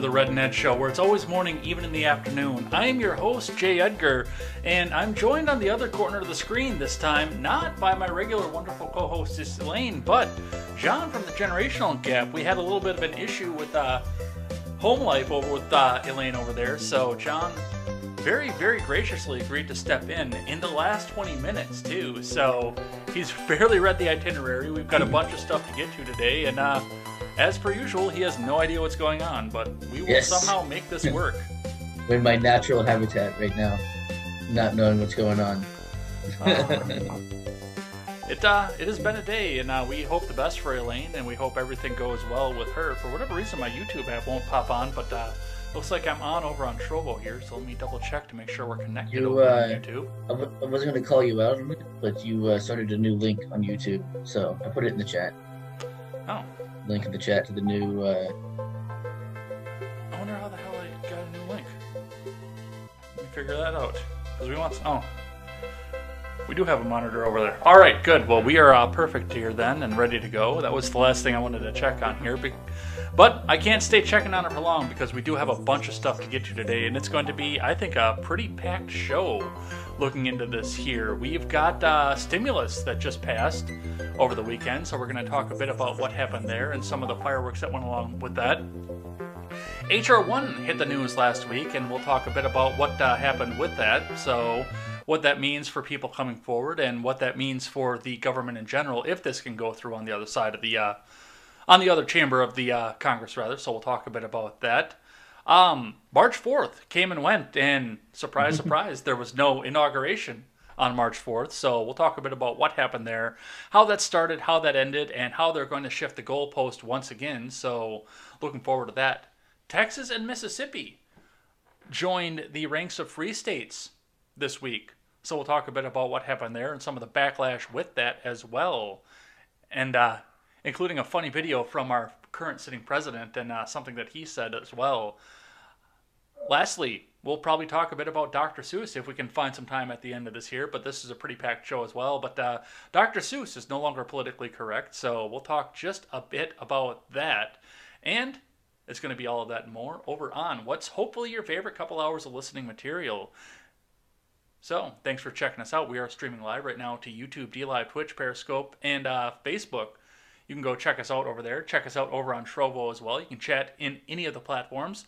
the Red Net Show, where it's always morning, even in the afternoon. I am your host, Jay Edgar, and I'm joined on the other corner of the screen this time, not by my regular wonderful co hostess Elaine, but Jon from the Generational Gap. We had a little bit of an issue with uh, home life over with uh, Elaine over there, so Jon very, very graciously agreed to step in in the last 20 minutes, too. So he's barely read the itinerary. We've got a bunch of stuff to get to today, and uh, as per usual, he has no idea what's going on, but we will Yes. somehow make this work. We're in my natural habitat right now, not knowing what's going on. It uh, it has been a day, and uh, we hope the best for Elaine, and we hope everything goes well with her. For whatever reason, my YouTube app won't pop on, but uh, looks like I'm on over on Trovo here, so let me double check to make sure we're connected You, over on uh, YouTube. I, w- I wasn't going to call you out but you uh, started a new link on YouTube, so I put it in the chat. Oh, Link in the chat to the new. Uh, I wonder how the hell I got a new link. Let me figure that out. Because we want. Oh. We do have a monitor over there. All right, good. Well, we are uh, perfect here then and ready to go. That was the last thing I wanted to check on here. But I can't stay checking on it for long because we do have a bunch of stuff to get to today, and it's going to be, I think, a pretty packed show looking into this here. We've got uh, stimulus that just passed over the weekend, so we're going to talk a bit about what happened there and some of the fireworks that went along with that. HR1 hit the news last week, and we'll talk a bit about what uh, happened with that. So, what that means for people coming forward, and what that means for the government in general, if this can go through on the other side of the, uh, on the other chamber of the uh, Congress, rather. So, we'll talk a bit about that. Um, March 4th came and went, and surprise, surprise, there was no inauguration on March 4th. So we'll talk a bit about what happened there, how that started, how that ended, and how they're going to shift the goalpost once again. So looking forward to that. Texas and Mississippi joined the ranks of free states this week. So we'll talk a bit about what happened there and some of the backlash with that as well. And uh, including a funny video from our current sitting president and uh, something that he said as well. Lastly, we'll probably talk a bit about Dr. Seuss if we can find some time at the end of this here, but this is a pretty packed show as well. But uh, Dr. Seuss is no longer politically correct, so we'll talk just a bit about that. And it's going to be all of that and more over on what's hopefully your favorite couple hours of listening material. So, thanks for checking us out. We are streaming live right now to YouTube, DLive, Twitch, Periscope, and uh, Facebook. You can go check us out over there. Check us out over on Trovo as well. You can chat in any of the platforms.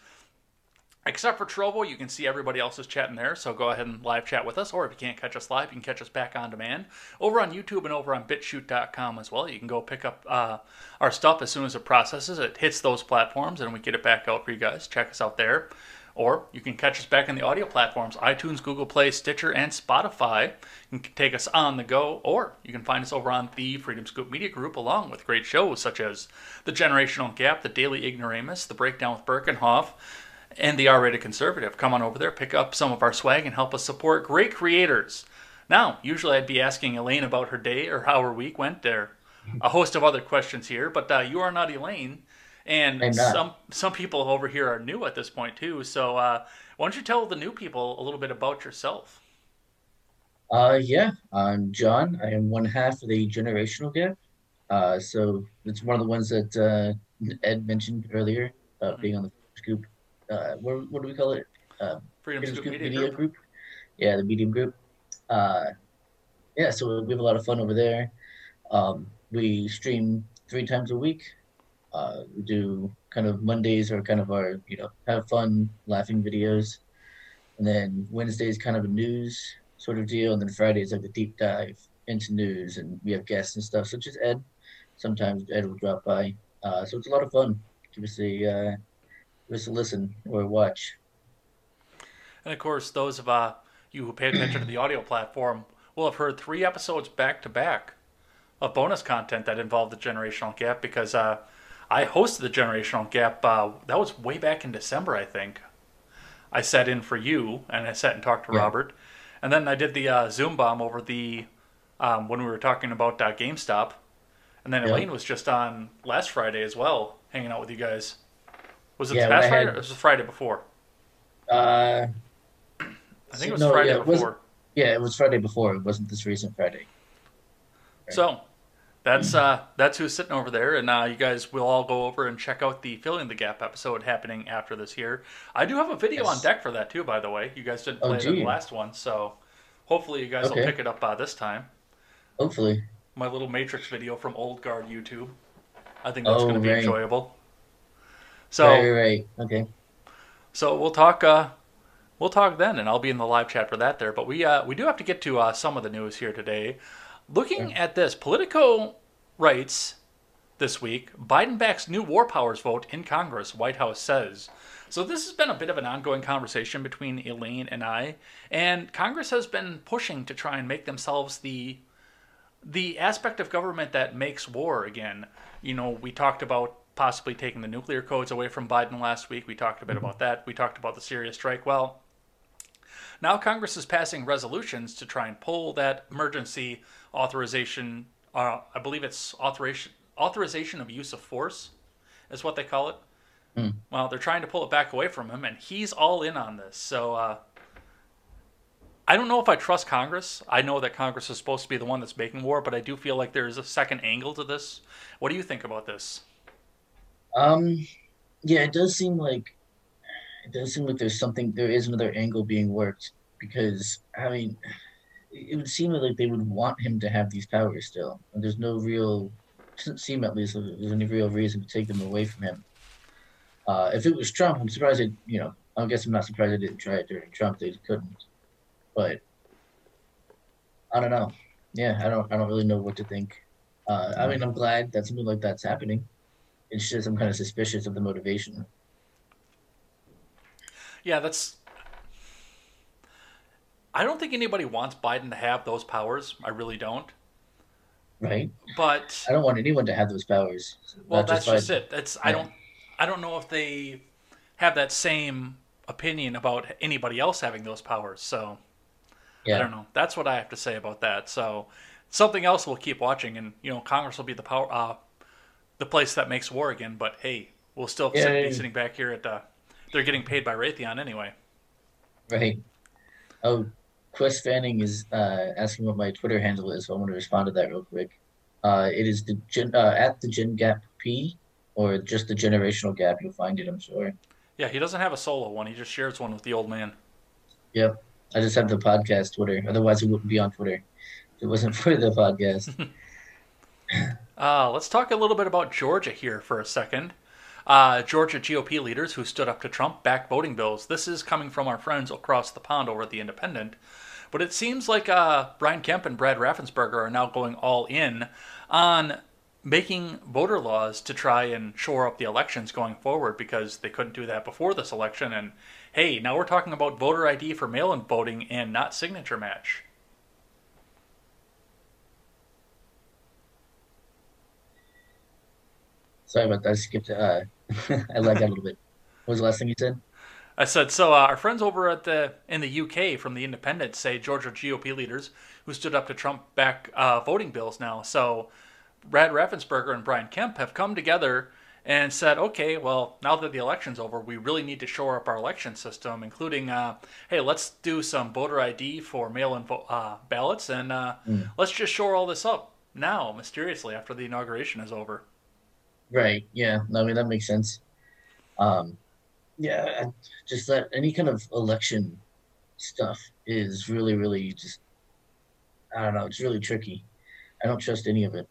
Except for Trovo, you can see everybody else's chatting there, so go ahead and live chat with us. Or if you can't catch us live, you can catch us back on demand over on YouTube and over on BitChute.com as well. You can go pick up uh, our stuff as soon as it processes. It hits those platforms, and we get it back out for you guys. Check us out there. Or you can catch us back in the audio platforms iTunes, Google Play, Stitcher, and Spotify. You can take us on the go, or you can find us over on the Freedom Scoop Media Group, along with great shows such as The Generational Gap, The Daily Ignoramus, The Breakdown with Birkenhoff, and The R Rated Conservative. Come on over there, pick up some of our swag, and help us support great creators. Now, usually I'd be asking Elaine about her day or how her week went. There a host of other questions here, but uh, you are not Elaine. And I'm not. some some people over here are new at this point too. So uh, why don't you tell the new people a little bit about yourself? uh, yeah, I'm Jon. I am one half of the generational gap. Uh, so it's one of the ones that uh, Ed mentioned earlier, uh, being on the scoop. Uh, what, what do we call it? Uh, Freedom Freedom Scoop Scoop Media, Group. Group. Yeah, the medium group. Uh, yeah, so we have a lot of fun over there. Um, we stream three times a week. Uh, we do kind of Mondays are kind of our, you know, have fun, laughing videos. And then Wednesdays kind of a news sort of deal. And then Fridays like the deep dive into news, and we have guests and stuff, such as Ed. Sometimes Ed will drop by, uh, so it's a lot of fun. Give us a a listen or watch. And of course, those of uh, you who pay attention to the audio platform will have heard three episodes back to back of bonus content that involved the generational gap because uh, I hosted the generational gap. Uh, that was way back in December, I think. I sat in for you and I sat and talked to Yeah. Robert, and then I did the uh, Zoom bomb over the um, when we were talking about uh, GameStop, and then Yeah. Elaine was just on last Friday as well, hanging out with you guys. Was it Yeah, the past Friday had- or was it the Friday before? Uh, I think it was no, Friday yeah, it was- before. yeah, it was Friday before. It wasn't this recent Friday. So that's uh, that's who's sitting over there, and uh, you guys will all go over and check out the filling the gap episode happening after this here. I do have a video on deck for that too, by the way. You guys didn't Oh, play it in the last one, so hopefully you guys will pick it up uh, this time. Hopefully, My little Matrix video from Old Guard YouTube. I think that's Oh, going to be right. enjoyable. So right, right, right. Okay. So we'll talk. Uh, we'll talk then, and I'll be in the live chat for that there. But we uh, we do have to get to uh, some of the news here today. Looking at this, Politico writes this week: Biden backs new war powers vote in Congress. White House says. So this has been a bit of an ongoing conversation between Elaine and I, and Congress has been pushing to try and make themselves the the aspect of government that makes war again. You know, we talked about possibly taking the nuclear codes away from Biden last week. We talked a bit about that. We talked about the Syria strike. Well, now Congress is passing resolutions to try and pull that emergency authorization. Uh, I believe it's authorization authorization of use of force, is what they call it. Hmm. Well, they're trying to pull it back away from him, and he's all in on this. So. Uh, I don't know if I trust Congress. I know that Congress is supposed to be the one that's making war, but I do feel like there is a second angle to this. What do you think about this? Um, yeah, it does seem like it does seem like there's something. There is another angle being worked because I mean, it would seem like they would want him to have these powers still, and there's no real. Doesn't seem at least there's any real reason to take them away from him. Uh, if it was Trump, I'm surprised it. You know, I guess I'm not surprised they didn't try it during Trump. They couldn't, but I don't know. Yeah, I don't. I don't really know what to think. Uh, I mean, I'm glad that something like that's happening. It's just I'm kind of suspicious of the motivation. Yeah, that's. I don't think anybody wants Biden to have those powers. I really don't. Right? But I don't want anyone to have those powers. well, that's just Biden. it. It's I don't. I don't know if they have that same opinion about anybody else having those powers. So Yeah. I don't know. That's what I have to say about that. So something else we'll keep watching, and you know, Congress will be the power, uh, the place that makes war again. But hey, we'll still sit, Yeah. be sitting back here at. Uh, they're getting paid by Raytheon anyway. Right. Oh, Quest Fanning is uh, asking what my Twitter handle is, so I'm going to respond to that real quick. Uh, it is the gen, uh, at the Gen Gap P, or just the generational gap. You'll find it, I'm sure. Yeah, he doesn't have a solo one. He just shares one with the old man. Yep. I just have the podcast Twitter. Otherwise, it wouldn't be on Twitter. If it wasn't for the podcast. Uh, let's talk a little bit about Georgia here for a second. Uh, Georgia GOP leaders who stood up to Trump back voting bills. This is coming from our friends across the pond over at the Independent. But it seems like uh, Brian Kemp and Brad Raffensperger are now going all in on making voter laws to try and shore up the elections going forward because they couldn't do that before this election. And hey, now we're talking about voter ID for mail in voting and not signature match. Sorry about that. I skipped. Uh, I lagged out a little bit. What was the last thing you said? I said so. Uh, our friends over at the in the UK from the Independent say Georgia GOP leaders who stood up to Trump back uh, voting bills now. So Brad Raffensperger and Brian Kemp have come together and said, okay, well now that the election's over, we really need to shore up our election system, including, uh, hey, let's do some voter ID for mail-in vo- uh, ballots, and uh, Mm. let's just shore all this up now, mysteriously after the inauguration is over. Right. Yeah. No, I mean that makes sense. Um, yeah, just that any kind of election stuff is really, really just I don't know. It's really tricky. I don't trust any of it.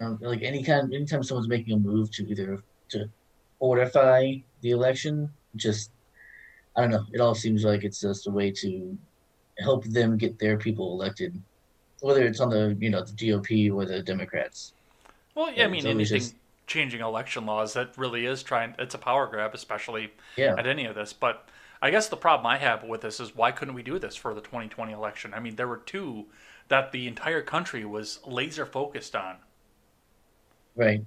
Um, like any kind, anytime someone's making a move to either to fortify the election, just I don't know. It all seems like it's just a way to help them get their people elected. whether it's on the you know the GOP or the Democrats. Well, yeah, I mean, anything just- changing election laws that really is trying. It's a power grab, especially Yeah, at any of this. But I guess the problem I have with this is why couldn't we do this for the 2020 election? I mean, there were two that the entire country was laser focused on, right.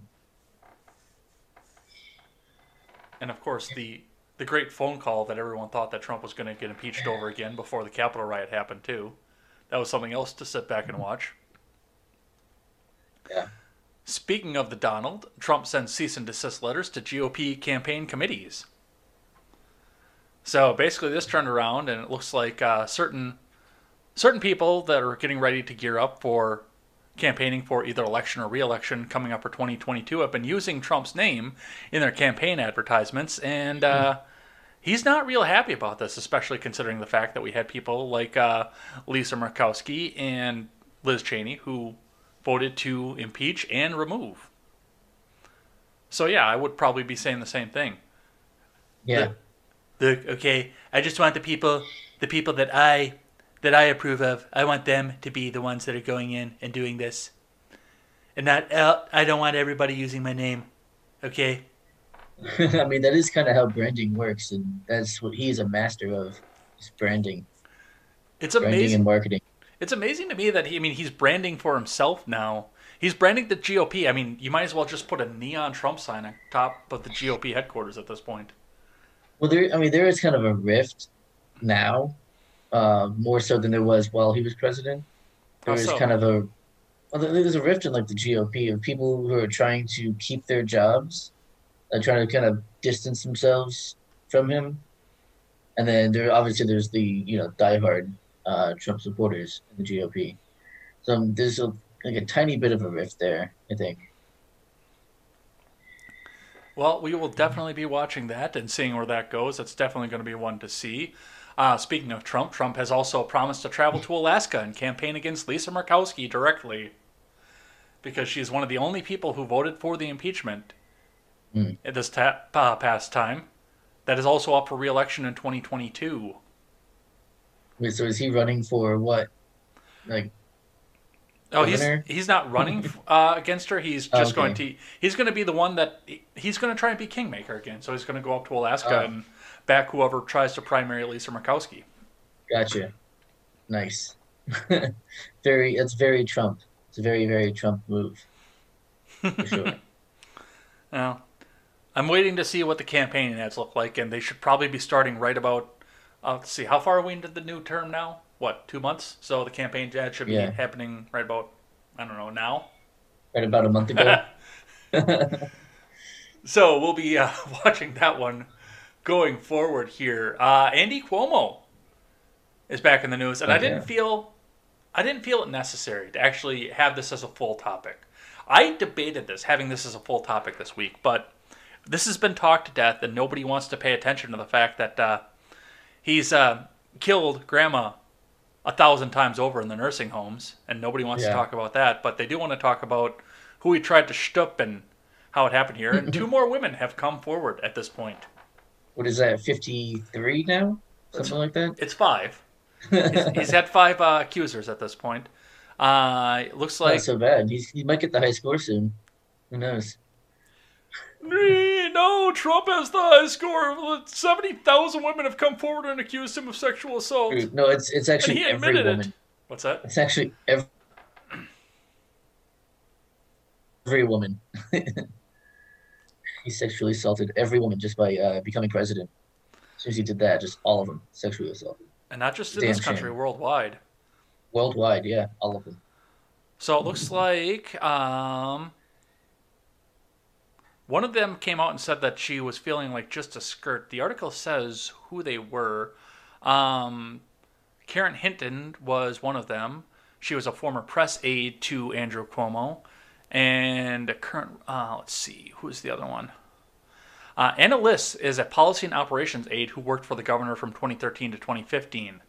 and of course the the great phone call that everyone thought that Trump was going to get impeached over again before the Capitol riot happened too. That was something else to sit back and watch. Yeah. Speaking of the Donald, Trump sends cease and desist letters to GOP campaign committees. So basically, this turned around, and it looks like uh, certain certain people that are getting ready to gear up for campaigning for either election or re-election coming up for 2022 have been using Trump's name in their campaign advertisements, and uh, he's not real happy about this, especially considering the fact that we had people like uh, Lisa Murkowski and Liz Cheney who voted to impeach and remove. So yeah, I would probably be saying the same thing. Yeah, The okay, I just want the people, the people that I, that I approve of. I want them to be the ones that are going in and doing this, and not. Uh, I don't want everybody using my name. Okay. I mean that is kind of how branding works, and that's what he's a master of: is branding, It's branding amazing. and marketing. It's amazing to me that he. I mean, he's branding for himself now. He's branding the GOP. I mean, you might as well just put a neon Trump sign on top of the GOP headquarters at this point. Well, there. I mean, there is kind of a rift now, uh, more so than there was while he was president. There is so? kind of a well, there's a rift in like the GOP of people who are trying to keep their jobs, uh, trying to kind of distance themselves from him, and then there obviously there's the you know diehard uh, Trump supporters in the GOP. So um, there's a like a tiny bit of a rift there, I think. Well, we will definitely be watching that and seeing where that goes. It's definitely going to be one to see. Uh, speaking of Trump, Trump has also promised to travel to Alaska and campaign against Lisa Murkowski directly because she's one of the only people who voted for the impeachment Hmm. at this ta- uh, past time that is also up for re-election in 2022. Wait, so is he running for what? Like, Oh, he's Governor? he's not running uh, against her. He's just Okay. going to he's going to be the one that he's going to try and be kingmaker again. So he's going to go up to Alaska Oh. and back whoever tries to primary Lisa Murkowski. gotcha. Nice. very. It's very Trump. It's a very very Trump move. For sure. Now, I'm waiting to see what the campaign ads look like, and they should probably be starting right about. Uh, let's see, how far are we into the new term now? What, two months? So the campaign ad should be Yeah. happening right about, I don't know, now. right about a month ago. So we'll be uh, watching that one going forward here. Uh, Andy Cuomo is back in the news, and I didn't feel I didn't feel it necessary to actually have this as a full topic. I debated this, having this as a full topic this week, but this has been talked to death, and nobody wants to pay attention to the fact that uh, he's uh, killed grandma a thousand times over in the nursing homes, and nobody wants to talk about that. But they do want to talk about who he tried to shtup and how it happened here. And two more women have come forward at this point. what is that? Fifty three now? Something like that. It's five. He's, he's had five uh, accusers at this point. Uh, it looks like Not so bad. He's, he might get the high score soon. Who knows? No, Trump has the high score. Seventy thousand women have come forward and accused him of sexual assault. Dude, No, it's it's And actually he every admitted it. woman. What's that? It's actually every every woman. he sexually assaulted every woman just by uh, becoming president. As soon as he did that, just all of them sexually assaulted And not just in Damn this country, shame. worldwide. worldwide. Yeah, all of them. So it looks like um, one of them came out and said that she was feeling like just a skirt. The article says who they were. Um, Karen Hinton was one of them. She was a former press aide to Andrew Cuomo, and a current. Uh, let's see, who's the other one? Uh, Ana Liss is a policy and operations aide who worked for the governor from 2013 to 2015,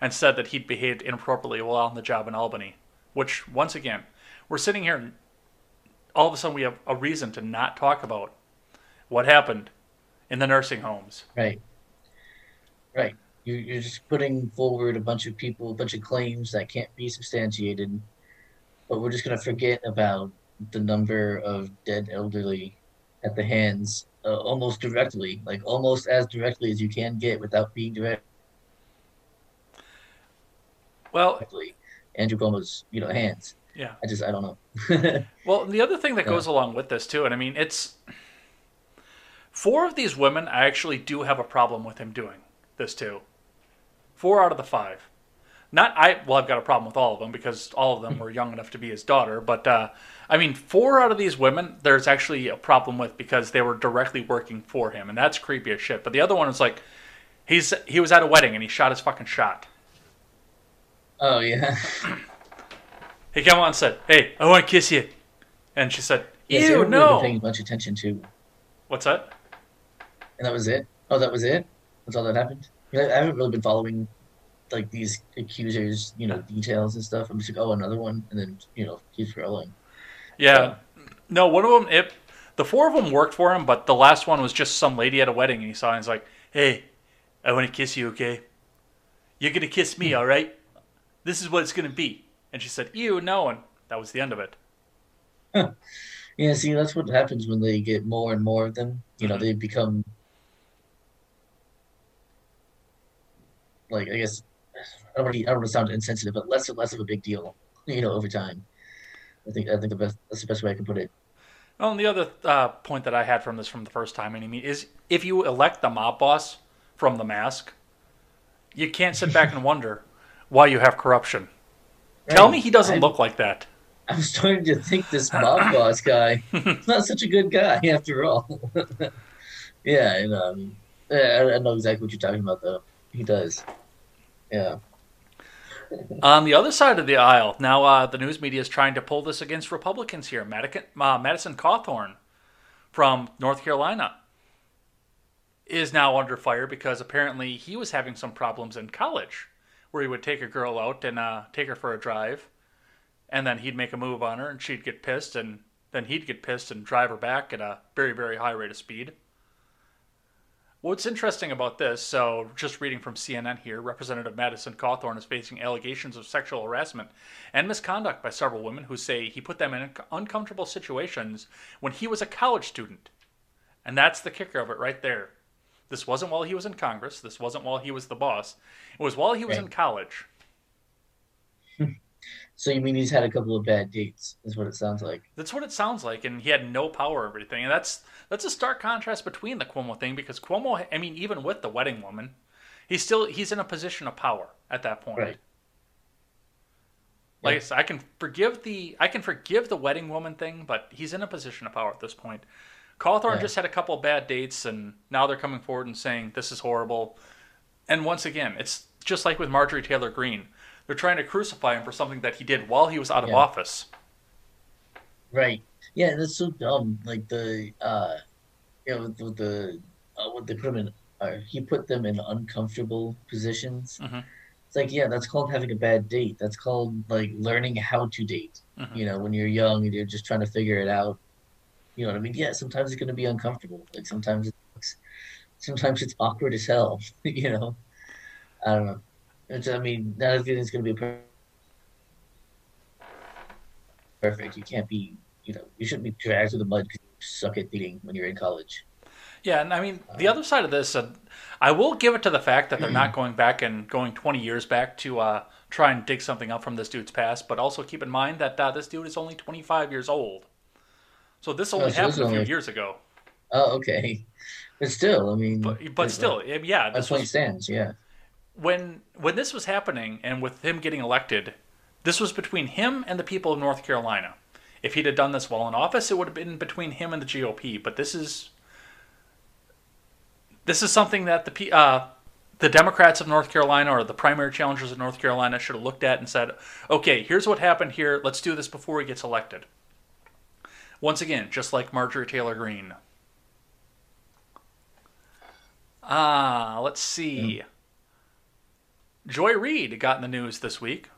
and said that he'd behaved inappropriately while on the job in Albany which once again we're sitting here all of a sudden we have a reason to not talk about what happened in the nursing homes Right. Right. You, you're just putting forward a bunch of people, a bunch of claims that can't be substantiated, but we're just gonna forget about the number of dead elderly at the hands uh, almost directly, like almost as directly as you can get without being direct. Well, Andrew Cuomo's, you know, hands. Yeah. I just I don't know. Well, the other thing that Yeah. goes along with this too, and I mean, it's four of these women. I actually do have a problem with him doing this too. Four out of the five. Not I. Well, I've got a problem with all of them because all of them were young enough to be his daughter. But uh, I mean, four out of these women, there's actually a problem with because they were directly working for him, and that's creepy as shit. But the other one is like, he's he was at a wedding and he shot his fucking shot. oh yeah. He came on and said, "Hey, I want to kiss you," and she said, Yeah, so "Ew, really been no." paying much attention to What's that? and that was it. Oh, that was it. That's all that happened. I haven't really been following like these accusers, you know, details and stuff. I'm just like, oh, another one, and then you know, keeps rolling. Yeah. No, one of them. It, the four of them worked for him, but the last one was just some lady at a wedding, and he saw, and he's like, "Hey, I want to kiss you, okay? You're gonna kiss me, hmm. all right? This is what it's gonna be." And she said, "Ew, no," and that was the end of it. Yeah, see, that's what happens when they get more and more of them. You know, Mhm. they become like I guess I don't want to, I don't want to sound insensitive, but less and less of a big deal. You know, over time. I think I think the best that's the best way I can put it. Oh, and the other uh, point that I had from this from the first time, mean, is if you elect the mob boss from the mask, you can't sit back and wonder why you have corruption. Tell me he doesn't I- look like that. I'm starting to think this mob boss guy is not such a good guy after all. yeah, and um, I, I know exactly what you're talking about, though. He does. Yeah. On the other side of the aisle, now uh, the news media is trying to pull this against Republicans here. Uh, Madison Cawthorn from North Carolina is now under fire because apparently he was having some problems in college where he would take a girl out and uh, take her for a drive, and then he'd make a move on her and she'd get pissed, and then he'd get pissed and drive her back at a very, very high rate of speed. What's interesting about this, so just reading from CNN here, Representative Madison Cawthorn is facing allegations of sexual harassment and misconduct by several women who say he put them in uncomfortable situations when he was a college student. And that's the kicker of it right there. This wasn't while he was in Congress. This wasn't while he was the boss. It was while he was Right. in college. So you mean he's had a couple of bad dates? Is what it sounds like. That's what it sounds like, and he had no power over everything. And that's that's a stark contrast between the Cuomo thing because Cuomo, I mean, even with the wedding woman, he's still he's in a position of power at that point. Right. Like Yeah. I said, I can forgive the I can forgive the wedding woman thing, but he's in a position of power at this point. Cawthorn Yeah. just had a couple of bad dates, and now they're coming forward and saying this is horrible. And once again, it's just like with Marjorie Taylor Greene. They're trying to crucify him for something that he did while he was out of Yeah. office. Right. Yeah, that's so dumb. Like the uh you know with, with the uh, what they put him in uh, he put them in uncomfortable positions. Mhm. It's like, yeah, that's called having a bad date. That's called like learning how to date. Mhm. You know, when you're young and you're just trying to figure it out. You know what I mean? Yeah, sometimes it's gonna be uncomfortable. Like sometimes it's sometimes it's awkward as hell. You know? I don't know. It's, I mean, not everything's gonna be per- perfect. You can't be, you know, you shouldn't be dragged through the mud because you suck at dating when you're in college. Yeah, and I mean the other side of this, uh, I will give it to the fact that they're not going back and going 20 years back to uh, try and dig something up from this dude's past. But also keep in mind that uh, this dude is only 25 years old, so this only Oh, so happened a few only- years ago. Oh, okay. But still, I mean, But but still, eh, yeah, this point was stands. Yeah, when when this was happening and with him getting elected, this was between him and the people of North Carolina. If he'd have done this while in office, it would have been between him and the GOP. But this is this is something that the P- uh, the Democrats of North Carolina or the primary challengers of North Carolina should have looked at and said, "Okay, here's what happened here. Let's do this before he gets elected." Once again, just like Marjorie Taylor Greene. Ah, let's see. Joy Reid got in the news this week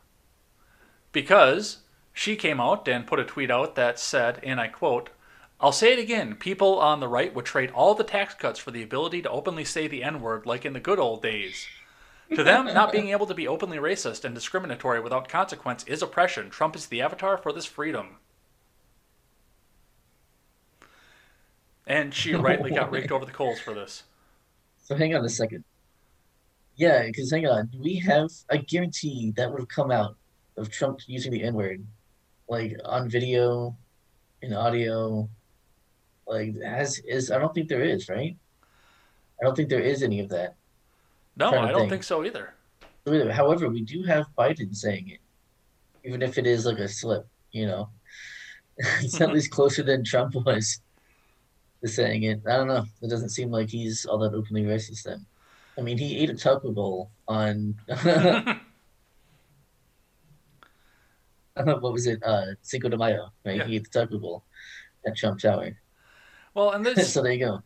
because she came out and put a tweet out that said, and I quote, I'll say it again people on the right would trade all the tax cuts for the ability to openly say the N word like in the good old days. To them, not being able to be openly racist and discriminatory without consequence is oppression. Trump is the avatar for this freedom. And she rightly got raked over the coals for this. So hang on a second. Yeah, because hang on, do we have. I guarantee that would have come out of Trump using the N word, like on video, in audio. Like as is, I don't think there is, right? I don't think there is any of that. No, I don't think. think so either. However, we do have Biden saying it, even if it is like a slip. You know, it's at least closer than Trump was to saying it. I don't know. It doesn't seem like he's all that openly racist then. I mean, he ate a taco bowl on what was it? Uh, Cinco de Mayo, right? Yeah. He ate the taco bowl at Trump Tower. well, and this So there you go.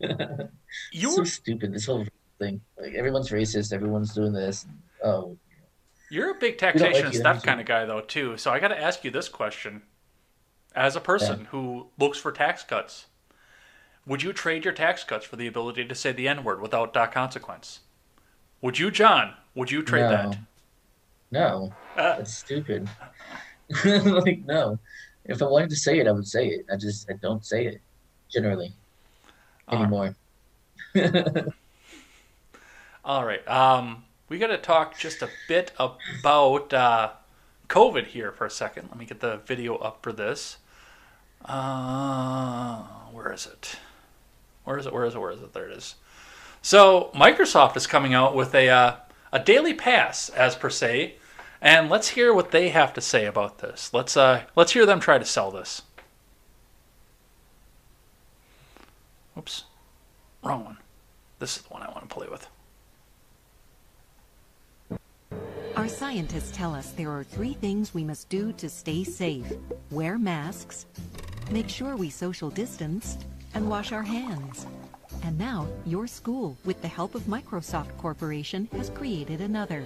You're... So stupid, this whole thing. Like everyone's racist, everyone's doing this. Oh, You're a big don't like taxation you, stuff kind of guy, though, too. So I got to ask you this question: As a person who looks for tax cuts, would you trade your tax cuts for the ability to say the N word without uh, consequence? Would you, Jon? Would you trade No. that? no, Uh, that's stupid. Like, no. If I wanted to say it, I would say it. I just I don't say it generally all right. anymore. All right. Um, we got to talk just a bit about uh, COVID here for a second. Let me get the video up for this. Uh, where is it? Where is it? Where is it? Where is it? There it is. So Microsoft is coming out with a uh, a daily pass, as per se, and let's hear what they have to say about this. Let's uh, let's hear them try to sell this. Oops, wrong one. This is the one I want to play with. Our scientists tell us there are three things we must do to stay safe wear masks, make sure we social distance, and wash our hands. And now, your school, with the help of Microsoft Corporation, has created another.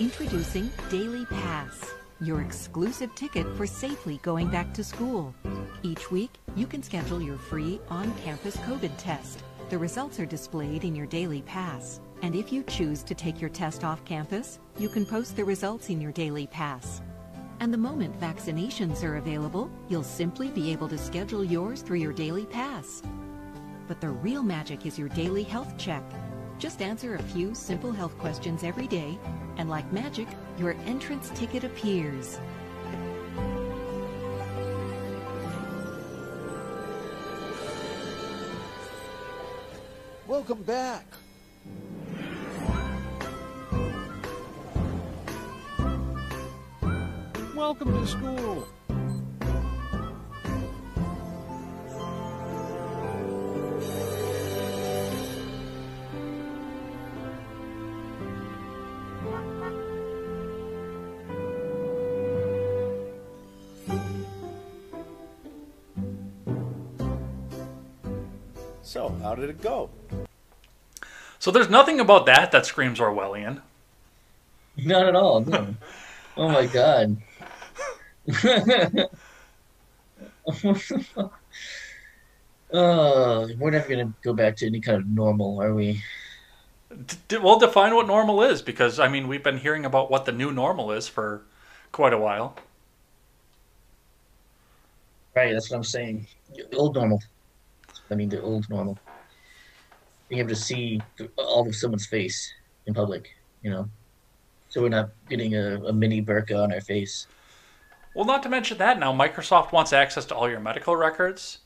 Introducing Daily Pass, your exclusive ticket for safely going back to school. Each week, you can schedule your free on campus COVID test. The results are displayed in your Daily Pass. And if you choose to take your test off campus, you can post the results in your Daily Pass. And the moment vaccinations are available, you'll simply be able to schedule yours through your Daily Pass. But the real magic is your daily health check. Just answer a few simple health questions every day, and like magic, your entrance ticket appears. Welcome back. Welcome to school. So, how did it go? So there's nothing about that that screams Orwellian. Not at all, no. Oh my God. Uh, we're never gonna go back to any kind of normal, are we? D- d- well, define what normal is, because I mean we've been hearing about what the new normal is for quite a while. Right, that's what I'm saying. The old normal. I mean, the old normal. Being able to see all of someone's face in public, you know? So we're not getting a, a mini burqa on our face. Well, not to mention that now Microsoft wants access to all your medical records,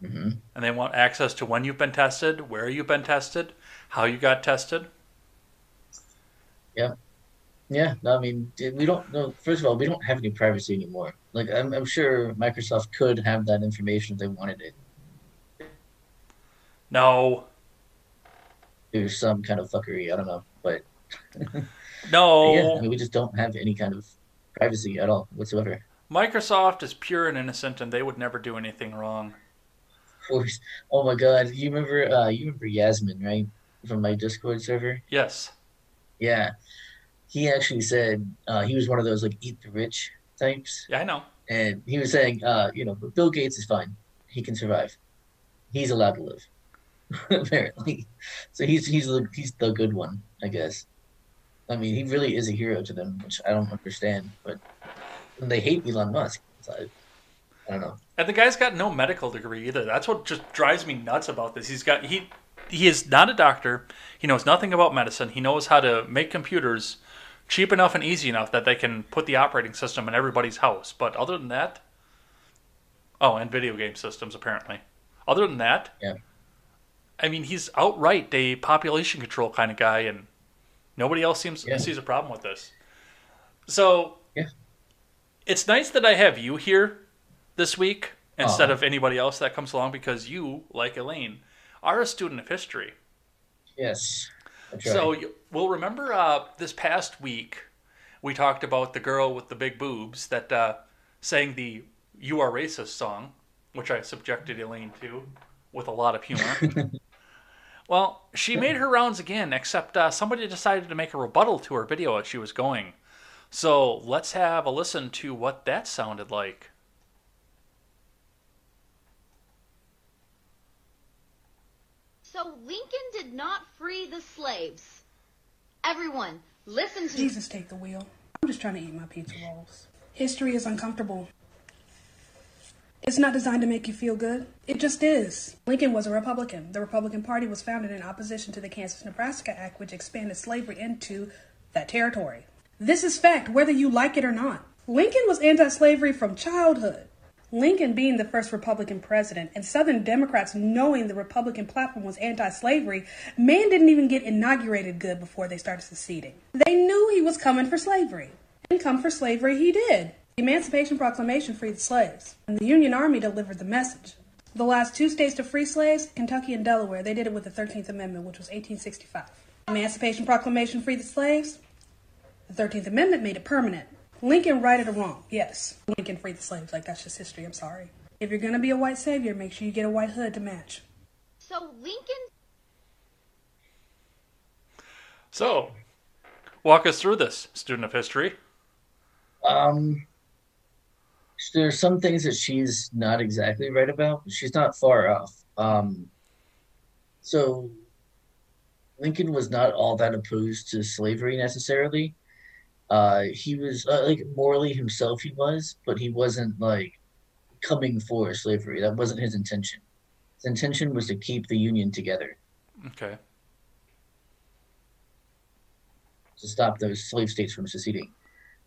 hmm and they want access to when you've been tested, where you've been tested, how you got tested. Yeah, Yeah. no, I mean, we don't know. First of all, we don't have any privacy anymore. Like, I'm, I'm sure Microsoft could have that information if they wanted it. No, There's some kind of fuckery, I don't know. But no. yeah, I mean, we just don't have any kind of privacy at all whatsoever. Microsoft is pure and innocent, and they would never do anything wrong. Oh my God, you remember, uh, you remember Yasmin, right? From my Discord server? Yes. Yeah. He actually said uh, he was one of those like eat the rich types, Yeah, I know. and he was saying, uh, you know, Bill Gates is fine. He can survive. He's allowed to live, apparently. So he's he's the he's the good one I guess. I mean, he really is a hero to them, which I don't understand. But they hate Elon Musk. So I, I don't know. And the guy's got no medical degree either. That's what just drives me nuts about this. He's got he he is not a doctor. He knows nothing about medicine. He knows how to make computers cheap enough and easy enough that they can put the operating system in everybody's house. But other than that, oh, and video game systems apparently. Other than that, Yeah. I mean, he's outright a population control kind of guy, and nobody else seems Yeah. sees a problem with this. So, Yeah. it's nice that I have you here this week instead Aw. of anybody else that comes along because you, like Elaine, are a student of history. Yes. So we'll remember uh, this past week we talked about the girl with the big boobs that uh, sang the "You Are Racist" song, which I subjected Elaine to with a lot of humor. well, she made her rounds again, except uh, somebody decided to make a rebuttal to her video as she was going. So let's have a listen to what that sounded like. So Lincoln did not free the slaves. Everyone, listen to me. Jesus, take the wheel. I'm just trying to eat my pizza rolls. History is uncomfortable. It's not designed to make you feel good. It just is. Lincoln was a Republican. The Republican Party was founded in opposition to the Kansas Nebraska Act, which expanded slavery into that territory. This is fact, whether you like it or not. Lincoln was anti slavery from childhood. Lincoln being the first Republican president and Southern Democrats knowing the Republican platform was anti slavery, man didn't even get inaugurated good before they started seceding. They knew he was coming for slavery. And come for slavery he did. The Emancipation Proclamation freed the slaves, and the Union Army delivered the message. The last two states to free slaves, Kentucky and Delaware, they did it with the 13th Amendment, which was 1865. Emancipation Proclamation freed the slaves. The 13th Amendment made it permanent. Lincoln righted a wrong, yes. Lincoln freed the slaves, like that's just history, I'm sorry. If you're gonna be a white savior, make sure you get a white hood to match. So Lincoln So, walk us through this, student of history. Um, there's some things that she's not exactly right about, but she's not far off. Um, so Lincoln was not all that opposed to slavery necessarily. Uh, he was uh, like morally himself, he was, but he wasn't like coming for slavery. That wasn't his intention. His intention was to keep the Union together, Okay. to stop those slave states from seceding.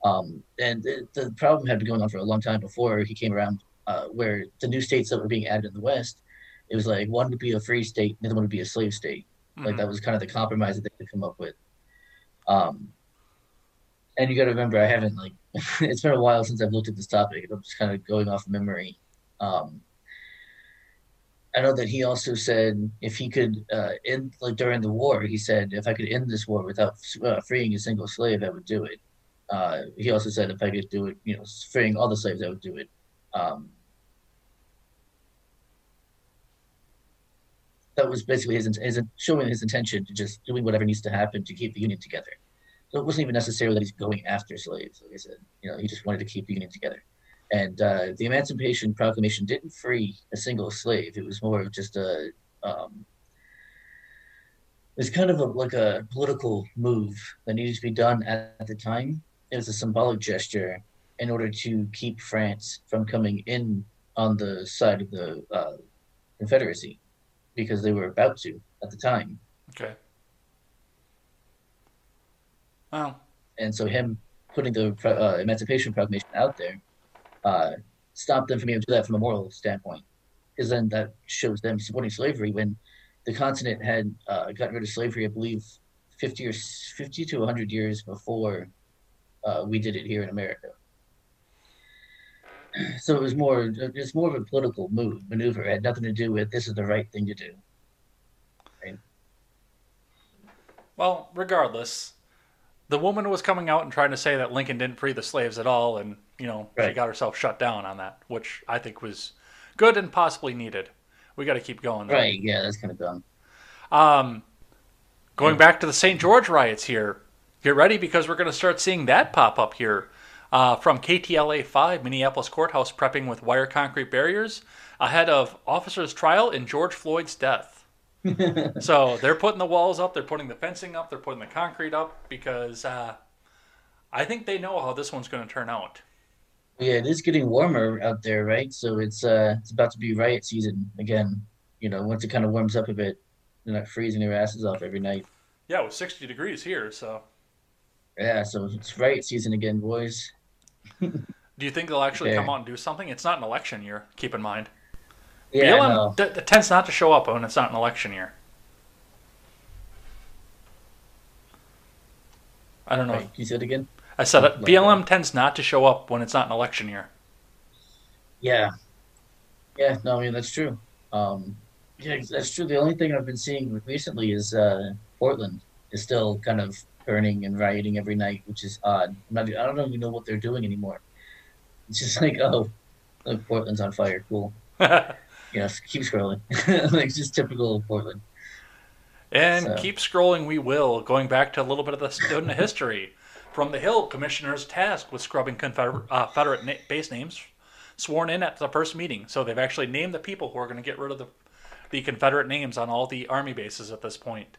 Um, and the, the problem had been going on for a long time before he came around, uh, where the new states that were being added in the West, it was like one would be a free state, the other one would be a slave state. Like Mhm. that was kind of the compromise that they could come up with. Um, and you got to remember, I haven't like it's been a while since I've looked at this topic. I'm just kind of going off memory. Um, I know that he also said if he could uh, end like during the war, he said if I could end this war without uh, freeing a single slave, I would do it. Uh, he also said if I could do it, you know, freeing all the slaves, I would do it. Um, that was basically his, his showing his intention to just doing whatever needs to happen to keep the union together. So it wasn't even necessarily that he's going after slaves. Like I said, you know, he just wanted to keep the union together. And uh, the Emancipation Proclamation didn't free a single slave. It was more of just a, um, it was kind of a, like a political move that needed to be done at the time. It was a symbolic gesture in order to keep France from coming in on the side of the uh, Confederacy because they were about to at the time. Okay. Wow. and so him putting the uh, Emancipation Proclamation out there uh, stopped them from being able to do that from a moral standpoint, because then that shows them supporting slavery when the continent had uh, gotten rid of slavery, I believe, fifty or fifty to hundred years before uh, we did it here in America. So it was more it's more of a political move maneuver. It had nothing to do with this is the right thing to do. well, regardless, the woman was coming out and trying to say that Lincoln didn't free the slaves at all, and you know she got herself shut down on that, which I think was good and possibly needed. We got to keep going. Though. Right? Yeah, that's kind of dumb. Um, going back to the St. George riots here, get ready because we're going to start seeing that pop up here. Uh, from KTLA 5, Minneapolis Courthouse prepping with wire concrete barriers ahead of officer's trial in George Floyd's death. so they're putting the walls up, they're putting the fencing up, they're putting the concrete up because uh, I think they know how this one's going to turn out. Yeah, it is getting warmer out there, right? So it's uh it's about to be riot season again. You know, once it kind of warms up a bit, they're not freezing their asses off every night. Yeah, it was 60 degrees here, so. Yeah, so it's right season again, boys. Do you think they'll actually come out and do something? It's not an election year, keep in mind. Yeah, BLM no. d- tends not to show up when it's not an election year. I don't know. Right, you said again? I said it. Like BLM tends not to show up when it's not an election year. Yeah. Yeah, no, I mean that's true. Um yeah, that's true. The only thing I've been seeing recently is uh Portland is still kind of burning and rioting every night, which is odd. Not, I don't even know what they're doing anymore. It's just like, oh, look, Portland's on fire. Cool. Yes, keep scrolling. like just typical Portland. And So- keep scrolling, we will. Going back to a little bit of the student history. From the Hill, commissioners tasked with scrubbing Confederate, uh, Confederate na- base names sworn in at the first meeting. So they've actually named the people who are going to get rid of the, the Confederate names on all the Army bases at this point.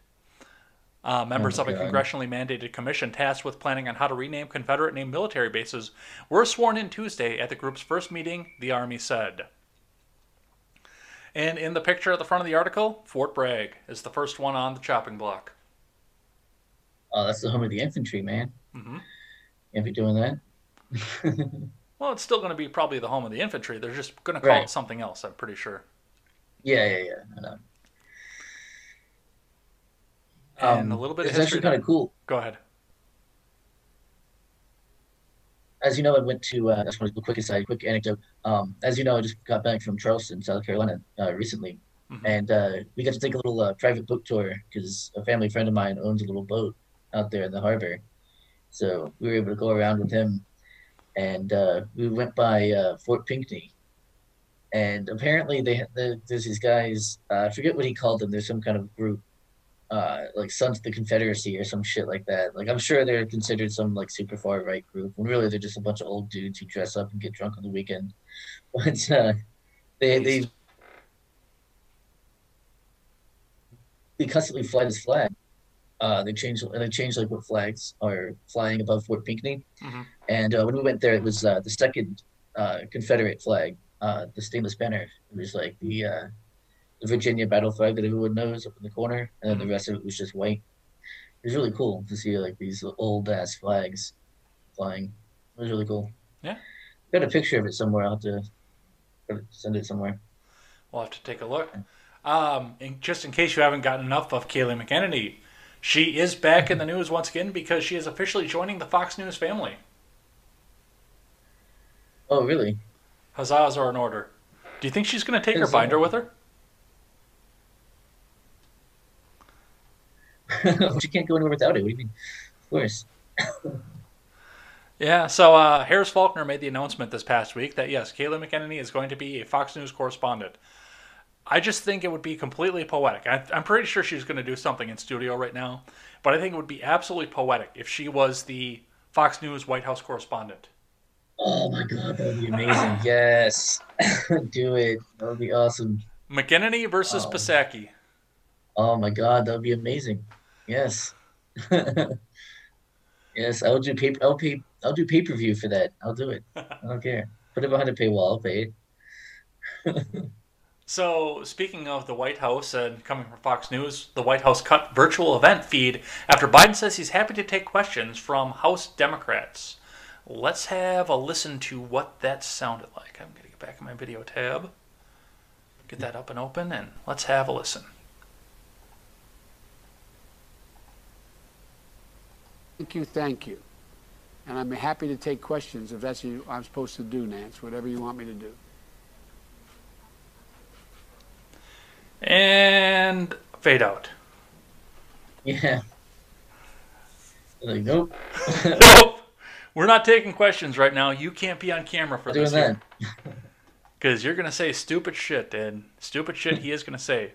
Uh, members Oh, of a God. congressionally mandated commission tasked with planning on how to rename Confederate named military bases were sworn in Tuesday at the group's first meeting, the Army said. And in the picture at the front of the article, Fort Bragg is the first one on the chopping block. Oh, that's the home of the infantry, man. Mm-hmm. Can't be doing that. Well, it's still going to be probably the home of the infantry. They're just going to call Right. it something else, I'm pretty sure. Yeah, yeah, yeah. And a little bit it's actually kind of cool. Go ahead. As you know, I went to. Uh, that's one quick aside, quick anecdote. Um, as you know, I just got back from Charleston, South Carolina, uh, recently, Mhm. and uh, we got to take a little uh, private boat tour because a family friend of mine owns a little boat out there in the harbor. So we were able to go around with him, and uh, we went by uh, Fort Pinckney. And apparently, they the, there's these guys. I forget what he called them. There's some kind of group, uh, like Sons of the Confederacy or some shit like that. Like I'm sure they're considered some like super far right group, when really they're just a bunch of old dudes who dress up and get drunk on the weekend. But uh, they they they constantly fly this flag. Uh, they change and they change like what flags are flying above Fort Pinckney. Mhm. And uh, when we went there, it was uh, the second uh, Confederate flag, uh, the stainless banner. It was like the uh, the Virginia battle flag that everyone knows up in the corner, and then the rest of it was just white. It was really cool to see like these old ass flags flying. It was really cool. Yeah. Got a picture of it somewhere. I'll have to send it somewhere. We'll have to take a look. Um, and just in case you haven't gotten enough of Kayleigh McEnany, she is back in the news once again because she is officially joining the Fox News family. Oh, really? Huzzahs are in order. Do you think she's going to take her binder with her? you can't go anywhere without it. What do you mean? Of course. Yeah, so uh, Harris Faulkner made the announcement this past week that yes, Kayleigh McEnany is going to be a Fox News correspondent. I just think it would be completely poetic. I, I'm pretty sure she's going to do something in studio right now, but I think it would be absolutely poetic if she was the Fox News White House correspondent. Oh my god, that would be amazing. yes. Do it. That would be awesome. McEnany versus. Pisaki. Oh my god, that would be amazing. Yes. yes, I'll do pay I'll pay I'll do pay per view for that. I'll do it. I don't care. Put it behind a paywall, I'll pay it. So, speaking of the White House and coming from Fox News, the White House cut virtual event feed after Biden says he's happy to take questions from House Democrats. Let's have a listen to what that sounded like. I'm going to get back in my video tab, get that up and open, and let's have a listen. Thank you, thank you. And I'm happy to take questions if that's what I'm supposed to do, Nance, whatever you want me to do. And fade out. Yeah. Like, nope. nope, we're not taking questions right now. You can't be on camera for Doing this that. because you're going to say stupid shit, and stupid shit he is going to say.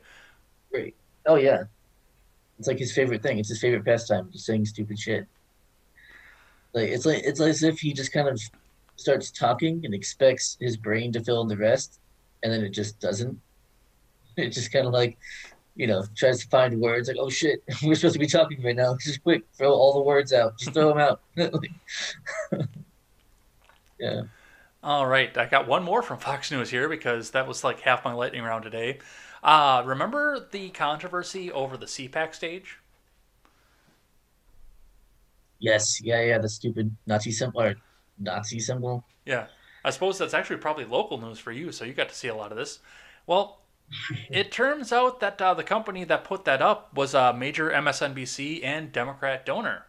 Great. Oh yeah. It's like his favorite thing. It's his favorite pastime, just saying stupid shit. Like it's like it's as if he just kind of starts talking and expects his brain to fill in the rest, and then it just doesn't. It just kind of like you know, tries to find words like, oh shit, we're supposed to be talking right now. Just quick, throw all the words out. Just throw them out. yeah. All right, I got one more from Fox News here because that was like half my lightning round today. Uh, remember the controversy over the CPAC stage? Yes. Yeah. Yeah. The stupid Nazi symbol or Nazi symbol. Yeah, I suppose that's actually probably local news for you, so you got to see a lot of this. Well, it turns out that uh, the company that put that up was a major MSNBC and Democrat donor.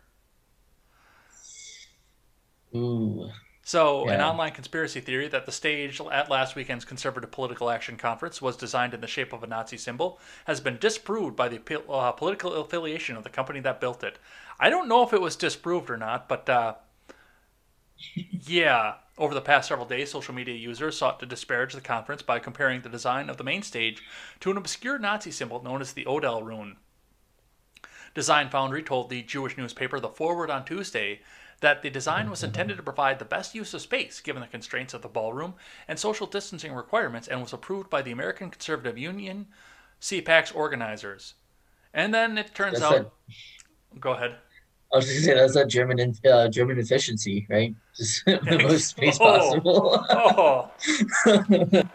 Ooh. So, an online conspiracy theory that the stage at last weekend's Conservative Political Action Conference was designed in the shape of a Nazi symbol has been disproved by the uh, political affiliation of the company that built it. I don't know if it was disproved or not, but uh, yeah, over the past several days, social media users sought to disparage the conference by comparing the design of the main stage to an obscure Nazi symbol known as the Odal rune. Design Foundry told the Jewish newspaper The Forward on Tuesday that the design was intended to provide the best use of space given the constraints of the ballroom and social distancing requirements and was approved by the American Conservative Union, CPAC's organizers. And then it turns That's out. Go ahead. I was just gonna say that's that German in, uh, German efficiency, right? Just the most space Oh. possible, Oh,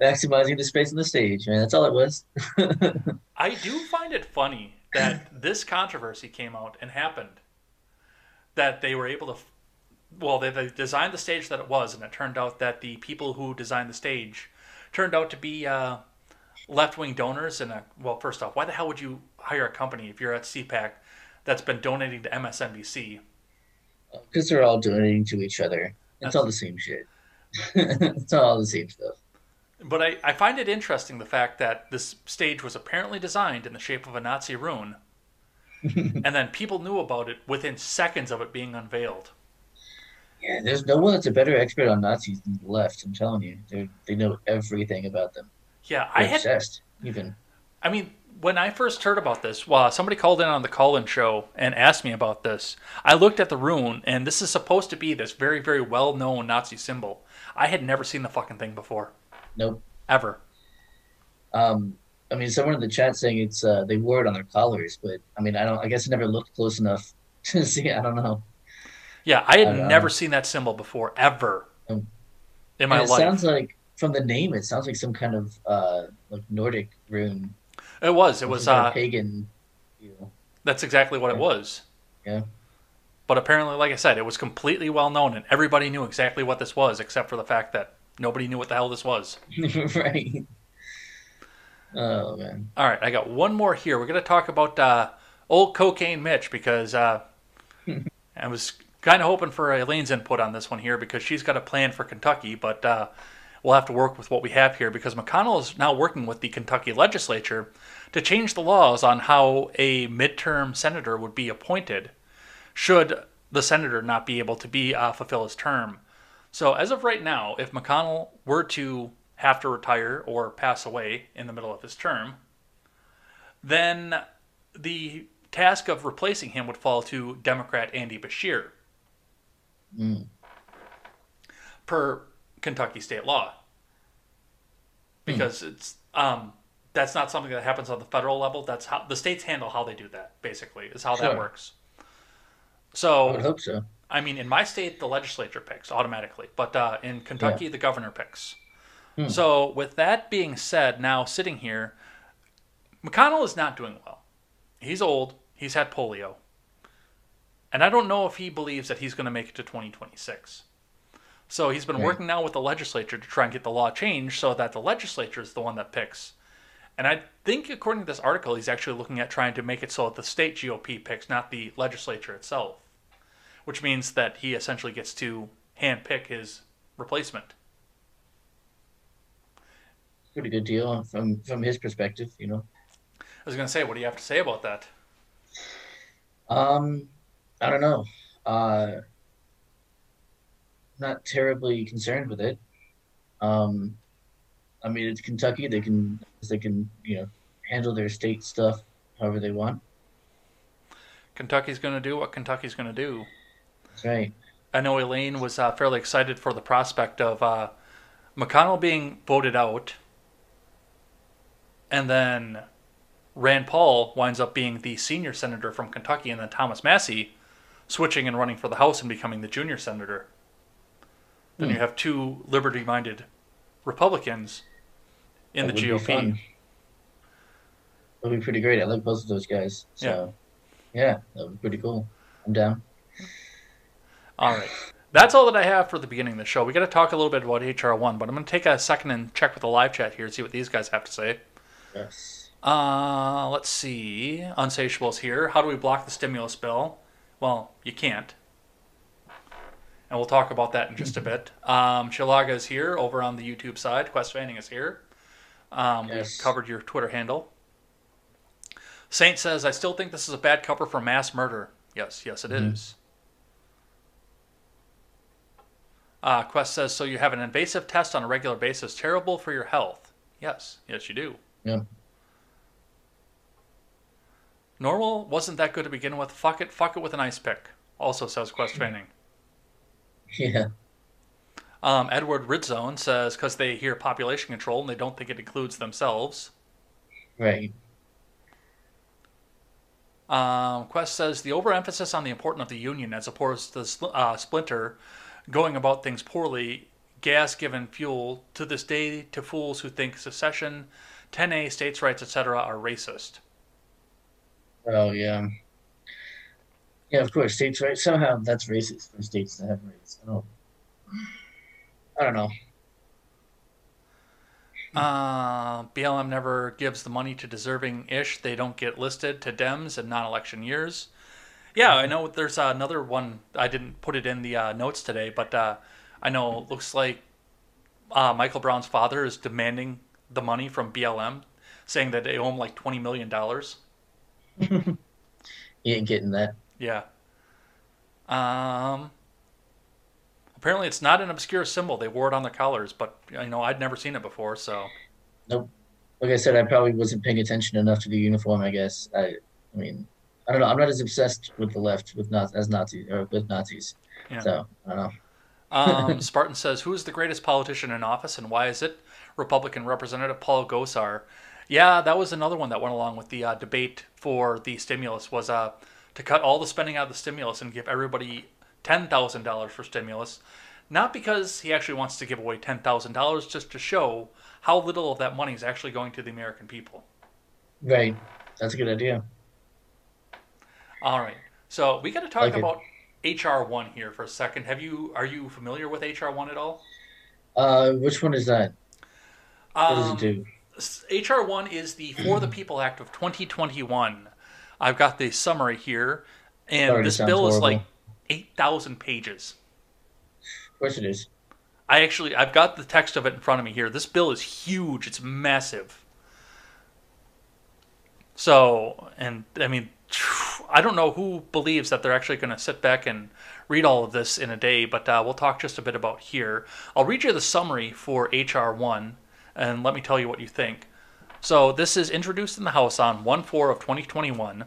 maximizing the space on the stage, man. That's all it was. I do find it funny that this controversy came out and happened. That they were able to, well, they, they designed the stage that it was, and it turned out that the people who designed the stage turned out to be uh, left wing donors. And, well, first off, why the hell would you hire a company if you're at CPAC that's been donating to MSNBC? Because they're all donating to each other. It's all the same shit. it's all the same stuff. But I, I find it interesting the fact that this stage was apparently designed in the shape of a Nazi rune, and then people knew about it within seconds of it being unveiled. Yeah, there's no one that's a better expert on Nazis than the left. I'm telling you, they they know everything about them. Yeah, I They're had. obsessed, even. I mean, when I first heard about this, well, somebody called in on the call-in show and asked me about this. I looked at the rune, and this is supposed to be this very, very well-known Nazi symbol. I had never seen the fucking thing before, Nope. ever. Um, I mean, someone in the chat saying it's uh, they wore it on their collars, but I mean, I don't. I guess I never looked close enough to see. I don't know. Yeah, I had I know. never seen that symbol before, ever, Um, in my it life. sounds like from the name, it sounds like some kind of uh, like Nordic rune. It was. It was. Uh, pagan. That's exactly what it was. Yeah. But apparently, like I said, it was completely well known, and everybody knew exactly what this was, except for the fact that nobody knew what the hell this was. right. Oh man. All right, I got one more here. We're going to talk about uh, old cocaine Mitch because uh, I was kind of hoping for Elaine's input on this one here because she's got a plan for Kentucky, but uh, we'll have to work with what we have here because McConnell is now working with the Kentucky legislature to change the laws on how a midterm senator would be appointed should the senator not be able to be uh, fulfill his term. So as of right now, if McConnell were to have to retire or pass away in the middle of his term, then the task of replacing him would fall to Democrat Andy Beshear Mm. per Kentucky state law. Because it's um, that's not something that happens on the federal level. That's how the states handle how they do that. Basically, is how that Sure. works. I would So hope so. I mean, in my state, the legislature picks automatically, but uh, in Kentucky, the governor picks. Hmm. So, with that being said, now sitting here, McConnell is not doing well. He's old. He's had polio, and I don't know if he believes that he's going to make it to 2026. So he's been Right. working now with the legislature to try and get the law changed so that the legislature is the one that picks. And I think, according to this article, he's actually looking at trying to make it so that the state GOP picks, not the legislature itself which means that he essentially gets to handpick his replacement. Pretty good deal from from his perspective, you know. I was going to say, what do you have to say about that? Um, I don't know. Uh, not terribly concerned with it. Um, I mean, it's Kentucky. They can they can you know handle their state stuff however they want. Kentucky's going to do what Kentucky's going to do. That's right. I know Elaine was uh, fairly excited for the prospect of uh, McConnell being voted out, and then Rand Paul winds up being the senior senator from Kentucky, and then Thomas Massie switching and running for the House and becoming the junior senator. Then Hmm. you have two liberty minded Republicans in That the would be GOP. fun. That'd be pretty great. I like both of those guys. So, yeah, that would be pretty cool. I'm down. All right. That's all that I have for the beginning of the show. We got to talk a little bit about HR1, but I'm going to take a second and check with the live chat here and see what these guys have to say. Yes. Uh, let's see. Unsatiable's here. How do we block the stimulus bill? Well, you can't. And we'll talk about that in just a bit. Um, Chilaga is here over on the YouTube side. Quest Fanning is here. Um, Yes. We've covered your Twitter handle. Saint says, I still think this is a bad cover for mass murder. Yes, yes, it is. Uh, Quest says, so you have an invasive test on a regular basis, terrible for your health. Yes, yes, you do. Yeah. Normal wasn't that good to begin with. Fuck it, fuck it with an ice pick. Also says Quest Training. Yeah. Um, Edward Ridzone says because they hear population control and they don't think it includes themselves. Right. Um, Quest says the overemphasis on the importance of the union as opposed to the uh, splinter going about things poorly, gas given fuel to this day to fools who think secession, 10A, states' rights, etc. are racist. Oh, yeah. Yeah, of course, states' rights. Somehow that's racist for states to have rights. I don't, I don't know. Uh, BLM never gives the money to deserving ish. They don't get listed to Dems in non election years. Yeah, I know there's another one. I didn't put it in the uh, notes today, but uh, I know it looks like uh, Michael Brown's father is demanding the money from BLM, saying that they owe him like $20 million. He ain't getting that. Yeah. Um. Apparently, it's not an obscure symbol. They wore it on their collars, but you know I'd never seen it before. So Nope. Like I said, I probably wasn't paying attention enough to the uniform. I guess. I, I mean, I don't know. I'm not as obsessed with the left with not as Nazis or with Nazis. Yeah. So I don't know. Um, Spartan says, "Who is the greatest politician in office, and why is it Republican Representative Paul Gosar?" Yeah, that was another one that went along with the uh, debate for the stimulus. Was uh, to cut all the spending out of the stimulus and give everybody ten thousand dollars for stimulus, not because he actually wants to give away ten thousand dollars, just to show how little of that money is actually going to the American people. Right. That's a good idea. All right, so we got to talk Like about HR one here for a second. Have you are you familiar with HR one at all? Uh, which one is that? What does Um, it do? HR one is the For the People Act of 2021. I've got the summary here, and this bill is horrible. like 8,000 pages. Of course it is. I actually I've got the text of it in front of me here. This bill is huge. It's massive. So, and I mean, I don't know who believes that they're actually going to sit back and read all of this in a day, but uh, we'll talk just a bit about here. I'll read you the summary for HR one, and let me tell you what you think. So, this is introduced in the House on 1 4 of 2021.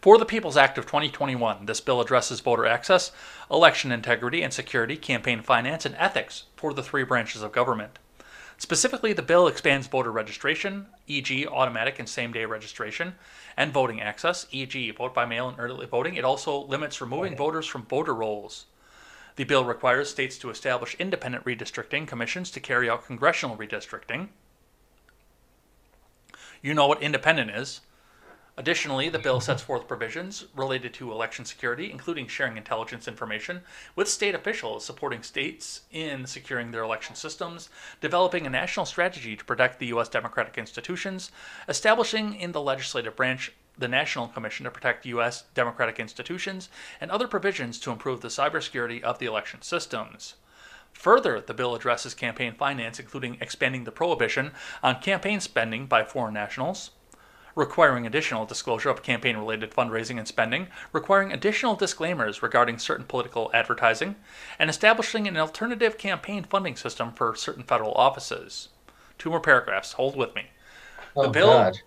For the People's Act of 2021, this bill addresses voter access, election integrity and security, campaign finance, and ethics for the three branches of government. Specifically, the bill expands voter registration, e.g., automatic and same day registration, and voting access, e.g., vote by mail and early voting. It also limits removing voters from voter rolls. The bill requires states to establish independent redistricting commissions to carry out congressional redistricting. You know what independent is. Additionally, the bill sets forth provisions related to election security, including sharing intelligence information with state officials, supporting states in securing their election systems, developing a national strategy to protect the U.S. democratic institutions, establishing in the legislative branch the National Commission to protect U.S. democratic institutions, and other provisions to improve the cybersecurity of the election systems. Further, the bill addresses campaign finance, including expanding the prohibition on campaign spending by foreign nationals, requiring additional disclosure of campaign related fundraising and spending, requiring additional disclaimers regarding certain political advertising, and establishing an alternative campaign funding system for certain federal offices. Two more paragraphs, hold with me. The Oh bill God.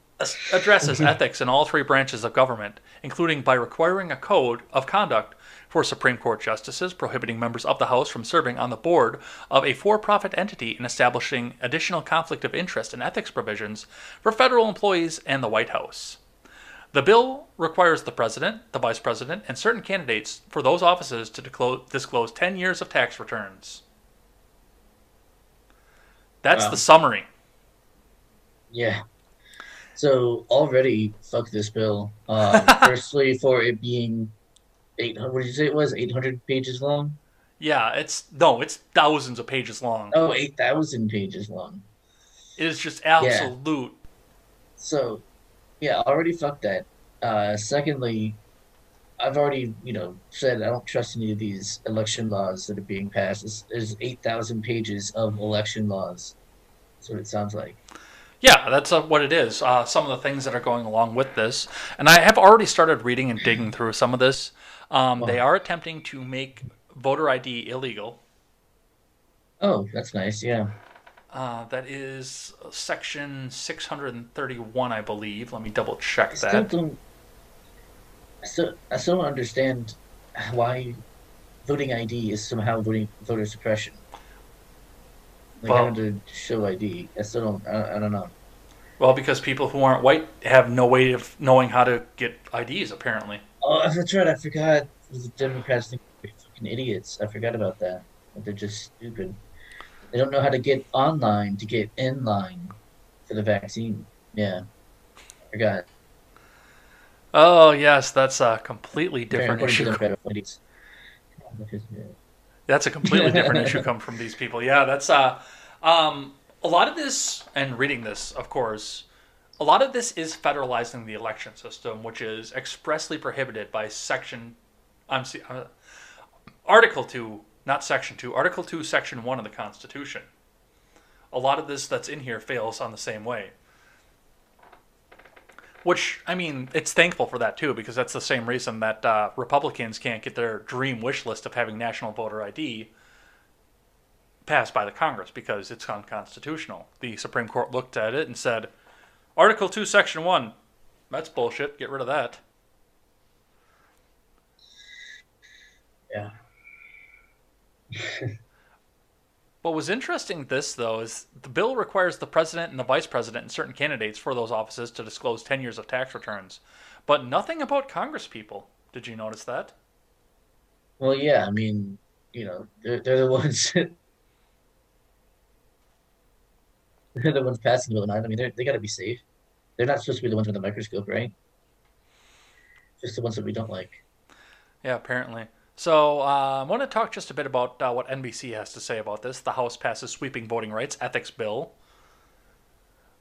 addresses ethics in all three branches of government, including by requiring a code of conduct for Supreme Court justices, prohibiting members of the House from serving on the board of a for profit entity and establishing additional conflict of interest and ethics provisions for federal employees and the White House. The bill requires the president, the vice president, and certain candidates for those offices to disclose, disclose 10 years of tax returns. That's Wow. the summary. Yeah. So already, fuck this bill. Um, firstly, for it being eight hundred. What did you say it was? Eight hundred pages long. Yeah, it's no, it's thousands of pages long. Oh, 8,000 pages long. It is just absolute. Yeah. So, yeah, I already fucked that. Uh, secondly, I've already, you know, said I don't trust any of these election laws that are being passed. There's, there's 8,000 pages of election laws. That's what it sounds like. Yeah, that's uh, what it is. Uh, some of the things that are going along with this, and I have already started reading and digging through some of this. Um, they are attempting to make voter ID illegal. Oh, that's nice. Yeah. Uh, that is section 631, I believe. Let me double check I still that. don't. I still, I still don't understand why voting ID is somehow voting voter suppression. Like Well- having to show ID. I still don't. I, I don't know. Well, because people who aren't white have no way of knowing how to get IDs, apparently. Oh, that's right. I forgot. The Democrats think we're fucking idiots. I forgot about that. They're just stupid. They don't know how to get online to get in line for the vaccine. Yeah. I forgot. Oh, yes, that's a completely different issue. Them, they're idiots. Because, yeah. That's a completely different issue come from these people. Yeah, that's uh um a lot of this and reading this, of course, a lot of this is federalizing the election system, which is expressly prohibited by section I'm see, uh, article 2, not section 2, article 2 section 1 of the constitution. A lot of this that's in here fails on the same way. Which I mean, it's thankful for that too, because that's the same reason that uh, Republicans can't get their dream wish list of having national voter ID passed by the Congress because it's unconstitutional. The Supreme Court looked at it and said, Article Two, Section One, that's bullshit. Get rid of that. Yeah. What was interesting this though is the bill requires the president and the vice president and certain candidates for those offices to disclose 10 years of tax returns, but nothing about Congress people. Did you notice that? Well, yeah. I mean, you know, they're they're the ones. they're the ones passing the bill. I mean, they they got to be safe. They're not supposed to be the ones with the microscope, right? Just the ones that we don't like. Yeah, apparently. So uh, I want to talk just a bit about uh, what NBC has to say about this. The House passes sweeping voting rights ethics bill.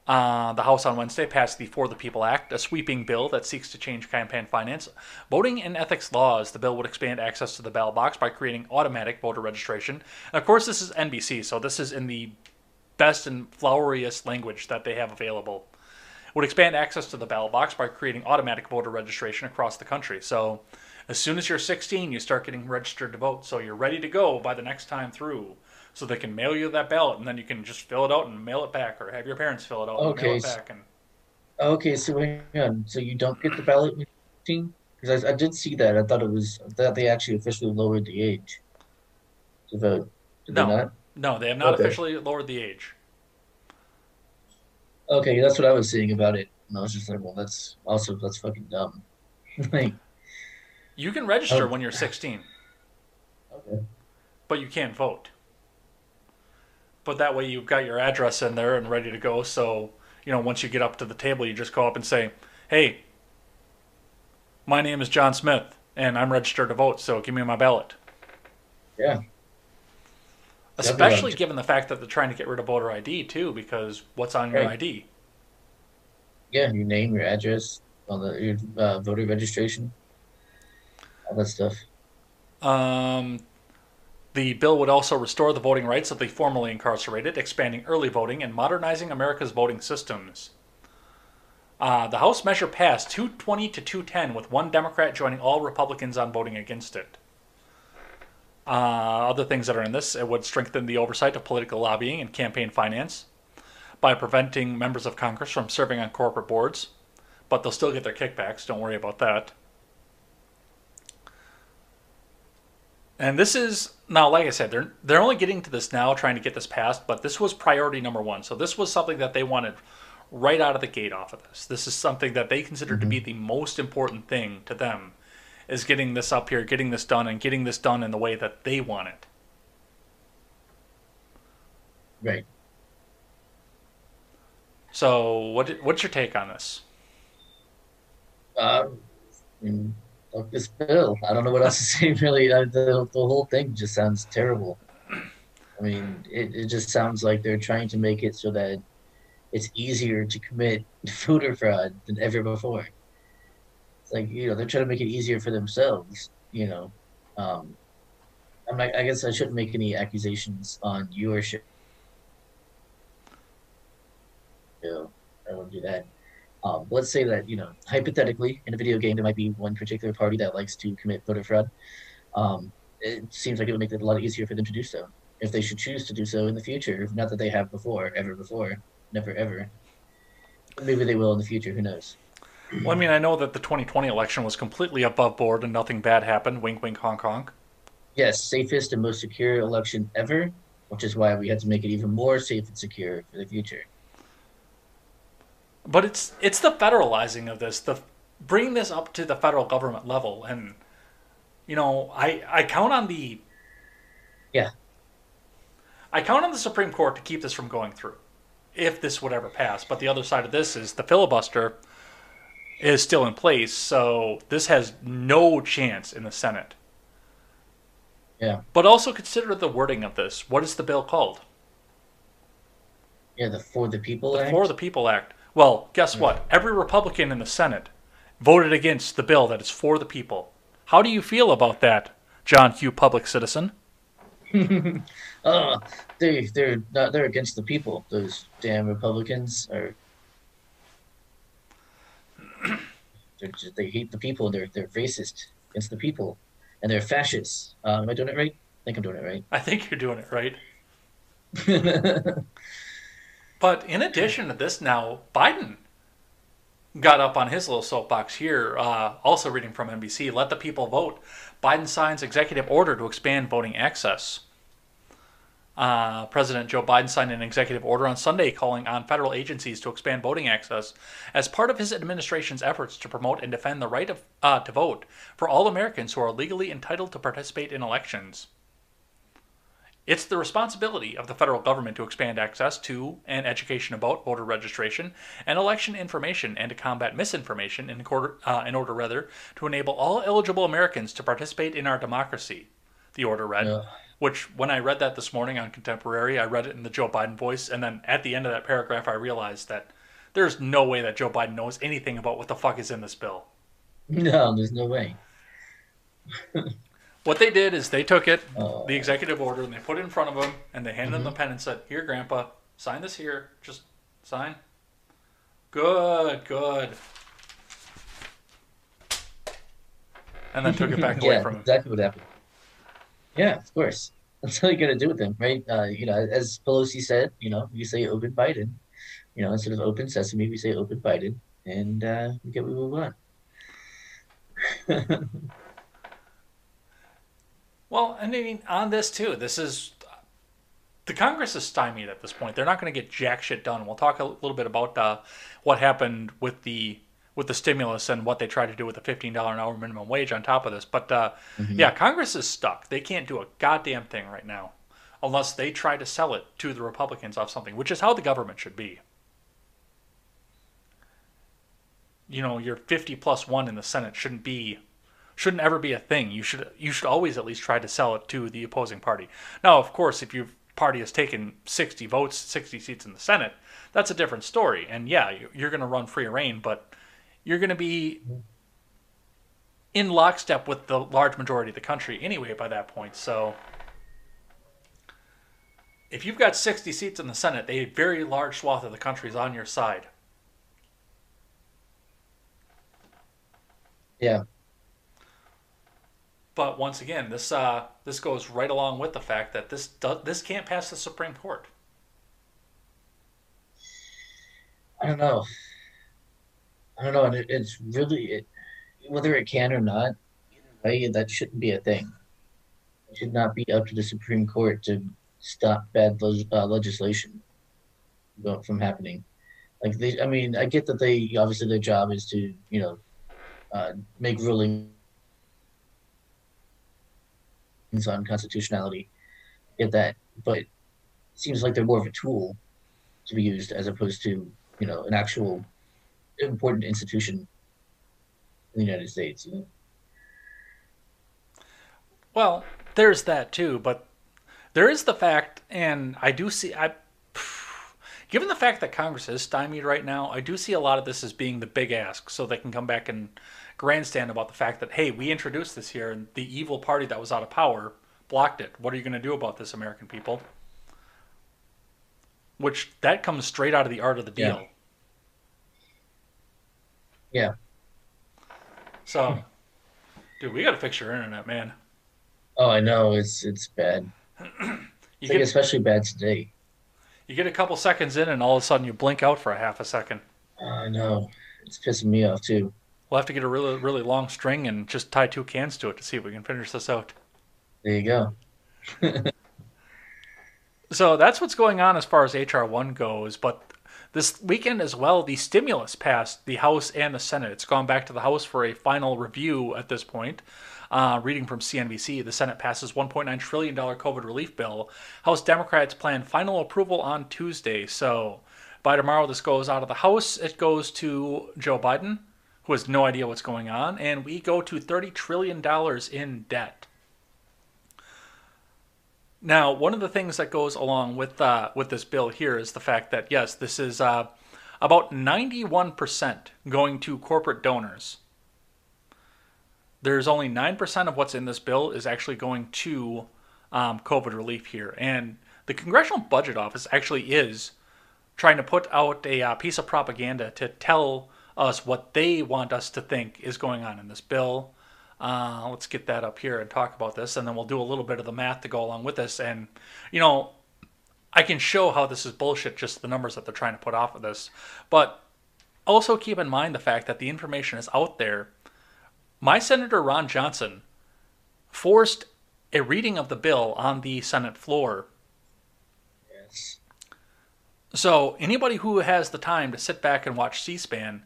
Uh, the House on Wednesday passed the For the People Act, a sweeping bill that seeks to change campaign finance, voting, and ethics laws. The bill would expand access to the ballot box by creating automatic voter registration. And of course, this is NBC, so this is in the best and floweriest language that they have available. Would expand access to the ballot box by creating automatic voter registration across the country. So, as soon as you're 16, you start getting registered to vote. So you're ready to go by the next time through. So they can mail you that ballot, and then you can just fill it out and mail it back, or have your parents fill it out and mail Okay, it back. And Okay, so hang on. So you don't get the ballot when 16? Because I, I did see that. I thought it was that they actually officially lowered the age to vote. Did they No. not? no, they have not Okay. officially lowered the age. Okay, that's what I was seeing about it. And I was just like, well, that's also that's fucking dumb. like, You can register Oh. when you're 16, okay. but you can't vote. But that way you've got your address in there and ready to go. So, you know, once you get up to the table, you just go up and say, hey, my name is John Smith, and I'm registered to vote, so give me my ballot. Yeah. Especially given the fact that they're trying to get rid of voter ID, too, because what's on your ID? Yeah, your name, your address, on the your uh, voter registration, all that stuff. Um, the bill would also restore the voting rights of the formerly incarcerated, expanding early voting, and modernizing America's voting systems. Uh, the House measure passed 220 to 210, with one Democrat joining all Republicans on voting against it. Uh, other things that are in this, it would strengthen the oversight of political lobbying and campaign finance by preventing members of Congress from serving on corporate boards, but they'll still get their kickbacks. Don't worry about that. And this is now, like I said, they're they're only getting to this now, trying to get this passed. But this was priority number one. So this was something that they wanted right out of the gate off of this. This is something that they consider to be the most important thing to them, is getting this up here, getting this done, and getting this done in the way that they want it. Right. So what what's your take on this? Um, mean, this bill. I don't know what else to say. Really, uh, the the whole thing just sounds terrible. I mean, it, it just sounds like they're trying to make it so that it's easier to commit voter fraud than ever before. It's like you know they're trying to make it easier for themselves. You know, um, I'm not. I guess I shouldn't make any accusations on your show. You know, I won't do that. Um, let's say that you know hypothetically in a video game there might be one particular party that likes to commit voter fraud. Um, it seems like it would make it a lot easier for them to do so if they should choose to do so in the future. Not that they have before, ever before, never ever. Maybe they will in the future. Who knows? Well, I mean, I know that the 2020 election was completely above board and nothing bad happened. Wink, wink, honk, honk. Yes, safest and most secure election ever, which is why we had to make it even more safe and secure for the future. But it's it's the federalizing of this, the bringing this up to the federal government level, and you know, I I count on the Yeah. I count on the Supreme Court to keep this from going through, if this would ever pass. But the other side of this is the filibuster is still in place, so this has no chance in the Senate. Yeah. But also consider the wording of this. What is the bill called? Yeah, the For the People The Act. For the People Act. Well, guess what? Every Republican in the Senate voted against the bill that is for the people. How do you feel about that, John Q. Public Citizen? Oh, they they're not they're against the people. Those damn Republicans are. They're just, they hate the people. They're they're racist against the people, and they're fascists. Uh, am I doing it right? I think I'm doing it right. I think you're doing it right. But in addition to this, now Biden got up on his little soapbox here, uh, also reading from NBC Let the people vote. Biden signs executive order to expand voting access. Uh, President Joe Biden signed an executive order on Sunday calling on federal agencies to expand voting access as part of his administration's efforts to promote and defend the right of, uh, to vote for all Americans who are legally entitled to participate in elections. It's the responsibility of the federal government to expand access to and education about voter registration and election information and to combat misinformation in order, uh, in order rather, to enable all eligible Americans to participate in our democracy, the order read. Yeah. Which, when I read that this morning on Contemporary, I read it in the Joe Biden voice, and then at the end of that paragraph, I realized that there's no way that Joe Biden knows anything about what the fuck is in this bill. no, there's no way. What they did is they took it, Oh. the executive order, and they put it in front of him, and they handed him the pen and said, "Here, Grandpa, sign this here. Just sign." Good, good. And then took it back away yeah, from him. exactly what happened. Yeah, of course. That's all you gotta do with them, right? Uh, you know, as Pelosi said, you know, we say open Biden. You know, instead of open sesame, we say open Biden, and uh, we get what we want. Well, and I mean, on this too, this is the Congress is stymied at this point. They're not going to get jack shit done. We'll talk a little bit about uh, what happened with the with the stimulus and what they tried to do with the fifteen dollar an hour minimum wage on top of this. But uh, yeah, Congress is stuck. They can't do a goddamn thing right now unless they try to sell it to the Republicans off something, which is how the government should be. You know, your fifty plus one in the Senate shouldn't be shouldn't ever be a thing. You should you should always at least try to sell it to the opposing party. Now, of course, if your party has taken 60 votes, 60 seats in the Senate, that's a different story. And yeah, you- you're going to run free reign, but you're going to be in lockstep with the large majority of the country anyway by that point. So if you've got 60 seats in the Senate, a very large swath of the country is on your side. Yeah, But once again, this uh, this goes right along with the fact that this this can't pass the Supreme Court. I don't know. I don't know, and it, it's really it, whether it can or not. That shouldn't be a thing. It should not be up to the Supreme Court to stop bad leg- uh, legislation from happening. Like they, I mean, I get that they obviously their job is to you know uh, make rulings on constitutionality. Get that, but it seems like they're more of a tool to be used as opposed to you know an actual important institution in the United States. You know? Well, there's that too, but there is the fact, and I do see, I, given the fact that Congress is stymied right now, I do see a lot of this as being the big ask, so they can come back and grandstand about the fact that hey, we introduced this here, and the evil party that was out of power blocked it. What are you going to do about this, American people? Which that comes straight out of the art of the deal. Yeah. Yeah. So, dude, we got to fix your internet, man. Oh, I know it's it's bad. You get, especially bad today. you get a couple seconds in, and all of a sudden you blink out for a half a second. I know it's pissing me off too. We'll have to get a really, really long string and just tie two cans to it to see if we can finish this out. There you go. So that's what's going on as far as HR 1 goes. But this weekend as well, the stimulus passed the House and the Senate. It's gone back to the House for a final review at this point. Uh, reading from CNBC, the Senate passes $1.9 trillion COVID relief bill. House Democrats plan final approval on Tuesday. So by tomorrow, this goes out of the House. It goes to Joe Biden, who has no idea what's going on. And we go to $30 trillion in debt. Now, one of the things that goes along with uh, with this bill here is the fact that yes, this is uh, about 91% going to corporate donors. There's only 9% of what's in this bill is actually going to um, COVID relief here, and the Congressional Budget Office actually is trying to put out a uh, piece of propaganda to tell us what they want us to think is going on in this bill. Uh, let's get that up here and talk about this, and then we'll do a little bit of the math to go along with this. And, you know, I can show how this is bullshit, just the numbers that they're trying to put off of this. But also keep in mind the fact that the information is out there. My Senator Ron Johnson forced a reading of the bill on the Senate floor. Yes. So anybody who has the time to sit back and watch C SPAN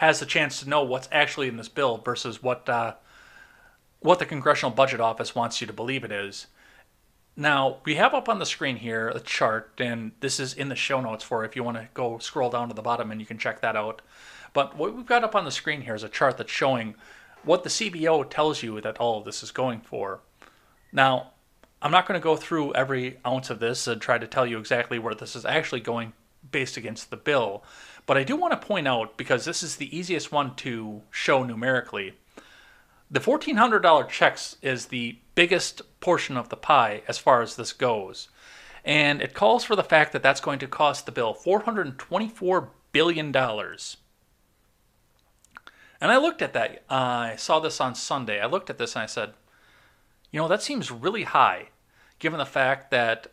has the chance to know what's actually in this bill versus what uh, what the Congressional Budget Office wants you to believe it is. Now, we have up on the screen here a chart, and this is in the show notes for if you want to go scroll down to the bottom and you can check that out. But what we've got up on the screen here is a chart that's showing what the CBO tells you that all of this is going for. Now, I'm not going to go through every ounce of this and try to tell you exactly where this is actually going based against the bill, but I do want to point out, because this is the easiest one to show numerically, the $1,400 checks is the biggest portion of the pie as far as this goes. And it calls for the fact that that's going to cost the bill $424 billion. And I looked at that. Uh, I saw this on Sunday. I looked at this and I said, you know, that seems really high, given the fact that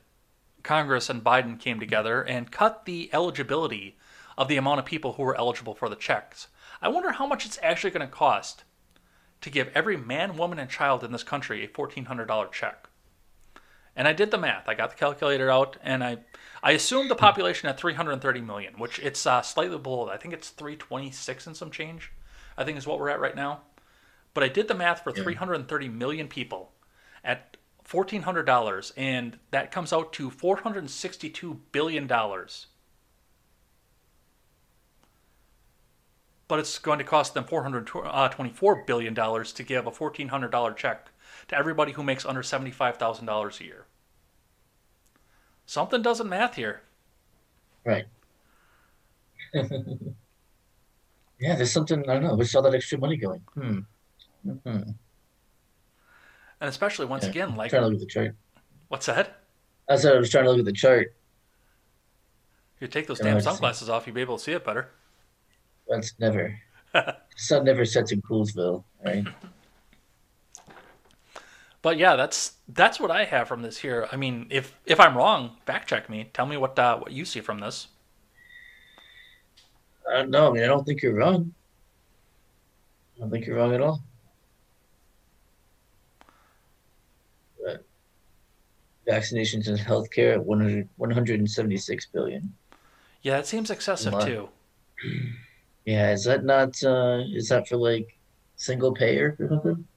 Congress and Biden came together and cut the eligibility of the amount of people who were eligible for the checks. I wonder how much it's actually going to cost to give every man, woman, and child in this country a $1,400 check. And I did the math. I got the calculator out, and I I assumed the population at 330 million, which it's uh, slightly below. I think it's 326 and some change. I think is what we're at right now. But I did the math for Yeah. 330 million people at $1,400, and that comes out to $462 billion. But it's going to cost them $424 billion to give a $1,400 check to everybody who makes under $75,000 a year. Something doesn't math here. Right. yeah, there's something I don't know. Where's all that extra money going? Hmm. Mm-hmm. And especially once Yeah. again, like, trying to look at the chart. what's that? I said I was trying to look at the chart. If you take those damn sunglasses off, you'll be able to see it better. That's never. sun never sets in Coolsville, right? But yeah, that's that's what I have from this here. I mean, if if I'm wrong, fact check me. Tell me what uh, what you see from this. I don't know. I mean, I don't think you're wrong. I don't think you're wrong at all. Uh, vaccinations and healthcare at 100, 176 billion. Yeah, that seems excessive too. Yeah, is that not uh is that for like single payer or something? I'm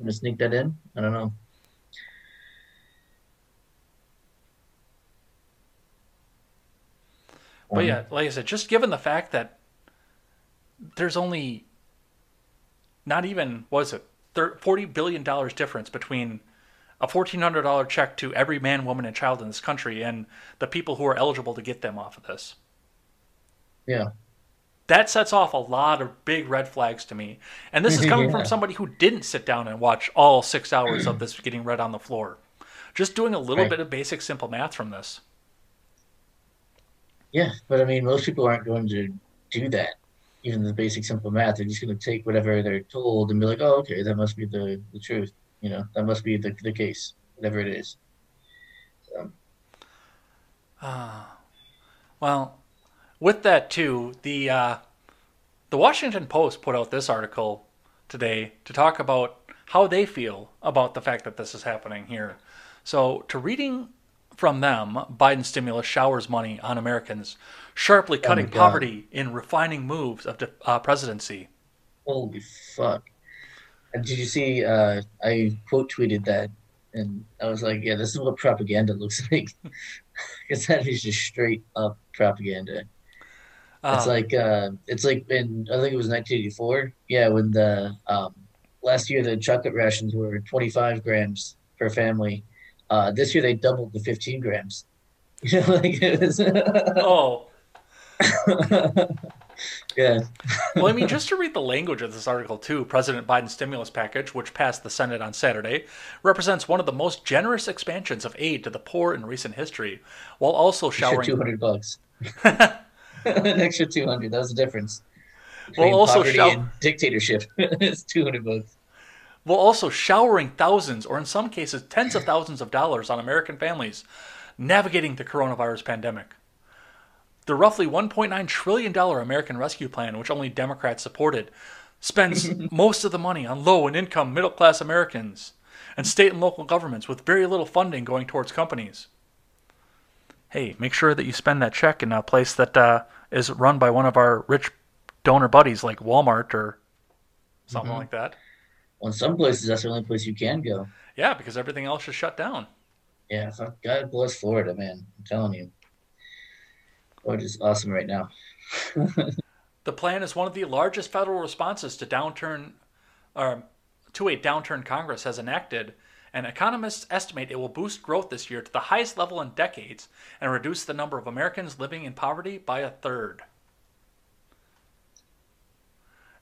gonna sneak that in? I don't know. But Um, yeah, like I said, just given the fact that there's only not even was it thir- forty billion dollars difference between a fourteen hundred dollar check to every man, woman, and child in this country and the people who are eligible to get them off of this. Yeah. That sets off a lot of big red flags to me. And this is coming from somebody who didn't sit down and watch all six hours of this getting read on the floor. Just doing a little Right. bit of basic simple math from this. Yeah, but I mean most people aren't going to do that. Even the basic simple math, they're just gonna take whatever they're told and be like, Oh, okay, that must be the, the truth. You know, that must be the the case, whatever it is. So ah. Well, with that too, the uh, the Washington Post put out this article today to talk about how they feel about the fact that this is happening here. So, to reading from them, Biden's stimulus showers money on Americans, sharply cutting God. poverty in refining moves of the uh, presidency. Holy fuck. Did you see, uh, I quote tweeted that and I was like, yeah, this is what propaganda looks like. Because that is just straight up propaganda. It's Um, like, uh, it's like in, I think it was 1984. Yeah, when the, um, last year the chocolate rations were 25 grams per family. Uh, this year they doubled to 15 grams. You know, like it was, oh, yeah. well, I mean, just to read the language of this article, too, President Biden's stimulus package, which passed the Senate on Saturday, represents one of the most generous expansions of aid to the poor in recent history, while also showering 200 bucks. An extra 200. That was the difference. Between also and dictatorship. it's 200 bucks. while also showering thousands, or in some cases, tens of thousands of dollars on American families navigating the coronavirus pandemic. The roughly $1.9 trillion American Rescue Plan, which only Democrats supported, spends most of the money on low and income middle class Americans and state and local governments with very little funding going towards companies. Hey, make sure that you spend that check in a place that uh, is run by one of our rich donor buddies like Walmart or something mm-hmm. like that. Well, in some places, that's the only place you can go. Yeah, because everything else is shut down. Yeah, God bless Florida, man. I'm telling you. Florida's awesome right now. The plan is one of the largest federal responses to downturn, or to a downturn Congress has enacted, and economists estimate it will boost growth this year to the highest level in decades and reduce the number of Americans living in poverty by a third.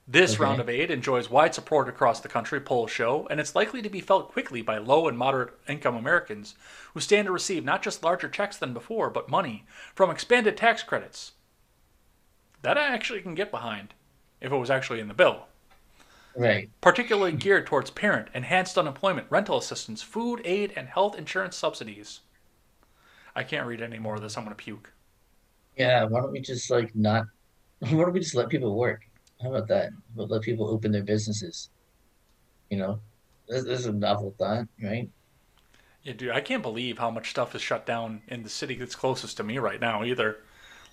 This Okay. round of aid enjoys wide support across the country, polls show, and it's likely to be felt quickly by low and moderate income Americans who stand to receive not just larger checks than before, but money from expanded tax credits. That I actually can get behind if it was actually in the bill. Right. Particularly geared towards parent, enhanced unemployment, rental assistance, food aid, and health insurance subsidies. I can't read any more of this. I'm going to puke. Yeah, why don't we just like not? Why don't we just let people work? How about that? We'll let people open their businesses. You know, this, this is a novel thought, right? Yeah, dude, I can't believe how much stuff is shut down in the city that's closest to me right now either.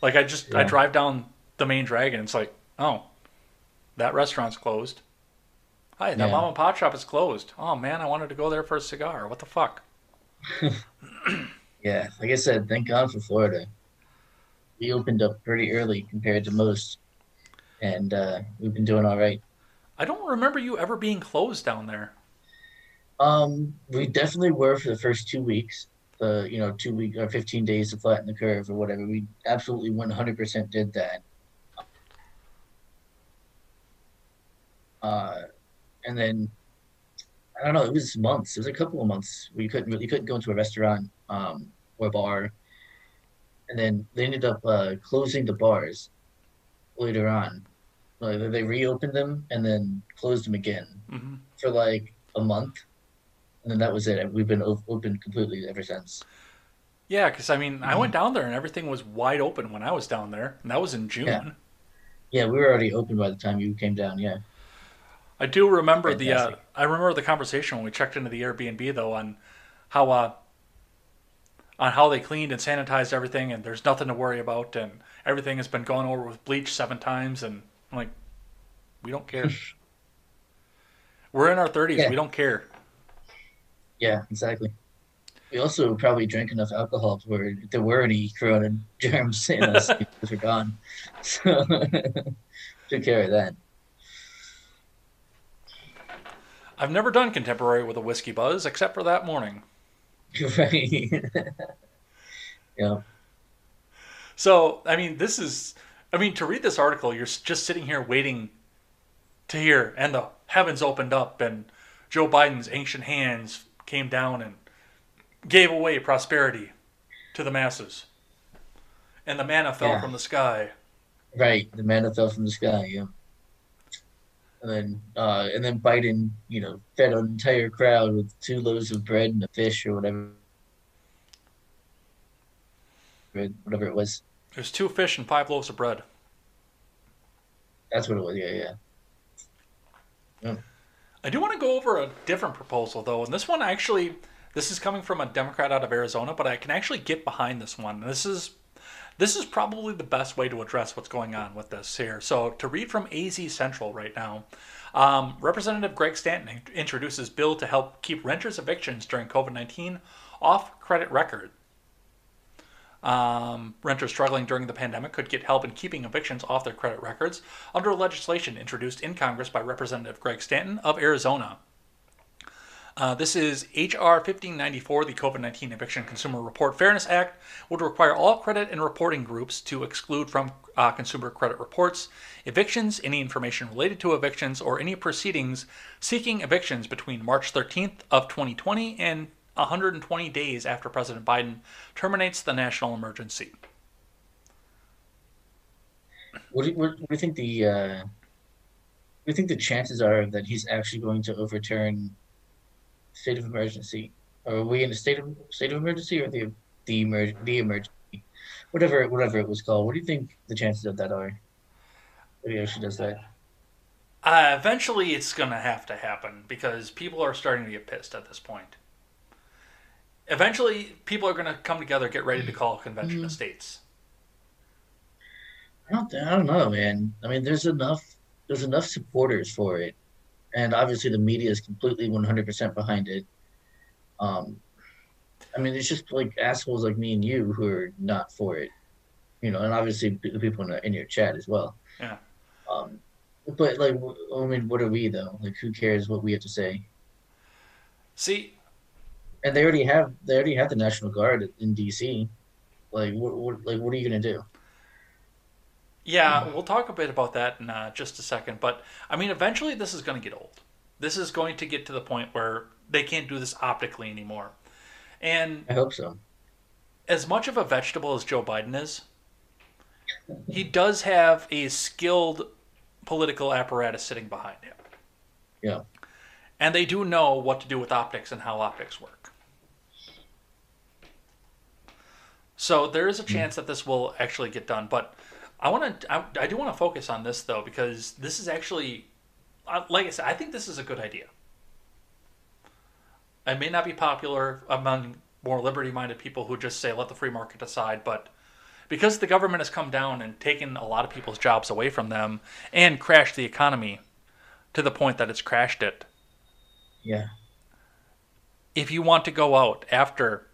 Like I just I drive down the main dragon, it's like, oh, that restaurant's closed. Hi, that Yeah. mom and pop shop is closed. Oh man, I wanted to go there for a cigar. What the fuck? Yeah, like I said, thank God for Florida. We opened up pretty early compared to most, and uh, we've been doing all right. I don't remember you ever being closed down there. Um, we definitely were for the first two weeks. The you know two week or fifteen days to flatten the curve or whatever. We absolutely one hundred percent did that. Uh, and then I don't know. It was months. It was a couple of months. We couldn't really couldn't go into a restaurant um, or bar. And then they ended up uh, closing the bars later on. Like they reopened them and then closed them again hmm for like a month, and then that was it. We've been open completely ever since. Yeah, because I mean, I Mm-hmm. went down there and everything was wide open when I was down there, and that was in June. Yeah. Yeah, we were already open by the time you came down. Yeah, I do remember the uh, I remember the conversation when we checked into the Airbnb though on how uh, on how they cleaned and sanitized everything, and there's nothing to worry about, and everything has been gone over with bleach seven times, and I'm like, we don't care. We're in our 30s. Yeah. We don't care. Yeah, exactly. We also probably drank enough alcohol to where there were any corona germs in us, those are gone. So took care of that. I've never done contemporary with a whiskey buzz except for that morning. Right. yeah. So, I mean, this is, I mean, to read this article, you're just sitting here waiting to hear, and the heavens opened up, and Joe Biden's ancient hands came down and gave away prosperity to the masses. And the manna fell Yeah. from the sky. Right. The manna fell from the sky, yeah. And then uh and then Biden, you know, fed an entire crowd with two loaves of bread and a fish or whatever whatever it was. There's two fish and five loaves of bread. That's what it was, yeah, yeah. I do want to go over a different proposal, though, and this one actually, this is coming from a Democrat out of Arizona, but I can actually get behind this one. This is, this is probably the best way to address what's going on with this here. So to read from AZ Central right now, um, Representative Greg Stanton introduces bill to help keep renters' evictions during COVID-19 off credit record. Um, renters struggling during the pandemic could get help in keeping evictions off their credit records under legislation introduced in Congress by Representative Greg Stanton of Arizona. Uh, this is H.R. 1594, the COVID 19 Eviction Consumer Report Fairness Act, would require all credit and reporting groups to exclude from uh, consumer credit reports evictions, any information related to evictions, or any proceedings seeking evictions between March 13th of 2020 and 120 days after President Biden terminates the national emergency. What do you, what, do you think the uh do you think the chances are that he's actually going to overturn state of emergency? Or are we in a state of state of emergency or the the emer the emergency? Whatever whatever it was called. What do you think the chances of that are? That he actually does that? Uh, eventually, it's going to have to happen because people are starting to get pissed at this point. Eventually, people are going to come together, get ready to call a convention of states. I don't, I don't know, man. I mean, there's enough, there's enough supporters for it, and obviously the media is completely 100% behind it. Um, I mean, it's just like assholes like me and you who are not for it, you know, and obviously the people in, the, in your chat as well. Yeah. Um, but like, I mean, what are we though? Like, who cares what we have to say? See, And they already have, they already have the National Guard in D.C. Like, what, what, like, what are you gonna do? Yeah, we'll talk a bit about that in uh, just a second. But I mean, eventually, this is going to get old. This is going to get to the point where they can't do this optically anymore. And I hope so. as much of a vegetable as Joe Biden is, he does have a skilled political apparatus sitting behind him. Yeah. And they do know what to do with optics and how optics work. So there is a chance that this will actually get done, but I want to. I, I do want to focus on this though because this is actually, uh, like I said, I think this is a good idea. It may not be popular among more liberty-minded people who just say let the free market decide, but because the government has come down and taken a lot of people's jobs away from them and crashed the economy to the point that it's crashed it. Yeah. If you want to go out after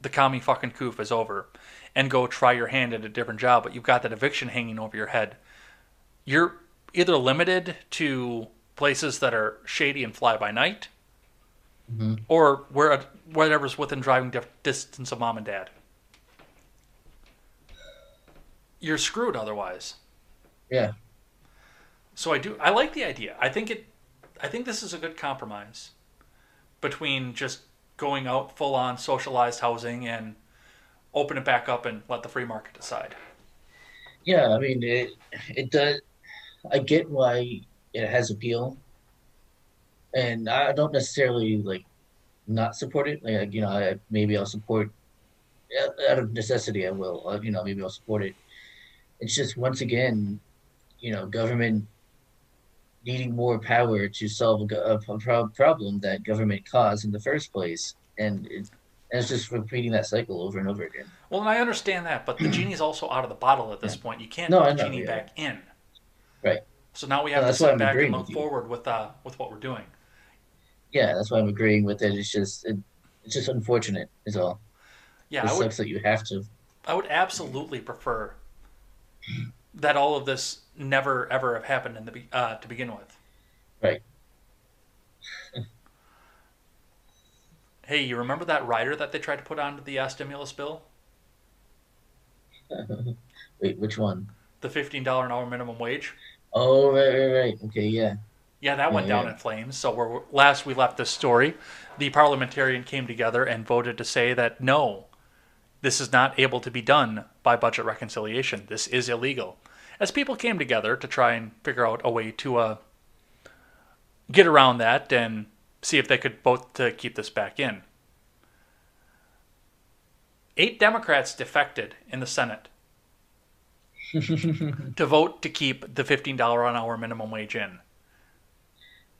the commie fucking coof is over and go try your hand at a different job, but you've got that eviction hanging over your head, you're either limited to places that are shady and fly by night, Mhm. or where whatever's within driving distance of mom and dad. You're screwed otherwise. Yeah. So I do I like the idea. I think it I think this is a good compromise between just going out full on socialized housing and open it back up and let the free market decide. Yeah, I mean it it does I get why it has appeal. And I don't necessarily like not support it. Like you know, I maybe I'll support out of necessity I will. Uh, You know, maybe I'll support it. It's just once again, you know, government needing more power to solve a, a problem that government caused in the first place. And it, and it's just repeating that cycle over and over again. Well, and I understand that, but the genie's also out of the bottle at this point. You can't No, put I the know, genie yeah. back in. Right. So now we No, have to sit back and look forward with uh with what we're doing. Yeah, that's why I'm agreeing with it. It's just it, it's just unfortunate. Is all. Yeah, it I would that you have to. I would absolutely prefer that all of this never ever have happened in the uh, to begin with. Right. Hey, you remember that rider that they tried to put onto the uh, stimulus bill? Wait, which one? The fifteen dollar an hour minimum wage. Oh, right, right, right. Okay, yeah. Yeah, that went down yeah. in flames. So where last we left this story, the parliamentarian came together and voted to say that no, this is not able to be done by budget reconciliation. This is illegal. As people came together to try and figure out a way to uh, get around that and see if they could vote to uh, keep this back in. Eight Democrats defected in the Senate to vote to keep the $15 an hour minimum wage in.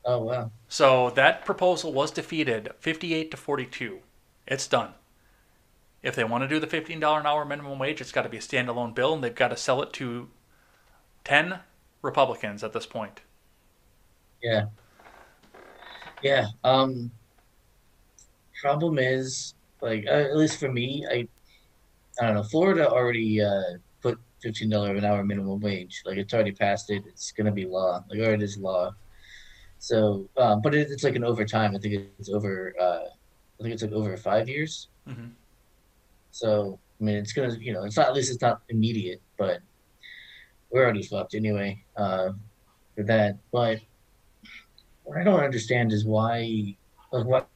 Oh wow. So that proposal was defeated 58 to 42. It's done. If they want to do the $15 an hour minimum wage, it's got to be a standalone bill and they've got to sell it to 10 Republicans at this point. Yeah. Yeah. Um. Problem is, like, uh, at least for me, I, I don't know. Florida already uh, put fifteen dollar an hour minimum wage. Like, it's already passed it. It's gonna be law. Like, it is law. So, um, but it, it's like an overtime. I think it's over. Uh, I think it's like over five years. Mhm. So, I mean, it's gonna. You know, it's not. At least it's not immediate, but we're already fucked anyway. Uh, for that, but what I don't understand is why, like, what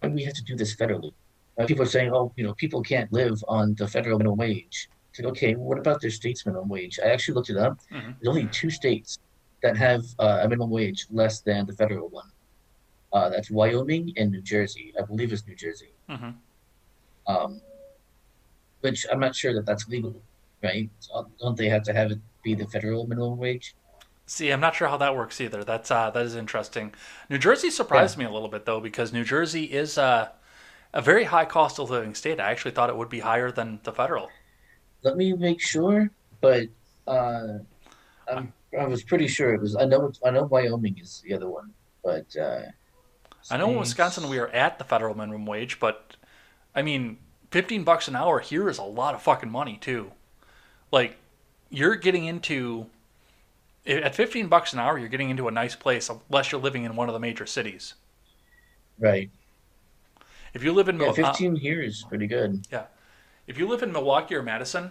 why we have to do this federally. People are saying, oh, you know, people can't live on the federal minimum wage. It's like, okay, what about their state's minimum wage? I actually looked it up. Mhm. There's only two states that have uh, a minimum wage less than the federal one. Uh, that's Wyoming and New Jersey. I believe it's New Jersey. Mhm. Um, which I'm not sure that that's legal, right? So don't they have to have it be the federal minimum wage? See, I'm not sure how that works either. That's uh, that is interesting. New Jersey surprised me a little bit though because New Jersey is uh, a very high cost of living state. I actually thought it would be higher than the federal. Let me make sure, but uh, I'm, I was pretty sure it was. I know. I know Wyoming is the other one, but uh, I know in Wisconsin we are at the federal minimum wage, but I mean, 15 bucks an hour here is a lot of fucking money too. Like you're getting into at 15 bucks an hour, you're getting into a nice place unless you're living in one of the major cities. right? If you live in Yeah, Mil- uh, 15 here is pretty good. yeah, if you live in Milwaukee or Madison,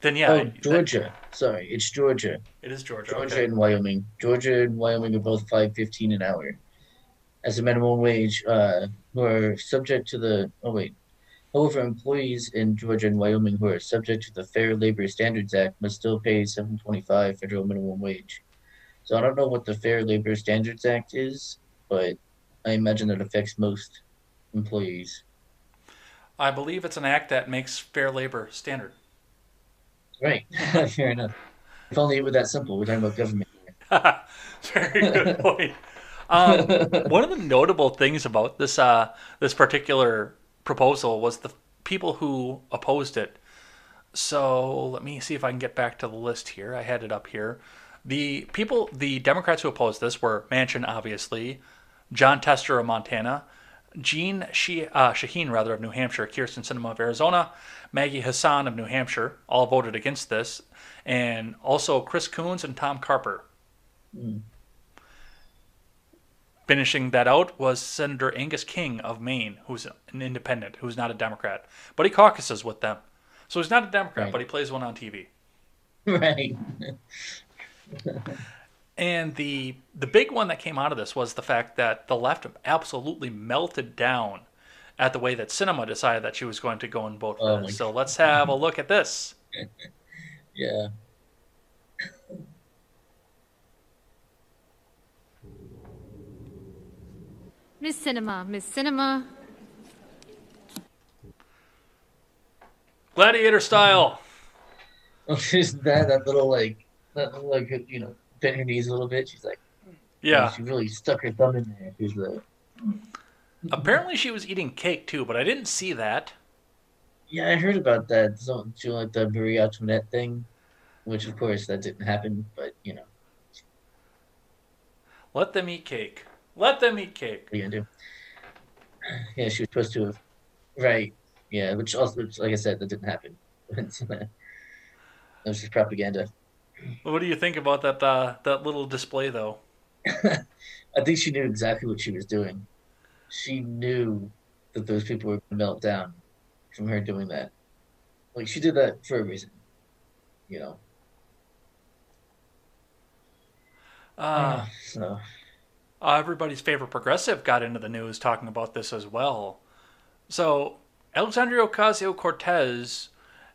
then yeah, oh, that- Georgia. Sorry, it's Georgia. it is Georgia. Georgia okay. and Wyoming. Georgia and Wyoming are both five fifteen an hour as a minimum wage. Uh, who are subject to the oh wait. However, employees in Georgia and Wyoming who are subject to the Fair Labor Standards Act must still pay seven twenty five federal minimum wage. So I don't know what the Fair Labor Standards Act is, but I imagine it affects most employees. I believe it's an act that makes fair labor standard. Right. Fair enough. If only it were that simple. We're talking about government. Very good point. Um, one of the notable things about this uh, this particular proposal was the people who opposed it. So let me see if I can get back to the list here. I had it up here. The people, the Democrats who opposed this were Manchin, obviously, Jon Tester of Montana, Jeanne she- uh, Shaheen, rather, of New Hampshire, Kyrsten Sinema of Arizona, Maggie Hassan of New Hampshire, all voted against this, and also Chris Coons and Tom Carper. Finishing that out was Senator Angus King of Maine, who's an independent, who's not a Democrat, but he caucuses with them. So he's not a Democrat, Right. but he plays one on TV. right. And the the big one that came out of this was the fact that the left absolutely melted down at the way that Sinema decided that she was going to go and vote for Oh this. So let's have a look at this. Yeah. Miss Sinema, Miss Sinema. Gladiator style. Oh, she's that that little like that little, like you know bent her knees a little bit. She's like Yeah. she really stuck her thumb in there. She's like mm-hmm. Apparently, she was eating cake too, but I didn't see that. Yeah, I heard about that. So, doing like the Marie Antoinette thing, which of course that didn't happen, but you know, Let them eat cake. Let them eat cake. what are you gonna do? Yeah, she was supposed to have, right? Yeah, which also, which, like I said, that didn't happen. that was just propaganda. What do you think about that uh, that little display, though? I think she knew exactly what she was doing. She knew that those people were going to melt down from her doing that. Like she did that for a reason, you know. Uh, so uh, everybody's favorite progressive got into the news talking about this as well. So Alexandria Ocasio Cortez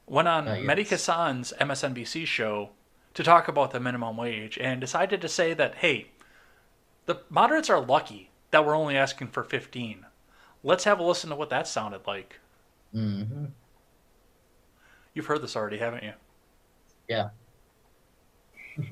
went on Ah, yes. Mehdi Hasan's MSNBC show to talk about the minimum wage and decided to say that hey, the moderates are lucky that we're only asking for 15. Let's have a listen to what that sounded like. hmm You've heard this already, haven't you? yeah,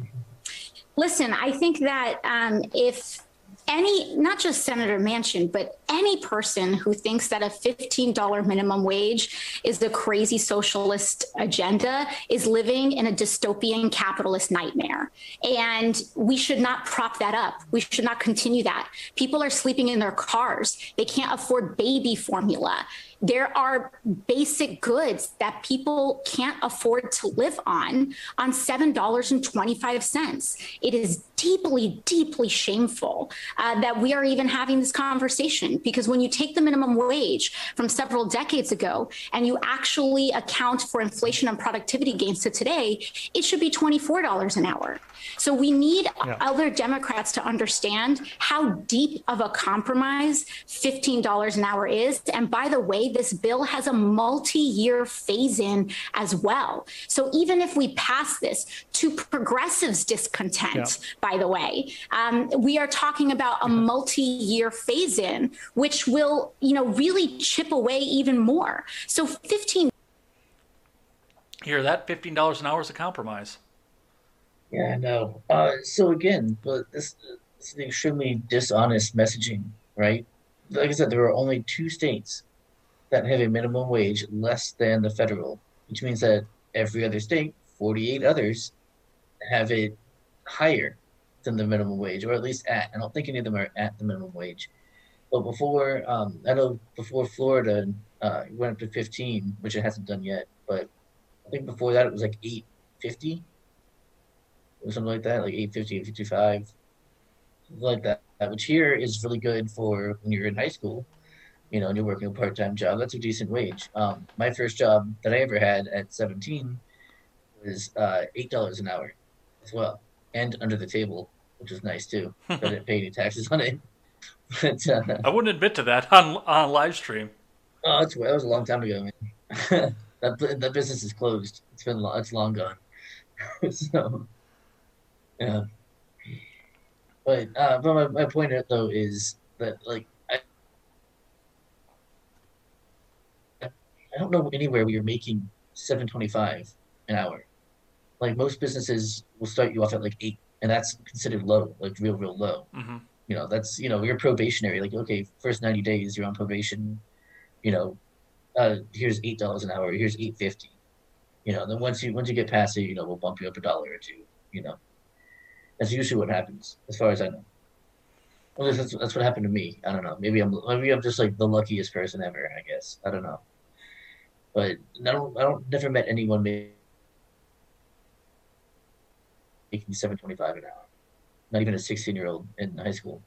Listen, I think that um, if any, not just Senator Manchin, but any person who thinks that a $15 minimum wage is the crazy socialist agenda is living in a dystopian capitalist nightmare. And we should not prop that up. We should not continue that. People are sleeping in their cars, they can't afford baby formula. There are basic goods that people can't afford to live on on $7.25. It is deeply, deeply shameful uh, that we are even having this conversation because when you take the minimum wage from several decades ago and you actually account for inflation and productivity gains to today, it should be $24 an hour. So we need Yeah. other Democrats to understand how deep of a compromise $15 an hour is. And by the way, this bill has a multi year phase in as well. So even if we pass this to progressives' discontent, Yeah. by the way, um, we are talking about a multi year phase in, which will, you know, really chip away even more. So 15 Hear that? $15 an hour is a compromise. yeah, I know. Uh, so again, but this, this is extremely dishonest messaging, right? Like I said, there are only two states that have a minimum wage less than the federal, which means that every other state, 48 others, have it higher than the minimum wage, or at least at. I don't think any of them are at the minimum wage. But before, um, I know before Florida uh, went up to 15, which it hasn't done yet, but I think before that it was like 850 or something like that, like 850, 855, something like that. Which here is really good for when you're in high school, you know, and you're working a part time job. That's a decent wage. Um, my first job that I ever had at 17 was uh, $8 an hour as well, and under the table, which was nice too. I didn't pay any taxes on it. But, uh, I wouldn't admit to that on on live stream. Oh, that's that was a long time ago, man. that that business is closed. It's been long, it's long gone. so, yeah. But uh, but my, my point though is that like I don't know anywhere where you're making seven twenty five an hour. Like most businesses will start you off at like eight, and that's considered low, like real real low. Hmm you know that's you know you're probationary. Like okay first 90 days you're on probation you know uh here's eight dollars an hour here's 850 you know then once you once you get past it you know we'll bump you up a dollar or two you know. That's usually what happens as far as i know. Well that's, that's what happened to me. I don't know. Maybe i'm maybe i'm just like the luckiest person ever i guess. I don't know but i don't i don't never met anyone making 725 an hour not even a 16 year old in high school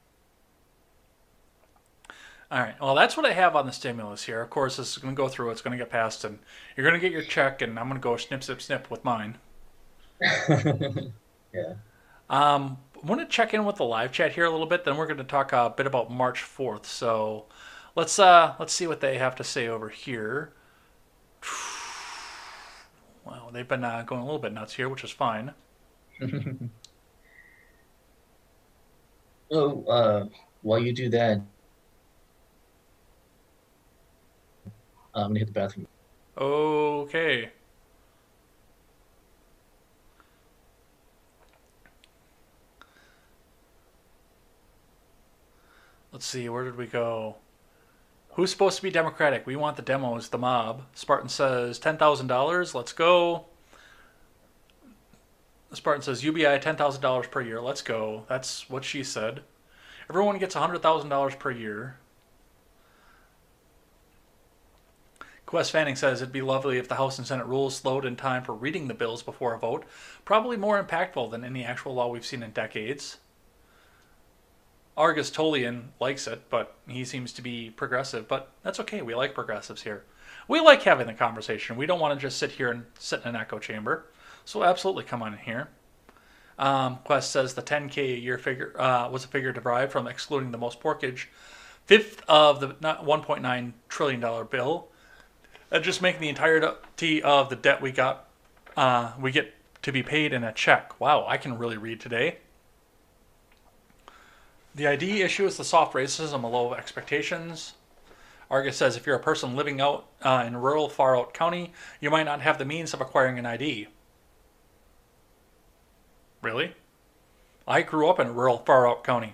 All right. Well, that's what I have on the stimulus here. Of course, this is going to go through. It's going to get passed, and you're going to get your check, and I'm going to go snip, snip, snip with mine. yeah. Um, I want to check in with the live chat here a little bit. Then we're going to talk a bit about March 4th. So let's uh let's see what they have to say over here. Wow, they've been uh, going a little bit nuts here, which is fine. So, uh, while you do that, I'm gonna hit the bathroom. Okay. Let's see, where did we go? Who's supposed to be democratic? We want the demos, the mob. Spartan says $10,000. Let's go. Spartan says UBI $10,000 per year. Let's go. That's what she said. Everyone gets $100,000 per year. Quest Fanning says it'd be lovely if the House and Senate rules slowed in time for reading the bills before a vote. Probably more impactful than any actual law we've seen in decades. Argus Tolian likes it, but he seems to be progressive. But that's okay. We like progressives here. We like having the conversation. We don't want to just sit here and sit in an echo chamber. So absolutely come on in here. Um, Quest says the 10k a year figure uh, was a figure derived from excluding the most porkage, fifth of the 1.9 trillion dollar bill, and just making the entirety of the debt we got uh, we get to be paid in a check. Wow, I can really read today. The ID issue is the soft racism, a low expectations. Argus says if you're a person living out uh, in rural, far out county, you might not have the means of acquiring an ID. Really? I grew up in rural, far out county.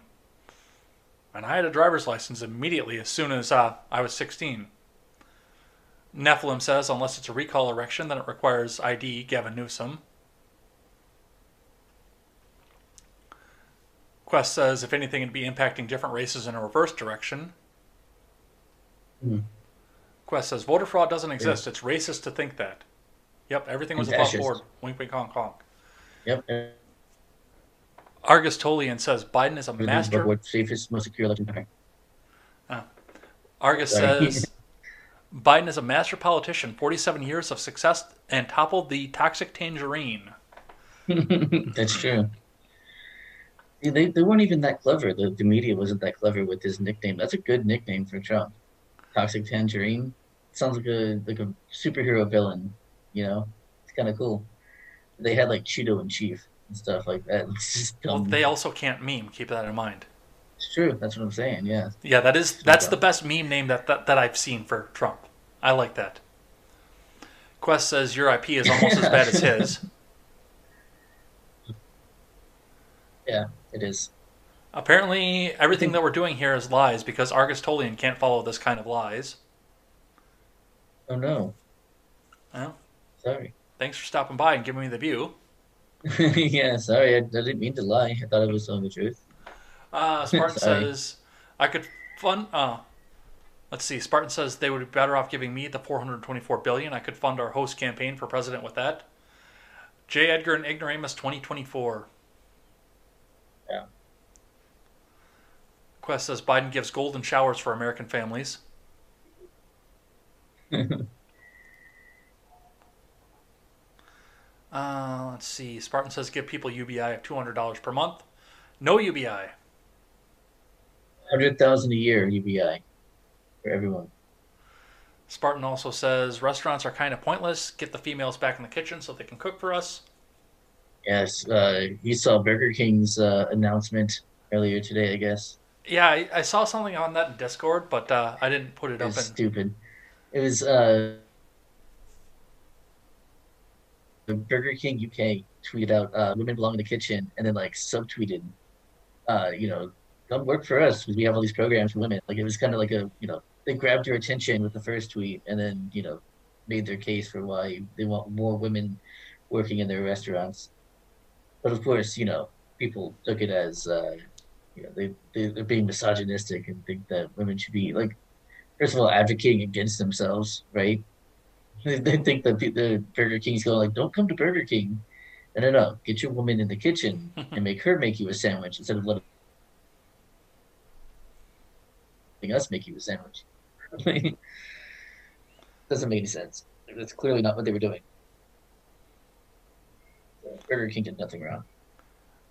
And I had a driver's license immediately as soon as uh, I was 16. Nephilim says unless it's a recall election, then it requires ID, Gavin Newsom. Quest says if anything, it'd be impacting different races in a reverse direction. Hmm. Quest says voter fraud doesn't exist. It's racist to think that. Yep, everything was above board. Wink, wink, honk, honk. Yep. Argus Tolian says Biden is a master. What safest, most secure election ever. Uh, Argus Sorry. says Biden is a master politician, 47 years of success, and toppled the toxic tangerine. That's true. They, they weren't even that clever. The, the media wasn't that clever with his nickname. That's a good nickname for Trump. Toxic Tangerine. Sounds like a like a superhero villain, you know? It's kind of cool. They had like Cheeto in Chief and stuff like that. Well, they also can't meme. Keep that in mind. It's true. That's what I'm saying. Yeah. Yeah, that is that's the best meme name that, that that I've seen for Trump. I like that. Quest says your IP is almost as bad as his. Yeah, it is. Apparently, everything that we're doing here is lies because Argus Tolian can't follow this kind of lies. Oh no. Well, Sorry. thanks for stopping by and giving me the view. yeah, sorry. I, I didn't mean to lie. I thought I was telling the truth. Uh, Spartan says I could fund. Uh, let's see. Spartan says they would be better off giving me the 424 billion. I could fund our host campaign for president with that. J. Edgar and Ignoramus 2024. Yeah. Quest says Biden gives golden showers for American families. Uh, let's see. Spartan says give people UBI of $200 per month. No UBI. Hundred thousand a year UBI for everyone. Spartan also says restaurants are kind of pointless. Get the females back in the kitchen so they can cook for us. Yes, uh, you saw Burger King's uh, announcement earlier today, I guess. Yeah, I, I saw something on that in Discord, but uh, I didn't put it It up. was In, stupid. It was uh, the Burger King UK tweeted out uh, "Women belong in the kitchen" and then like subtweeted, uh, you know, come work for us because we have all these programs for women. Like it was kind of like a you know they grabbed your attention with the first tweet and then you know made their case for why they want more women working in their restaurants. But of course, you know, people took it as uh, you know they, they they're being misogynistic and think that women should be like first of all advocating against themselves, right? They, they think that the Burger King's going like, don't come to Burger King. No, no, no. Get your woman in the kitchen and make her make you a sandwich instead of letting us make you a sandwich. Doesn't make any sense. That's clearly not what they were doing. Burger King did nothing wrong.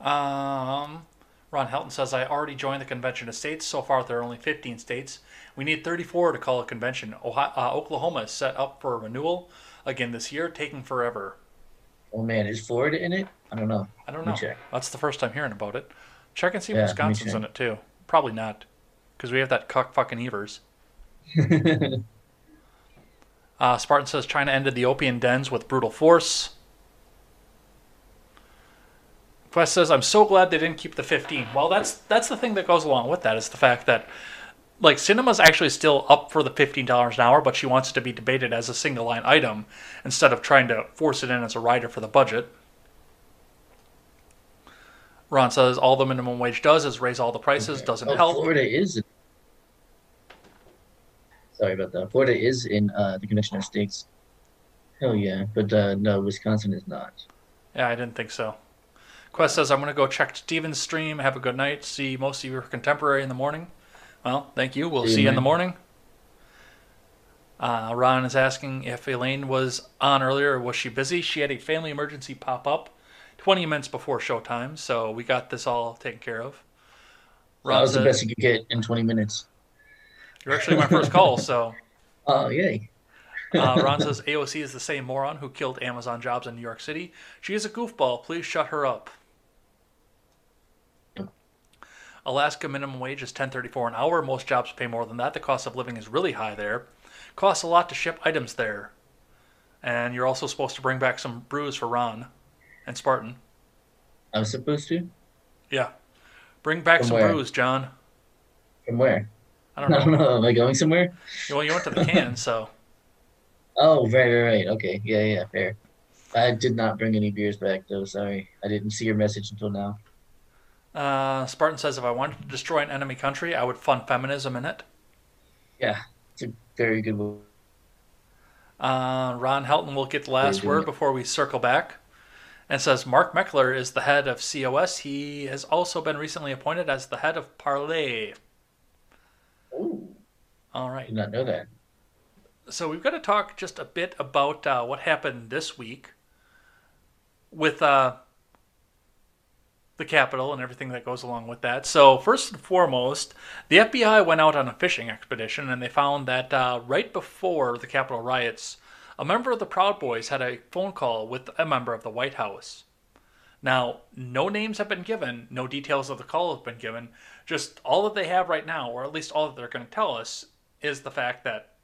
um, Ron Helton says I already joined the convention of states. So far, there are only 15 states. We need 34 to call a convention. Ohio, uh, Oklahoma is set up for renewal again this year, taking forever. Oh man, is Florida in it? I don't know. I don't know. That's the first time hearing about it. Check and see if Yeah, Wisconsin's in it too. Probably not, because we have that cuck fucking Evers. Uh, Spartan says China ended the opium dens with brutal force. Quest says I'm so glad they didn't keep the 15. Well, that's that's the thing that goes along with that is the fact that like Sinema's actually still up for the fifteen dollars an hour, but she wants it to be debated as a single line item instead of trying to force it in as a rider for the budget. Ron says all the minimum wage does is raise all the prices, Okay. doesn't Oh, help. Florida is. Sorry about that. Florida is in uh, the Convention of States. Hell yeah, but uh, no, Wisconsin is not. Yeah, I didn't think so. Quest says, I'm going to go check Stephen's stream. Have a good night. See most of your contemporary in the morning. Well, thank you. We'll See you, see you in the morning. Uh, Ron is asking if Elaine was on earlier or was she busy? She had a family emergency pop up 20 minutes before showtime, so we got this all taken care of. that was the best you could get in 20 minutes. You're actually my first call, so. Oh, yay. Uh, Ron says AOC is the same moron who killed Amazon jobs in New York City. She is a goofball. Please shut her up. Alaska minimum wage is 10.34 an hour. Most jobs pay more than that. The cost of living is really high there. Costs a lot to ship items there. And you're also supposed to bring back some brews for Ron and Spartan. I was supposed to? Yeah. Bring back From some where? brews, Jon. From where? I don't know. Am I going somewhere? well, you went to the can, so. Oh, right, right, right. Okay. Yeah, yeah, fair. I did not bring any beers back, though. Sorry. I didn't see your message until now. Uh, Spartan says if I wanted to destroy an enemy country, I would fund feminism in it. Yeah, it's a very good one. Uh, Ron Helton will get the last word before we circle back. And says Mark Meckler is the head of COS. He has also been recently appointed as the head of Parler. Ooh, All right. did not know that. So we've got to talk just a bit about uh, what happened this week with uh, the Capitol and everything that goes along with that. So first and foremost, the FBI went out on a fishing expedition and they found that uh, right before the Capitol riots, a member of the Proud Boys had a phone call with a member of the White House. Now, no names have been given, no details of the call have been given. Just all that they have right now, or at least all that they're going to tell us, is the fact that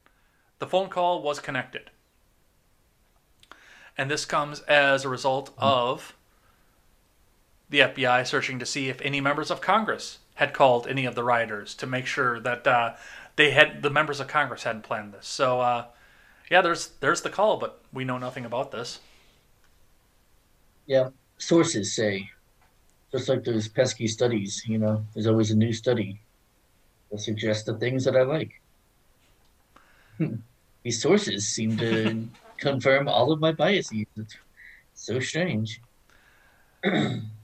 the phone call was connected. And this comes as a result of the FBI searching to see if any members of Congress had called any of the rioters to make sure that uh, they had the members of Congress hadn't planned this. So, uh, yeah, there's there's the call, but we know nothing about this. Yeah, sources say, just like those pesky studies, you know, there's always a new study that suggests the things that I like. These sources seem to confirm all of my biases. It's so strange.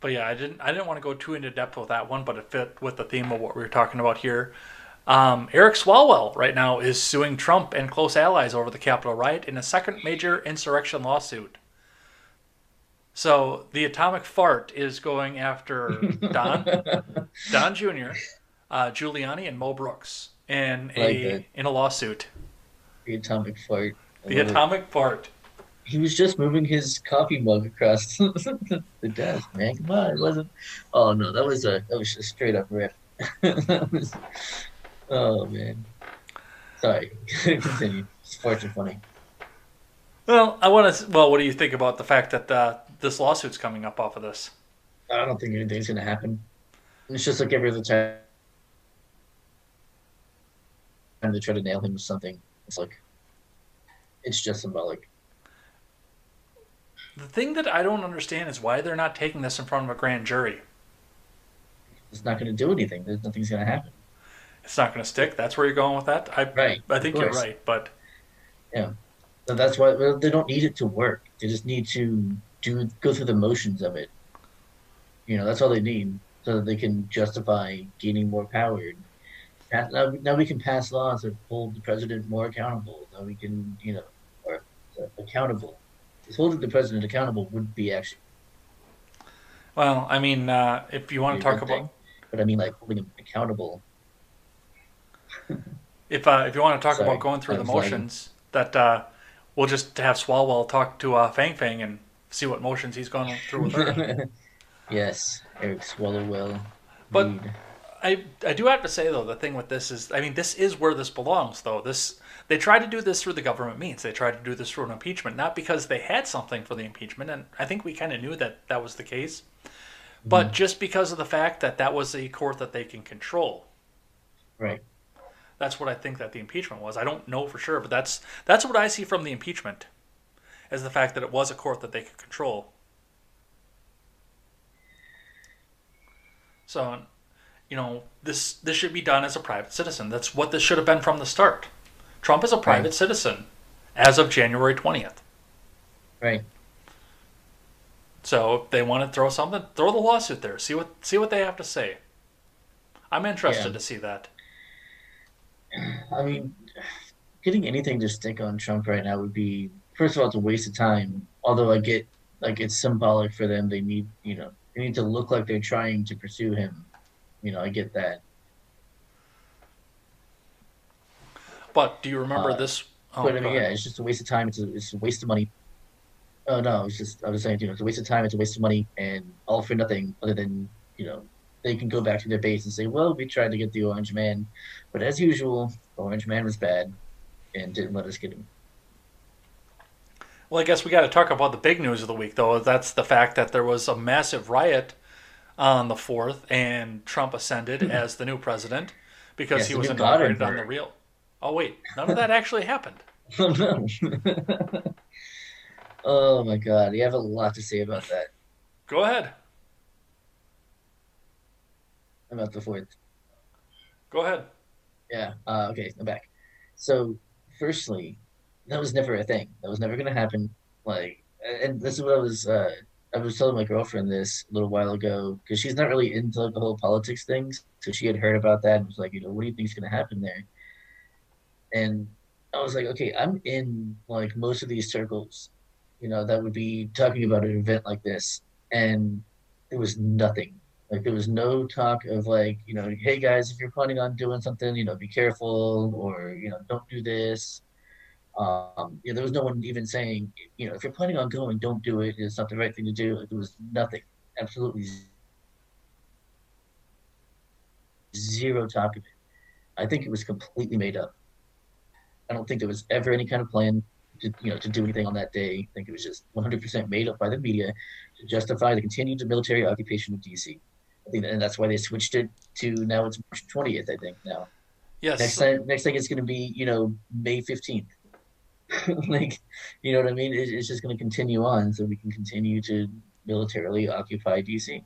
But yeah, I didn't I didn't want to go too into depth with that one, but it fit with the theme of what we were talking about here. Um, Eric Swalwell right now is suing Trump and close allies over the Capitol riot in a second major insurrection lawsuit. So the atomic fart is going after Don, Don Jr., uh, Giuliani, and Mo Brooks in a that. in a lawsuit. The atomic fart. I The love it. atomic fart. He was just moving his coffee mug across the desk, man. Come on, it wasn't. Oh no, that was a that was a straight up rip. Was- oh man. Sorry. Continue. Sports are funny. Well, I want to. Well, what do you think about the fact that uh, this lawsuit's coming up off of this? I don't think anything's gonna happen. It's just like every other time. Time they try to nail him with something. It's like it's just symbolic. The thing that I don't understand is why they're not taking this in front of a grand jury. It's not gonna do anything. There's nothing's gonna happen. It's not going to stick. That's where you're going with that. I Right, I think you're right, but Yeah. So that's why well, they don't need it to work. They just need to do go through the motions of it. You know, that's all they need, so that they can justify gaining more power. Now, now we can pass laws that hold the president more accountable. Now we can, you know, or uh, accountable. Holding the president accountable would be actually well, I mean, uh, if you want to talk about thing. But I mean, like holding him accountable. if uh, if you want to talk Sorry, about going through the motions, that uh, we'll just have Swalwell talk to uh, Fang Fang and see what motions he's gone through with her. yes, Eric Swallowwell. But-. I I do have to say though, the thing with this is, I mean, this is where this belongs. Though this, they tried to do this through the government means. They tried to do this through an impeachment, not because they had something for the impeachment, and I think we kind of knew that that was the case, but mm-hmm. just because of the fact that that was a court that they can control. right. That's what I think that the impeachment was. I don't know for sure, but that's that's what I see from the impeachment, as the fact that it was a court that they could control. So, you know, this this should be done as a private citizen. That's what this should have been from the start. Trump is a private Right. citizen as of January twentieth. Right. So if they want to throw something, throw the lawsuit there. See what see what they have to say. I'm interested Yeah. to see that. I mean, getting anything to stick on Trump right now would be, first of all, it's a waste of time. Although I get, like, it's symbolic for them. They need, you know, they need to look like they're trying to pursue him. You know, I get that. But do you remember Uh, this? Oh, but I mean, yeah, it's just a waste of time. It's a, it's a waste of money. Oh no, it's just I was saying, you know, it's a waste of time. It's a waste of money, and all for nothing. Other than you know, they can go back to their base and say, well, we tried to get the Orange Man, but as usual, the Orange Man was bad, and didn't let us get him. Well, I guess we got to talk about the big news of the week, though. That's the fact that there was a massive riot on the fourth, and Trump ascended as the new president because Yes, he was inaugurated on the real. Oh wait, none of that actually happened. Oh no! oh my God, you have a lot to say about that. Go ahead. I'm about the fourth. Go ahead. Yeah. Uh, okay, I'm back. So, firstly, that was never a thing. That was never going to happen. Like, and this is what I was. Uh, I was telling my girlfriend this a little while ago because she's not really into like, the whole politics things. So she had heard about that and was like, you know, what do you think is going to happen there? And I was like, okay, I'm in like most of these circles, you know, that would be talking about an event like this, and there was nothing. Like there was no talk of like, you know, hey guys, if you're planning on doing something, you know, be careful or, you know, don't do this. Um, you know, there was no one even saying, you know, if you're planning on going, don't do it. It's not the right thing to do. Like, there was nothing, absolutely zero talk of it. I think it was completely made up. I don't think there was ever any kind of plan to, you know, to do anything on that day. I think it was just 100% made up by the media to justify the continued military occupation of DC. I think, and that's why they switched it to now it's March 20th. I think now. Yes. Next time, next thing it's going to be, you know, May 15th. like, you know what I mean? It, it's just going to continue on, so we can continue to militarily occupy DC.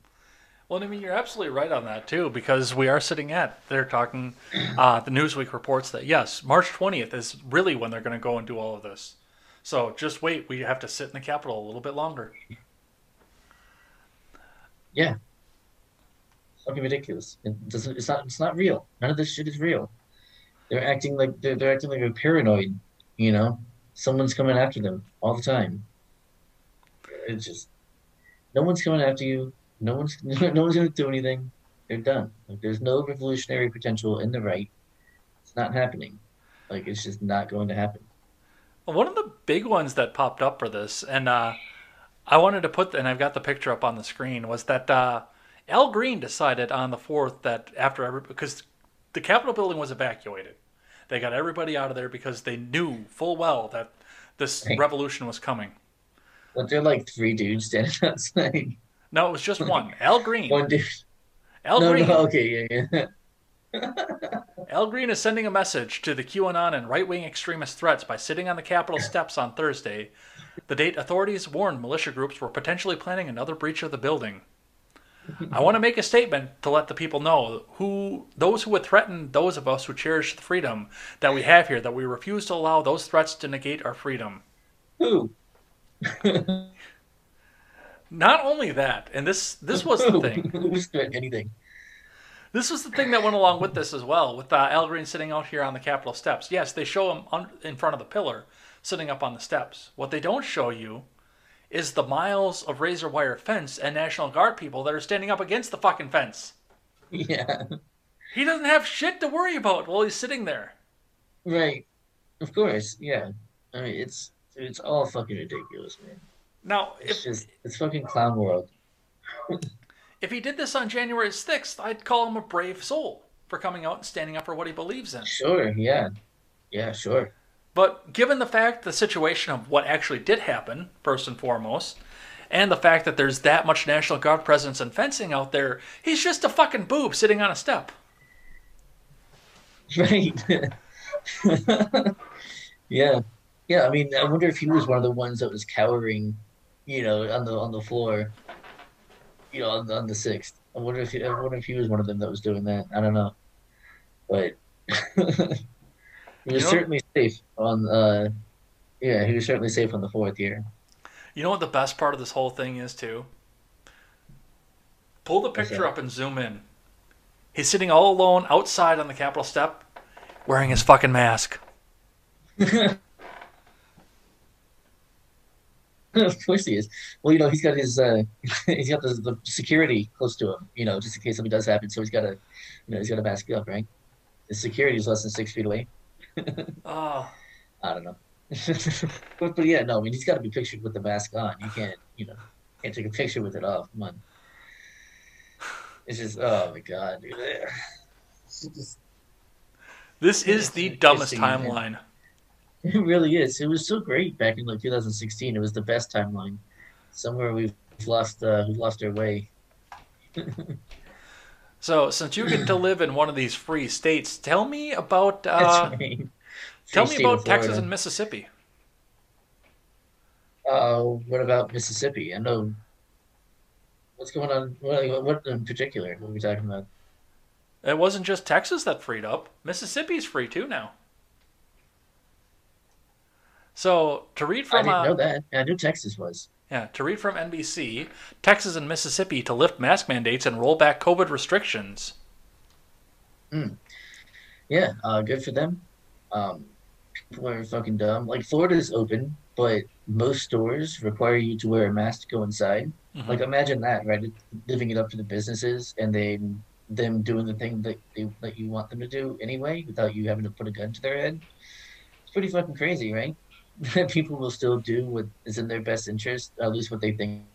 Well, I mean, you're absolutely right on that too, because we are sitting at. They're talking. Uh, the Newsweek reports that yes, March 20th is really when they're going to go and do all of this. So just wait. We have to sit in the Capitol a little bit longer. Yeah. Fucking ridiculous. It doesn't. It's not. It's not real. None of this shit is real. They're acting like they're, they're acting like they're paranoid. You know, someone's coming after them all the time. It's just no one's coming after you. No one's no one's gonna do anything. They're done. Like there's no revolutionary potential in the right. It's not happening. Like it's just not going to happen. One of the big ones that popped up for this, and uh, I wanted to put, and I've got the picture up on the screen, was that uh, Al Green decided on the fourth that after every because the Capitol building was evacuated, they got everybody out of there because they knew full well that this revolution was coming. But they're like three dudes standing outside. No, it was just one. Al Green. One dude. Al no, Green. no, okay, yeah, yeah. Al Green is sending a message to the QAnon and right wing extremist threats by sitting on the Capitol steps on Thursday, the date authorities warned militia groups were potentially planning another breach of the building. I want to make a statement to let the people know who those who would threaten those of us who cherish the freedom that we have here that we refuse to allow those threats to negate our freedom. Who? Not only that, and this this was the thing. Who's anything? This was the thing that went along with this as well, with uh, Al Green sitting out here on the Capitol steps. Yes, they show him un- in front of the pillar, sitting up on the steps. What they don't show you is the miles of razor wire fence and National Guard people that are standing up against the fucking fence. Yeah. He doesn't have shit to worry about while he's sitting there. Right. Of course. Yeah. I mean, it's it's all fucking ridiculous, man. Now, It's if just it's fucking clown world. if he did this on January 6th, I'd call him a brave soul for coming out and standing up for what he believes in. Sure. Yeah. Yeah. Sure. But given the fact, the situation of what actually did happen, first and foremost, and the fact that there's that much National Guard presence and fencing out there, he's just a fucking boob sitting on a step. Right. yeah. Yeah, I mean, I wonder if he was one of the ones that was cowering, you know, on the on the floor, you know, on the, on the sixth. I wonder if he, I wonder if he was one of them that was doing that. I don't know, but he was You know- certainly safe on. uh Yeah, he was certainly safe on the fourth year. You know what the best part of this whole thing is too? Pull the picture up and zoom in. He's sitting all alone outside on the Capitol step, wearing his fucking mask. of course he is. Well, you know, he's got his uh he's got the, the security close to him, you know, just in case something does happen. So he's got to, you know, he's got to mask up, right? The security is less than six feet away. Oh, I don't know. but, but yeah, no, I mean, he's got to be pictured with the mask on. You can't, you know, can't take a picture with it off. Come on. It's just, oh my god, dude. Just- this is the dumbest interesting, timeline. It really is. It was so great back in like 2016. It was the best timeline. Somewhere we've lost, uh, we've lost our way. So, since you get to live in one of these free states, tell me about uh, right. tell me about Texas and Mississippi. Uh, what about Mississippi? I know. What's going on? What, what in particular? What are we talking about? It wasn't just Texas that freed up. Mississippi's free too now. So to read I from didn't uh, know that. I knew Texas was. yeah, to read from NBC, Texas and Mississippi to lift mask mandates and roll back COVID restrictions. Yeah, uh, good for them. Um, people are fucking dumb. Like Florida's open, but most stores require you to wear a mask to go inside. Mhm. Like imagine that, right? Living it up to the businesses and then them doing the thing that they that you want them to do anyway, without you having to put a gun to their head. It's pretty fucking crazy, right? That people will still do what is in their best interest, at least what they think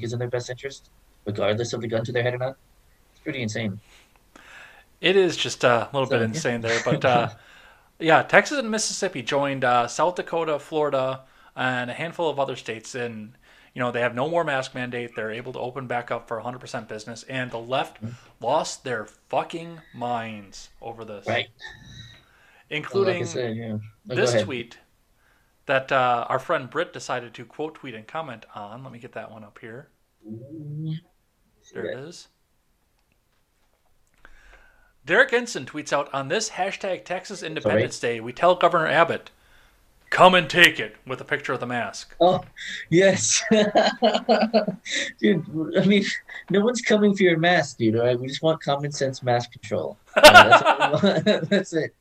is in their best interest, regardless of the gun to their head or not. It's pretty insane. It is just a little So, bit yeah. insane there, but uh, yeah, Texas and Mississippi joined uh, South Dakota, Florida, and a handful of other states. And you know they have no more mask mandate. They're able to open back up for 100% business, and the left Mm-hmm. lost their fucking minds over this, Right. Including like I said, yeah. Oh, this tweet that uh, our friend Britt decided to quote tweet and comment on. Let me get that one up here. There it is. Derek Ensign tweets out on this hashtag Texas Independence Day, we tell Governor Abbott, come and take it with a picture of the mask. Oh, yes. dude, I mean, no one's coming for your mask, dude, all right? We just want common sense mask control. Right, that's, what we want. that's it.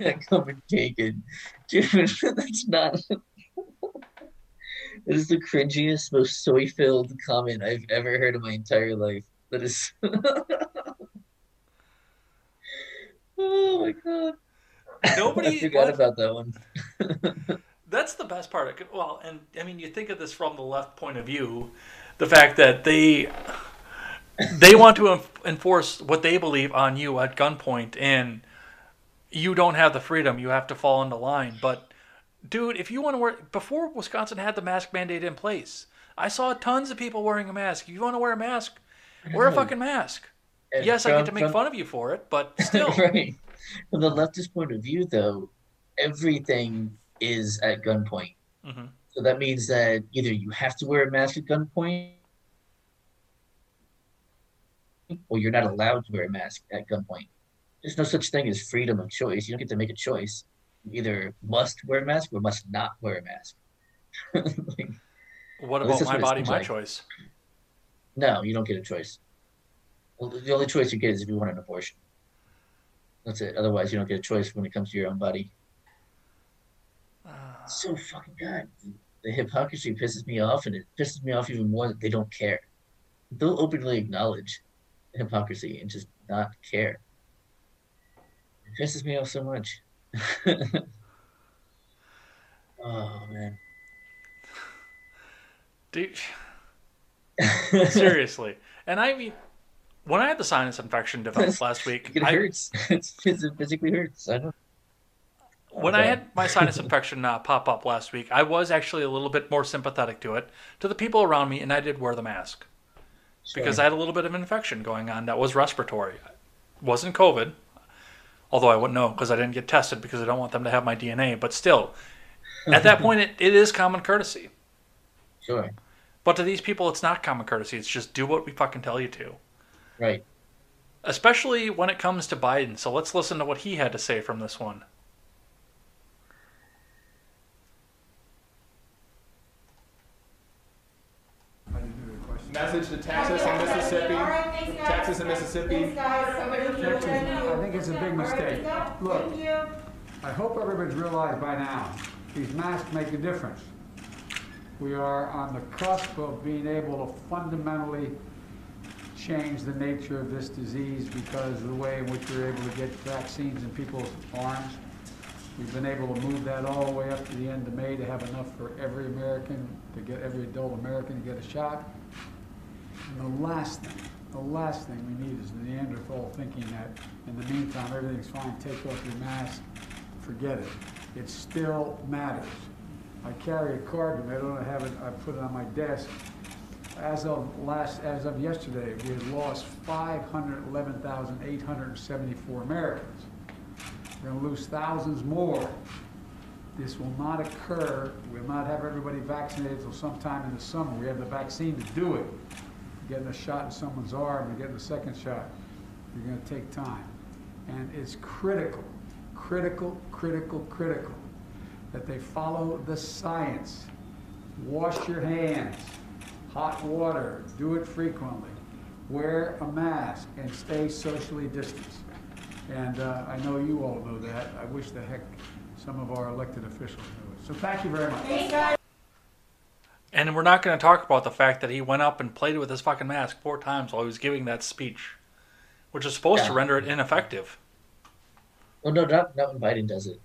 yeah, come and take it. Dude, that's not. That is the cringiest, most soy filled comment I've ever heard in my entire life. That is. oh my god. Nobody- I forgot about that one. That's the best part. Could- Well, and I mean, you think of this from the left point of view, the fact that they they want to enforce what they believe on you at gunpoint, and you don't have the freedom. You have to fall into line. But, dude, if you want to wear before Wisconsin had the mask mandate in place, I saw tons of people wearing a mask. If you want to wear a mask, wear a fucking mask. And Yes, I get to make from- fun of you for it, but still. right. From the leftist point of view, though, everything is at gunpoint. Mhm. So that means that either you have to wear a mask at gunpoint, or you're not allowed to wear a mask at gunpoint. There's no such thing as freedom of choice. You don't get to make a choice. You either must wear a mask or must not wear a mask. Like, What about my what body, my like. choice? no, you don't get a choice. Well, the only choice you get is if you want an abortion. That's it. Otherwise, you don't get a choice when it comes to your own body. Ah. so fucking god. The hypocrisy pisses me off, and it pisses me off even more that they don't care. They'll openly acknowledge hypocrisy and just not care. It pisses me off so much. oh man. Dude, seriously. And I mean, when I had the sinus infection developed last week, It I, hurts. It physically hurts. I know. when I had my sinus infection uh, pop up last week, I was actually a little bit more sympathetic to it, to the people around me, and I did wear the mask. because I had a little bit of infection going on that was respiratory. It wasn't COVID, although I wouldn't know because I didn't get tested because I don't want them to have my DNA. But still, at that point, it, it is common courtesy. Sure. But to these people, it's not common courtesy. It's just do what we fucking tell you to. Right. Especially when it comes to Biden. So let's listen to what he had to say from this one. Message to Texas and Mississippi. Texas and Mississippi. Texas, I think it's a big mistake. Look, I hope everybody's realized by now, these masks make a difference. We are on the cusp of being able to fundamentally change the nature of this disease because of the way in which we're able to get vaccines in people's arms. We've been able to move that all the way up to the end of May to have enough for every American, to get every adult American to get a shot. And the last thing, the last thing we need is Neanderthal thinking that in the meantime, everything's fine, take off your mask, forget it. It still matters. I carry a card with me, I don't have it, I put it on my desk. As of last, as of yesterday, we had lost 511,874 Americans. We're gonna lose thousands more. This will not occur, we'll not have everybody vaccinated until sometime in the summer. We have the vaccine to do it. Getting a shot in someone's arm and getting a second shot, you're gonna take time. And it's critical, critical, critical, critical that they follow the science. Wash your hands, hot water, do it frequently, wear a mask, and stay socially distanced. And uh, I know you all know that. I wish the heck some of our elected officials knew it. So thank you very much. And we're not going to talk about the fact that he went up and played with his fucking mask four times while he was giving that speech, which is supposed to render it ineffective. Well, no, not not when Biden does it.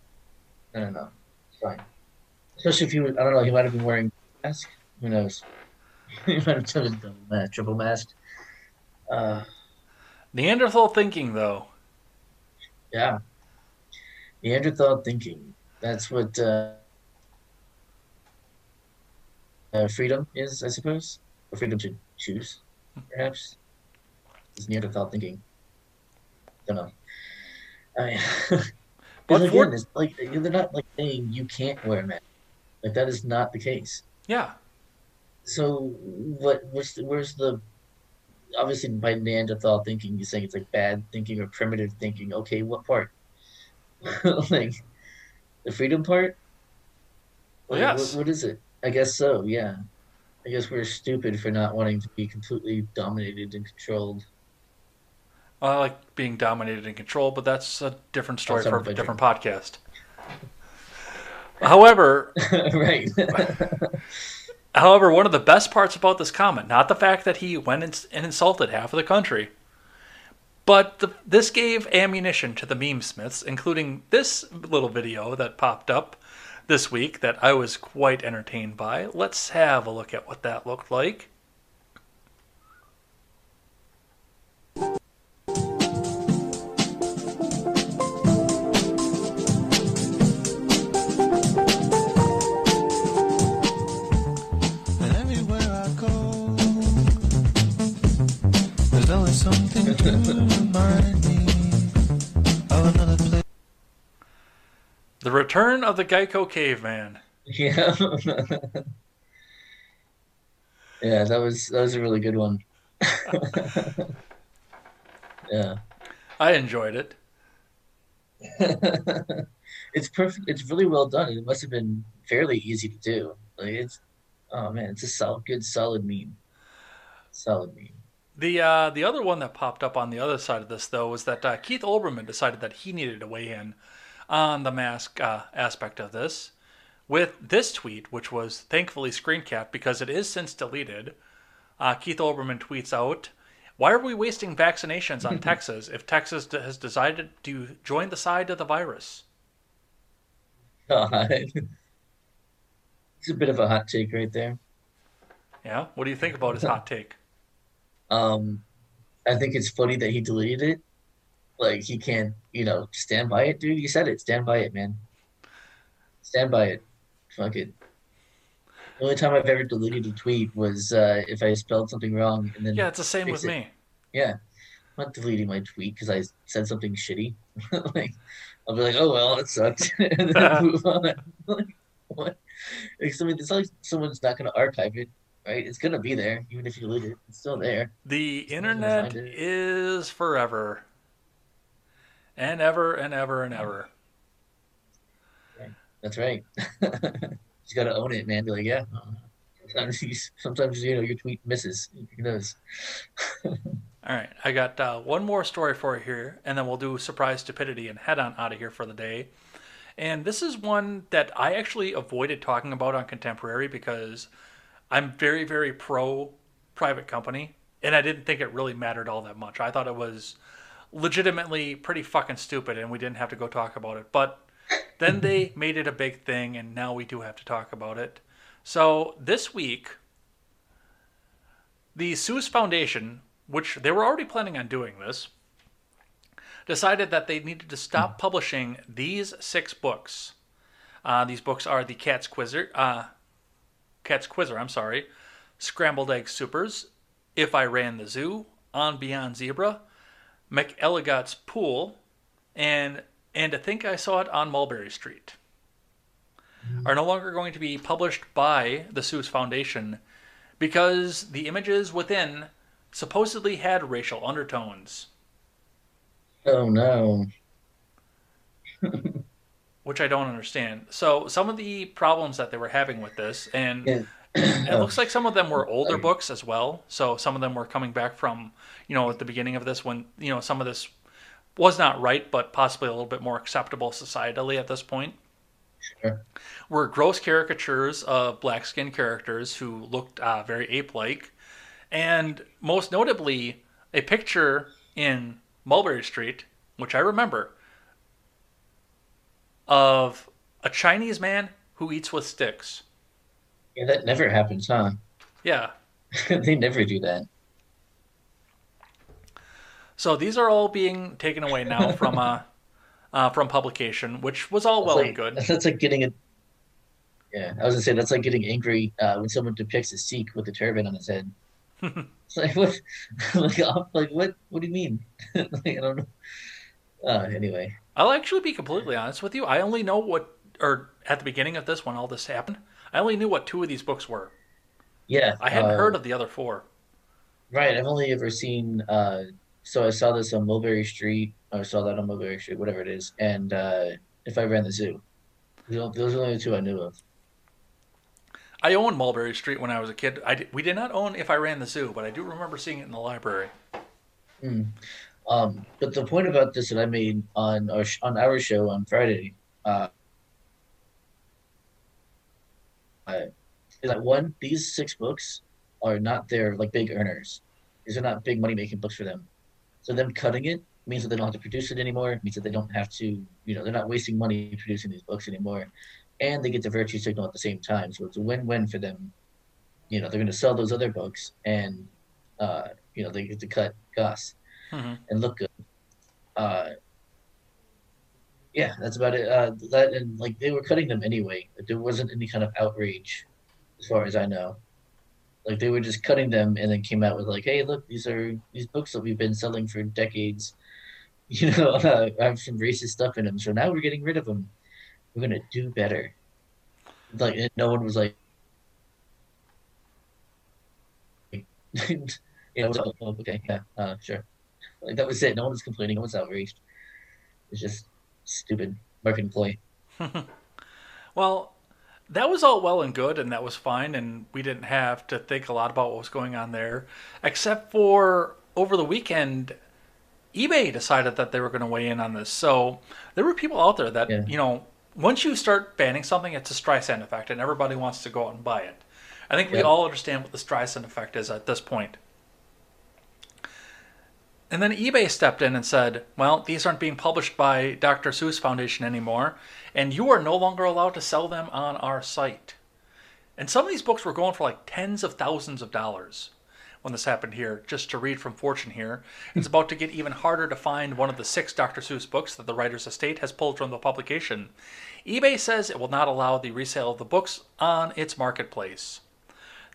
No, no, no. It's fine. Especially if he was, I don't know, he might have been wearing a mask. Who knows? triple mask. Uh, Neanderthal thinking, though. yeah. Neanderthal thinking. That's what uh, uh, freedom is, I suppose. Or freedom to choose, perhaps. Is Neanderthal thinking. Don't know. I mean, But but for- again, it's like they're not like saying you can't wear a mask. Like that is not the case. Yeah. So what? What's the, where's the? Obviously, by Neanderthal thinking, you're saying it's like bad thinking or primitive thinking. Okay, what part? like the freedom part? Like, yes. What, what is it? I guess so. Yeah. I guess we're stupid for not wanting to be completely dominated and controlled. I like being dominated and controlled, but that's a different story for a different podcast. However, right. however, one of the best parts about this comment, not the fact that he went and, insulted half of the country, but the, this gave ammunition to the meme smiths, including this little video that popped up this week that I was quite entertained by. Let's have a look at what that looked like. The Return of the Geico Caveman. Yeah. yeah, that was that was a really good one. yeah. I enjoyed it. it's perfect. It's really well done. It must have been fairly easy to do. Like it's, oh man, it's a solid, good, solid meme. Solid meme. The uh, the other one that popped up on the other side of this though was that uh, Keith Olbermann decided that he needed to weigh in on the mask uh, aspect of this with this tweet, which was thankfully screen capped because it is since deleted. Uh, Keith Olbermann tweets out, "Why are we wasting vaccinations on Texas if Texas d- has decided to join the side of the virus?" God. It's a bit of a hot take right there. Yeah, what do you think about his hot take? Um, I think it's funny that he deleted it. Like he can't, you know, stand by it, dude. You said it. Stand by it, man. Stand by it. Fuck it. The only time I've ever deleted a tweet was uh, if I spelled something wrong and then Yeah, it's the same with it. me. Yeah, I'm not deleting my tweet because I said something shitty. like, I'll be like, "Oh well, it sucked," and then move on. like, what? Like, I mean, it's not like someone's not going to archive it, right? It's going to be there, even if you delete it. It's still there. The gonna internet is forever. And ever and ever and ever. That's right. you got to own it, man. Be like, yeah. Sometimes, you, sometimes you know your tweet misses. Who knows? All right, I got uh, one more story for you here, and then we'll do surprise stupidity and head on out of here for the day. And this is one that I actually avoided talking about on Contemporary because I'm very, very pro private company, and I didn't think it really mattered all that much. I thought it was legitimately pretty fucking stupid, and we didn't have to go talk about it. But then they made it a big thing, and now we do have to talk about it. So this week, the Seuss Foundation, which they were already planning on doing this, decided that they needed to stop publishing these six books. Uh, these books are the Cat's Quizzer, uh, Cat's Quizzer, I'm sorry, Scrambled Egg Supers, If I Ran the Zoo, On Beyond Zebra, McElligot's Pool, and and I think I saw it on Mulberry Street. Hmm. Are no longer going to be published by the Seuss Foundation because the images within supposedly had racial undertones, Oh no. Which I don't understand. So some of the problems that they were having with this, and Yeah. it looks like some of them were older books as well. So some of them were coming back from, you know, at the beginning of this when, you know, some of this was not right, but possibly a little bit more acceptable societally at this point. Sure. Were gross caricatures of black skin characters who looked uh, very ape like. And most notably, a picture in Mulberry Street, which I remember, of a Chinese man who eats with sticks. Yeah, that never happens, huh? Yeah. they never do that. So these are all being taken away now from uh, uh, from publication, which was all well That's and good. That's like getting a. Yeah, I was gonna say that's like getting angry uh, when someone depicts a Sikh with a turban on his head. It's like what? like, like what? What do you mean? like, I don't know. Uh, anyway, I'll actually be completely honest with you. I only know what, or at the beginning of this, when all this happened, I only knew what two of these books were. yeah. I hadn't uh, heard of the other four. Right, I've only ever seen. Uh, so I saw this on Mulberry Street, or saw that on Mulberry Street, whatever it is, and uh, if I ran the zoo, those are the only two I knew of. I owned Mulberry Street when I was a kid. I did, we did not own If I Ran the Zoo, but I do remember seeing it in the library. Mm. Um, but the point about this that I made on our on our show on Friday, uh, uh, is that one, these six books are not their like big earners. These are not big money making books for them. So them cutting it means that they don't have to produce it anymore. Means that they don't have to, you know, they're not wasting money producing these books anymore, and they get the virtue signal at the same time. So it's a win-win for them. You know, they're going to sell those other books, and uh, you know, they get to cut costs Mhm. and look good. Uh, yeah, that's about it. Uh, that and like they were cutting them anyway. There wasn't any kind of outrage, as far as I know. Like they were just cutting them and then came out with like, "Hey, look, these are these books that we've been selling for decades. You know, uh, have some racist stuff in them. So now we're getting rid of them. We're gonna do better." Like and no one was like, you know, oh, okay, yeah, uh, sure. Like that was it. No one was complaining. No one was outraged. It's just stupid marketing ploy. Well, that was all well and good, and that was fine, and we didn't have to think a lot about what was going on there, except for over the weekend, eBay decided that they were going to weigh in on this. So there were people out there that, Yeah. you know, once you start banning something, it's a Streisand effect, and everybody wants to go out and buy it. I think we Yep. all understand what the Streisand effect is at this point. And then eBay stepped in and said, well, these aren't being published by Dr. Seuss Foundation anymore, and you are no longer allowed to sell them on our site. And some of these books were going for like tens of thousands of dollars, when this happened here. Just to read from Fortune here, it's about to get even harder to find one of the six Dr. Seuss books that the writer's estate has pulled from the publication. eBay says it will not allow the resale of the books on its marketplace.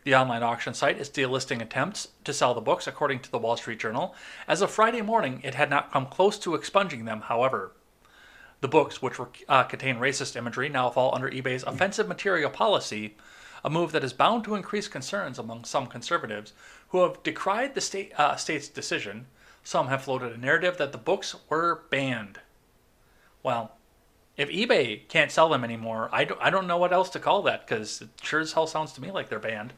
The online auction site is delisting attempts to sell the books, according to the Wall Street Journal. As of Friday morning, it had not come close to expunging them, however. The books, which were, uh, contain racist imagery, now fall under eBay's offensive material policy, a move that is bound to increase concerns among some conservatives who have decried the state, uh, state's decision. Some have floated a narrative that the books were banned. Well, if eBay can't sell them anymore, I don't, I don't know what else to call that because it sure as hell sounds to me like they're banned.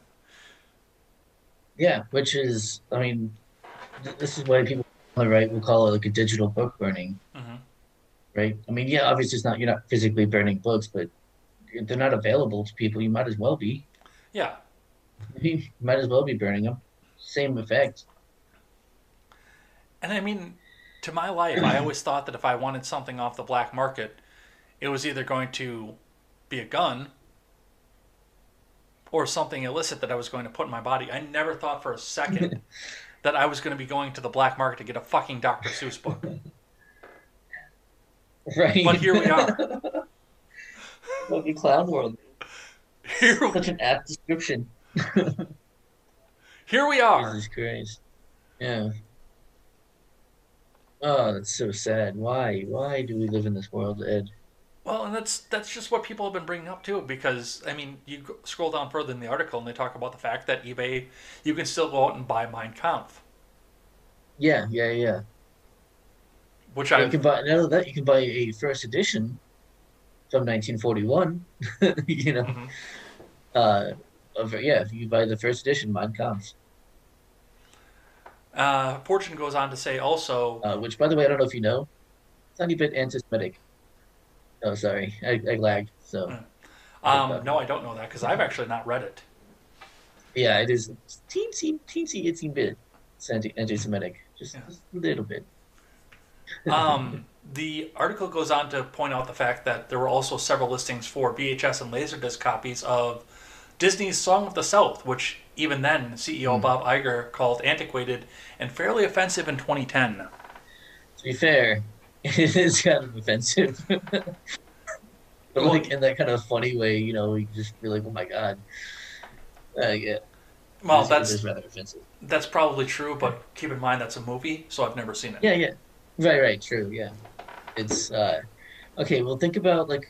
Yeah, which is, I mean, th- this is why people right will call it like a digital book burning, Mhm. right? I mean, yeah, obviously it's not you're not physically burning books, but they're not available to people. You might as well be. Yeah, You might as well be burning them. Same effect. And I mean, to my life, I always thought that if I wanted something off the black market, it was either going to be a gun or something illicit that I was going to put in my body. I never thought for a second that I was going to be going to the black market to get a fucking Dr. Seuss book. Right. But here we are. Clown world. Here, Such an apt description. here we are. Jesus Christ. Yeah. Oh, that's so sad. Why? Why do we live in this world, Ed? Well, and that's that's just what people have been bringing up too. Because I mean, you go- scroll down further in the article, and they talk about the fact that eBay, you can still go out and buy Mein Kampf, Yeah, yeah, yeah. which You I can buy. Only that, you can buy a first edition from 1941. you know, Mhm. uh, of, yeah, if you buy the first edition, Mein Kampf. uh, Fortune goes on to say also. Uh, which, by the way, I don't know if you know, tiny bit anti-Semitic. Oh, sorry, I, I lagged. So, Um, no, I don't know that because I've actually not read it. yeah, it is teensy, teensy, itsy bit anti-Semitic, just, just a little bit. Um, the article goes on to point out the fact that there were also several listings for VHS and Laserdisc copies of Disney's Song of the South, which even then CEO Bob Iger called antiquated and fairly offensive in 2010. To be fair, it is kind of offensive. but like in that kind of funny way, you know, you just be like, "Oh my god." Uh, yeah. Well, It is- that's rather offensive. that's probably true, but keep in mind that's a movie, so I've never seen it. Yeah, yeah. Right, right, true, yeah. It's uh okay, well think about like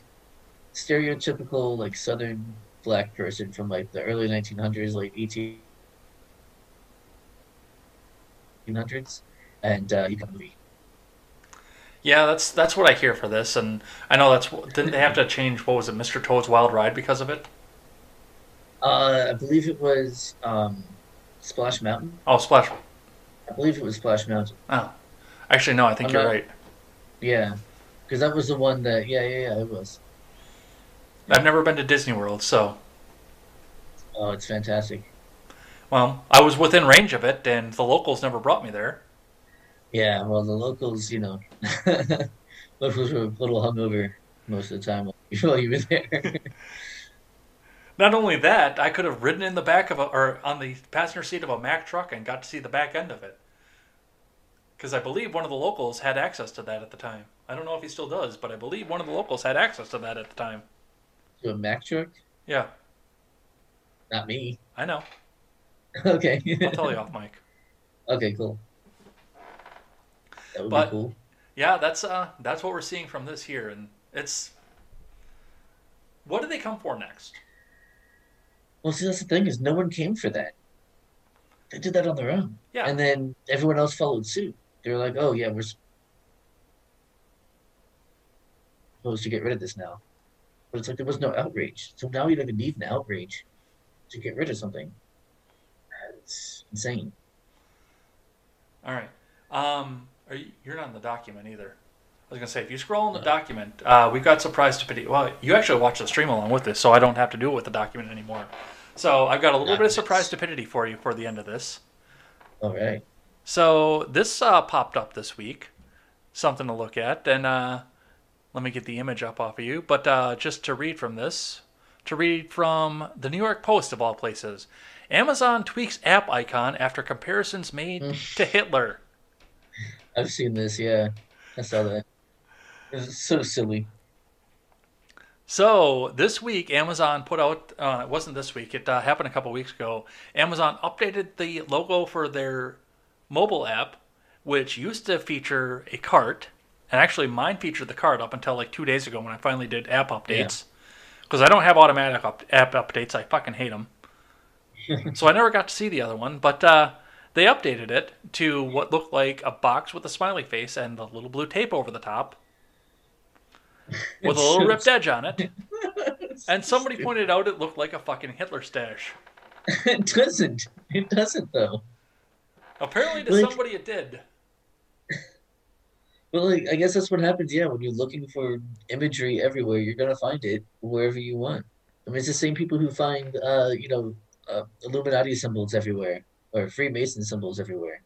stereotypical like southern black person from like the early 1900s, like 1800s and uh you got a movie. Yeah, that's that's what I hear for this, and I know that's didn't they have to change what was it, Mr. Toad's Wild Ride because of it? Uh I believe it was um Splash Mountain. Oh, Splash. I believe it was Splash Mountain. Oh, actually, no, I think I'm you're not- right. Yeah. Because that was the one that yeah, yeah, yeah, it was. I've never been to Disney World, so Oh, it's fantastic. well, I was within range of it, and the locals never brought me there. Yeah, well, the locals, you know, locals were a little hungover most of the time while you were there. Not only that, I could have ridden in the back of a or on the passenger seat of a Mack truck and got to see the back end of it. Because I believe one of the locals had access to that at the time. I don't know if he still does, but I believe one of the locals had access to that at the time. to a Mack truck? Yeah, Not me. I know. okay. I'll tell you off mic. Okay, cool. That would But- be cool. Yeah, that's uh that's what we're seeing from this here, and it's. What do they come for next? Well, see, that's the thing is no one came for that. They did that on their own. Yeah. And then everyone else followed suit. They were like, oh, yeah, we're supposed to get rid of this now. But it's like there was no outrage. So now you don't even need an outrage to get rid of something. It's insane. All right. Um, are you, you're not in the document either. I was gonna say if you scroll in the document, uh, we've got surprise to stupidity. Well, you actually watch the stream along with this, so I don't have to do it with the document anymore. So I've got a little bit of surprise stupidity for you for the end of this. All right. So this uh, popped up this week, something to look at, and uh, let me get the image up off of you. But uh, just to read from this, to read from the New York Post of all places, Amazon tweaks app icon after comparisons made to Hitler. I've seen this. Yeah, I saw that. It's so silly. So this week, Amazon put out. Uh, it wasn't this week. It uh, happened a couple weeks ago. Amazon updated the logo for their mobile app, which used to feature a cart, and actually mine featured the cart up until like two days ago when I finally did app updates. Because I don't have automatic up- app updates. I fucking hate them. so I never got to see the other one, but uh, they updated it to what looked like a box with a smiley face and a little blue tape over the top, with a little ripped edge on it. And somebody pointed out it looked like a fucking Hitler stash. it doesn't. It doesn't though. Apparently, to Like- somebody it did. Well, like, I guess that's what happens. Yeah, when you're looking for imagery everywhere, you're gonna find it wherever you want. I mean, it's the same people who find, uh, you know, uh, Illuminati symbols everywhere or Freemason symbols everywhere.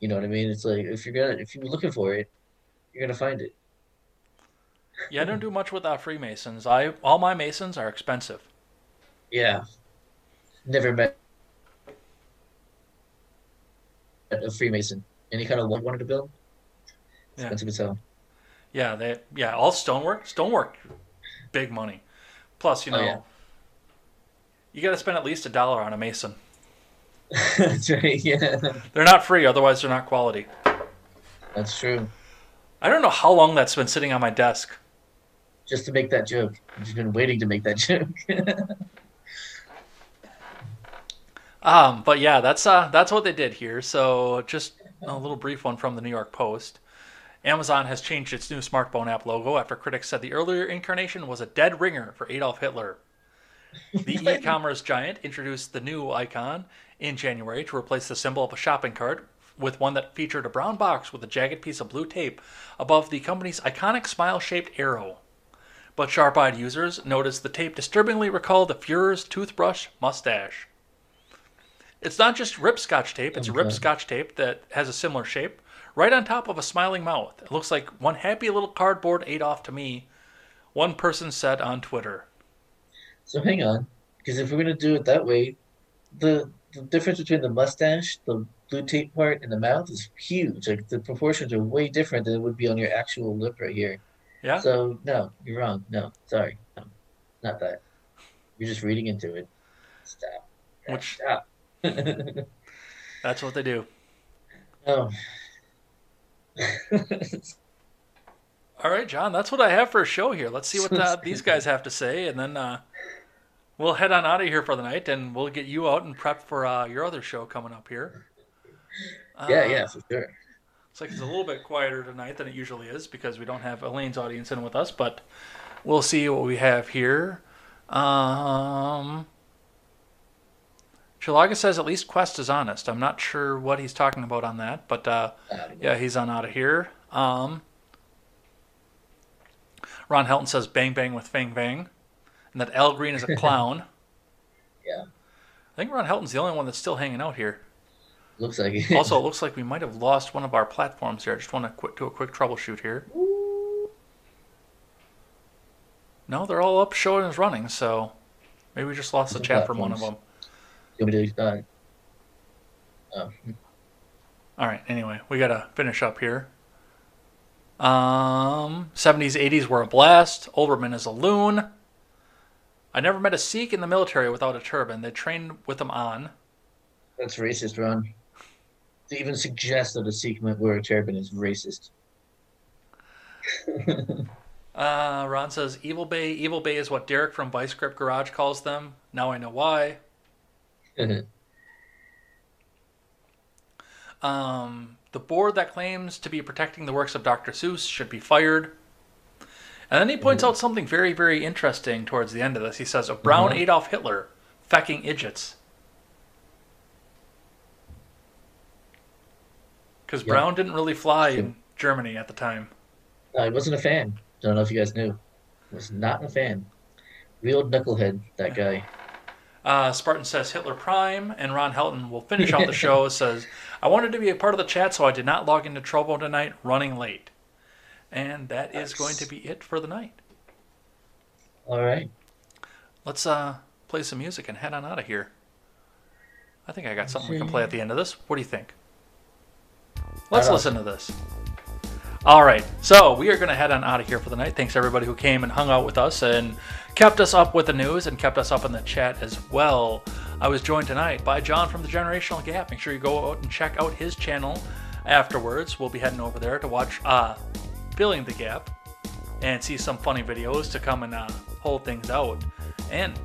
You know what I mean? It's like if you're gonna if you're looking for it, you're gonna find it. Yeah, I don't do much with uh, Freemasons. I all my Masons are expensive. Yeah. Never met a Freemason. Any kind of one wanted to build? Yeah. Expensive as hell. Yeah, they yeah all stonework. Stonework, big money. Plus, you Oh, know, yeah. you got to spend at least a dollar on a Mason. That's right. Yeah. They're not free, otherwise they're not quality. That's true. I don't know how long that's been sitting on my desk. Just to make that joke. I've just been waiting to make that joke. Um, but yeah, that's uh, that's what they did here. So just a little brief one from the New York Post. Amazon has changed its new smartphone app logo after critics said the earlier incarnation was a dead ringer for Adolf Hitler. The e-commerce giant introduced the new icon in January to replace the symbol of a shopping cart with one that featured a brown box with a jagged piece of blue tape above the company's iconic smile-shaped arrow. But sharp-eyed users noticed the tape disturbingly recalled the Fuhrer's toothbrush mustache. It's not just rip scotch tape, it's Oh, rip scotch tape that has a similar shape, right on top of a smiling mouth. It looks like one happy little cardboard Adolf to me, one person said on Twitter. So hang on, because if we're gonna do it that way, the the difference between the mustache, the blue tape part, and the mouth is huge. Like the proportions are way different than it would be on your actual lip right here. Yeah? So no, you're wrong. No, sorry, no, not that. You're just reading into it. Stop. Which Stop. that's what they do. Oh. All right, Jon, that's what I have for a show here. Let's see what uh, these guys have to say, and then uh, we'll head on out of here for the night, and we'll get you out and prep for uh, your other show coming up here. yeah, Uh, yeah, for sure. It's like it's a little bit quieter tonight than it usually is because we don't have Elaine's audience in with us, but we'll see what we have here. Um, Chilaga says at least Quest is honest. I'm not sure what he's talking about on that, but uh, yeah, he's on out of here. Um, Ron Helton says bang bang with Fang Bang, and that Al Green is a clown. Yeah. I think Ron Helton's the only one that's still hanging out here. Looks like it. also, it looks like we might have lost one of our platforms here. I just want to quick, do a quick troubleshoot here. No, they're all up, showing as running, so maybe we just lost the chat from one of them. You want to, uh, oh, All right, anyway, we got to finish up here. Um, 70s, 80s were a blast. Olbermann is a loon. I never met a Sikh in the military without a turban. They trained with them on. that's racist, Ron. To even suggest that a Sikh might wear a turban is racist. Uh, Ron says Evil Bay. Evil Bay is what Derek from Vice Grip Garage calls them. Now I know why. Um, the board that claims to be protecting the works of Dr. Seuss should be fired. And then he points out something very, very interesting towards the end of this. He says, "A brown Mhm. Adolf Hitler, fecking idiots." Because Yeah. Brown didn't really fly in Germany at the time. I wasn't a fan. I don't know if you guys knew. Was not a fan. Real knucklehead, that guy. Uh, Spartan says Hitler Prime, and Ron Helton will finish off the show. Says, I wanted to be a part of the chat, so I did not log into Trovo tonight, running late. And that is going to be it for the night. All right. Let's uh, play some music and head on out of here. I think I got something we can play at the end of this. What do you think? Let's listen to this. All right, so we are going to head on out of here for the night. Thanks everybody who came and hung out with us and kept us up with the news and kept us up in the chat as well. I was joined tonight by Jon from the Generational Gap. Make sure you go out and check out his channel afterwards. We'll be heading over there to watch uh, Filling the Gap and see some funny videos to come and uh, hold things out. And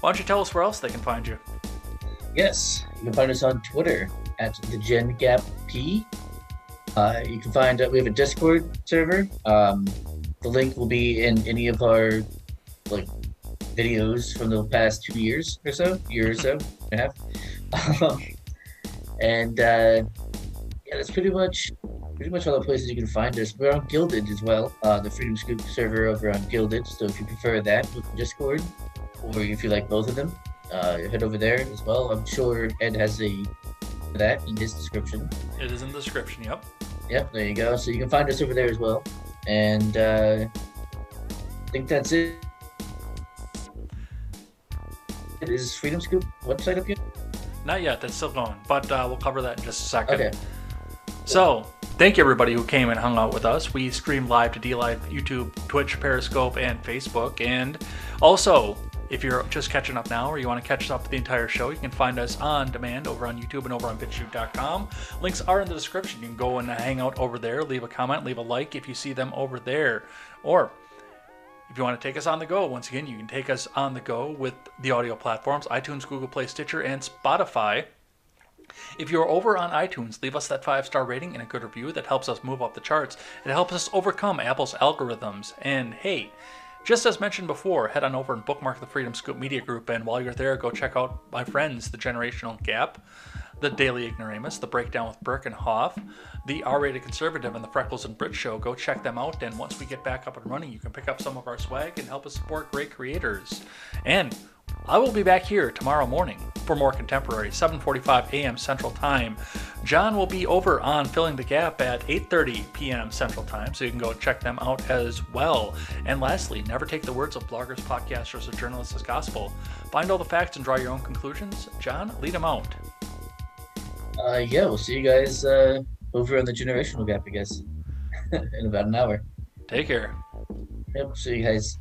why don't you tell us where else they can find you? Yes, you can find us on Twitter at the Gen Gap P. Uh, you can find uh, we have a Discord server. Um, the link will be in any of our like videos from the past two years or so, year or so and a half. Um, and uh, yeah, that's pretty much pretty much all the places you can find us. We're on Guilded as well, uh, the Freedom Scoop server over on Guilded. So if you prefer that with Discord, or if you like both of them, uh, head over there as well. I'm sure Ed has a that in his description. It is in the description, yep. Yep, there you go. So you can find us over there as well. And uh, I think that's it. Is Freedom Scoop website up yet? Not yet, that's still going, but uh, we'll cover that in just a second. Okay. So, thank you everybody who came and hung out with us. We stream live to DLive, YouTube, Twitch, Periscope, and Facebook. And also, if you're just catching up now or you want to catch up the entire show, you can find us on demand over on YouTube and over on BitChute.com. Links are in the description. You can go and hang out over there, leave a comment, leave a like if you see them over there. Or if you want to take us on the go, once again, you can take us on the go with the audio platforms iTunes, Google Play, Stitcher, and Spotify. If you're over on iTunes, leave us that five star rating and a good review. That helps us move up the charts. It helps us overcome Apple's algorithms. And hey, just as mentioned before, head on over and bookmark the Freedom Scoop Media Group. And while you're there, go check out my friends, The Generational Gap, The Daily Ignoramus, The Breakdown with Burke and Hoff, The R Rated Conservative, and The Freckles and Brit Show. Go check them out. And once we get back up and running, you can pick up some of our swag and help us support great creators. And I will be back here tomorrow morning for more contemporary 7:45 a.m. Central Time. Jon will be over on Filling the Gap at 8:30 p.m. Central Time, so you can go check them out as well. And lastly, never take the words of bloggers, podcasters, or journalists as gospel. Find all the facts and draw your own conclusions. Jon, lead them out. Uh, yeah, we'll see you guys uh, over on the Generational Gap, I guess, in about an hour. Take care. Yep, see you guys.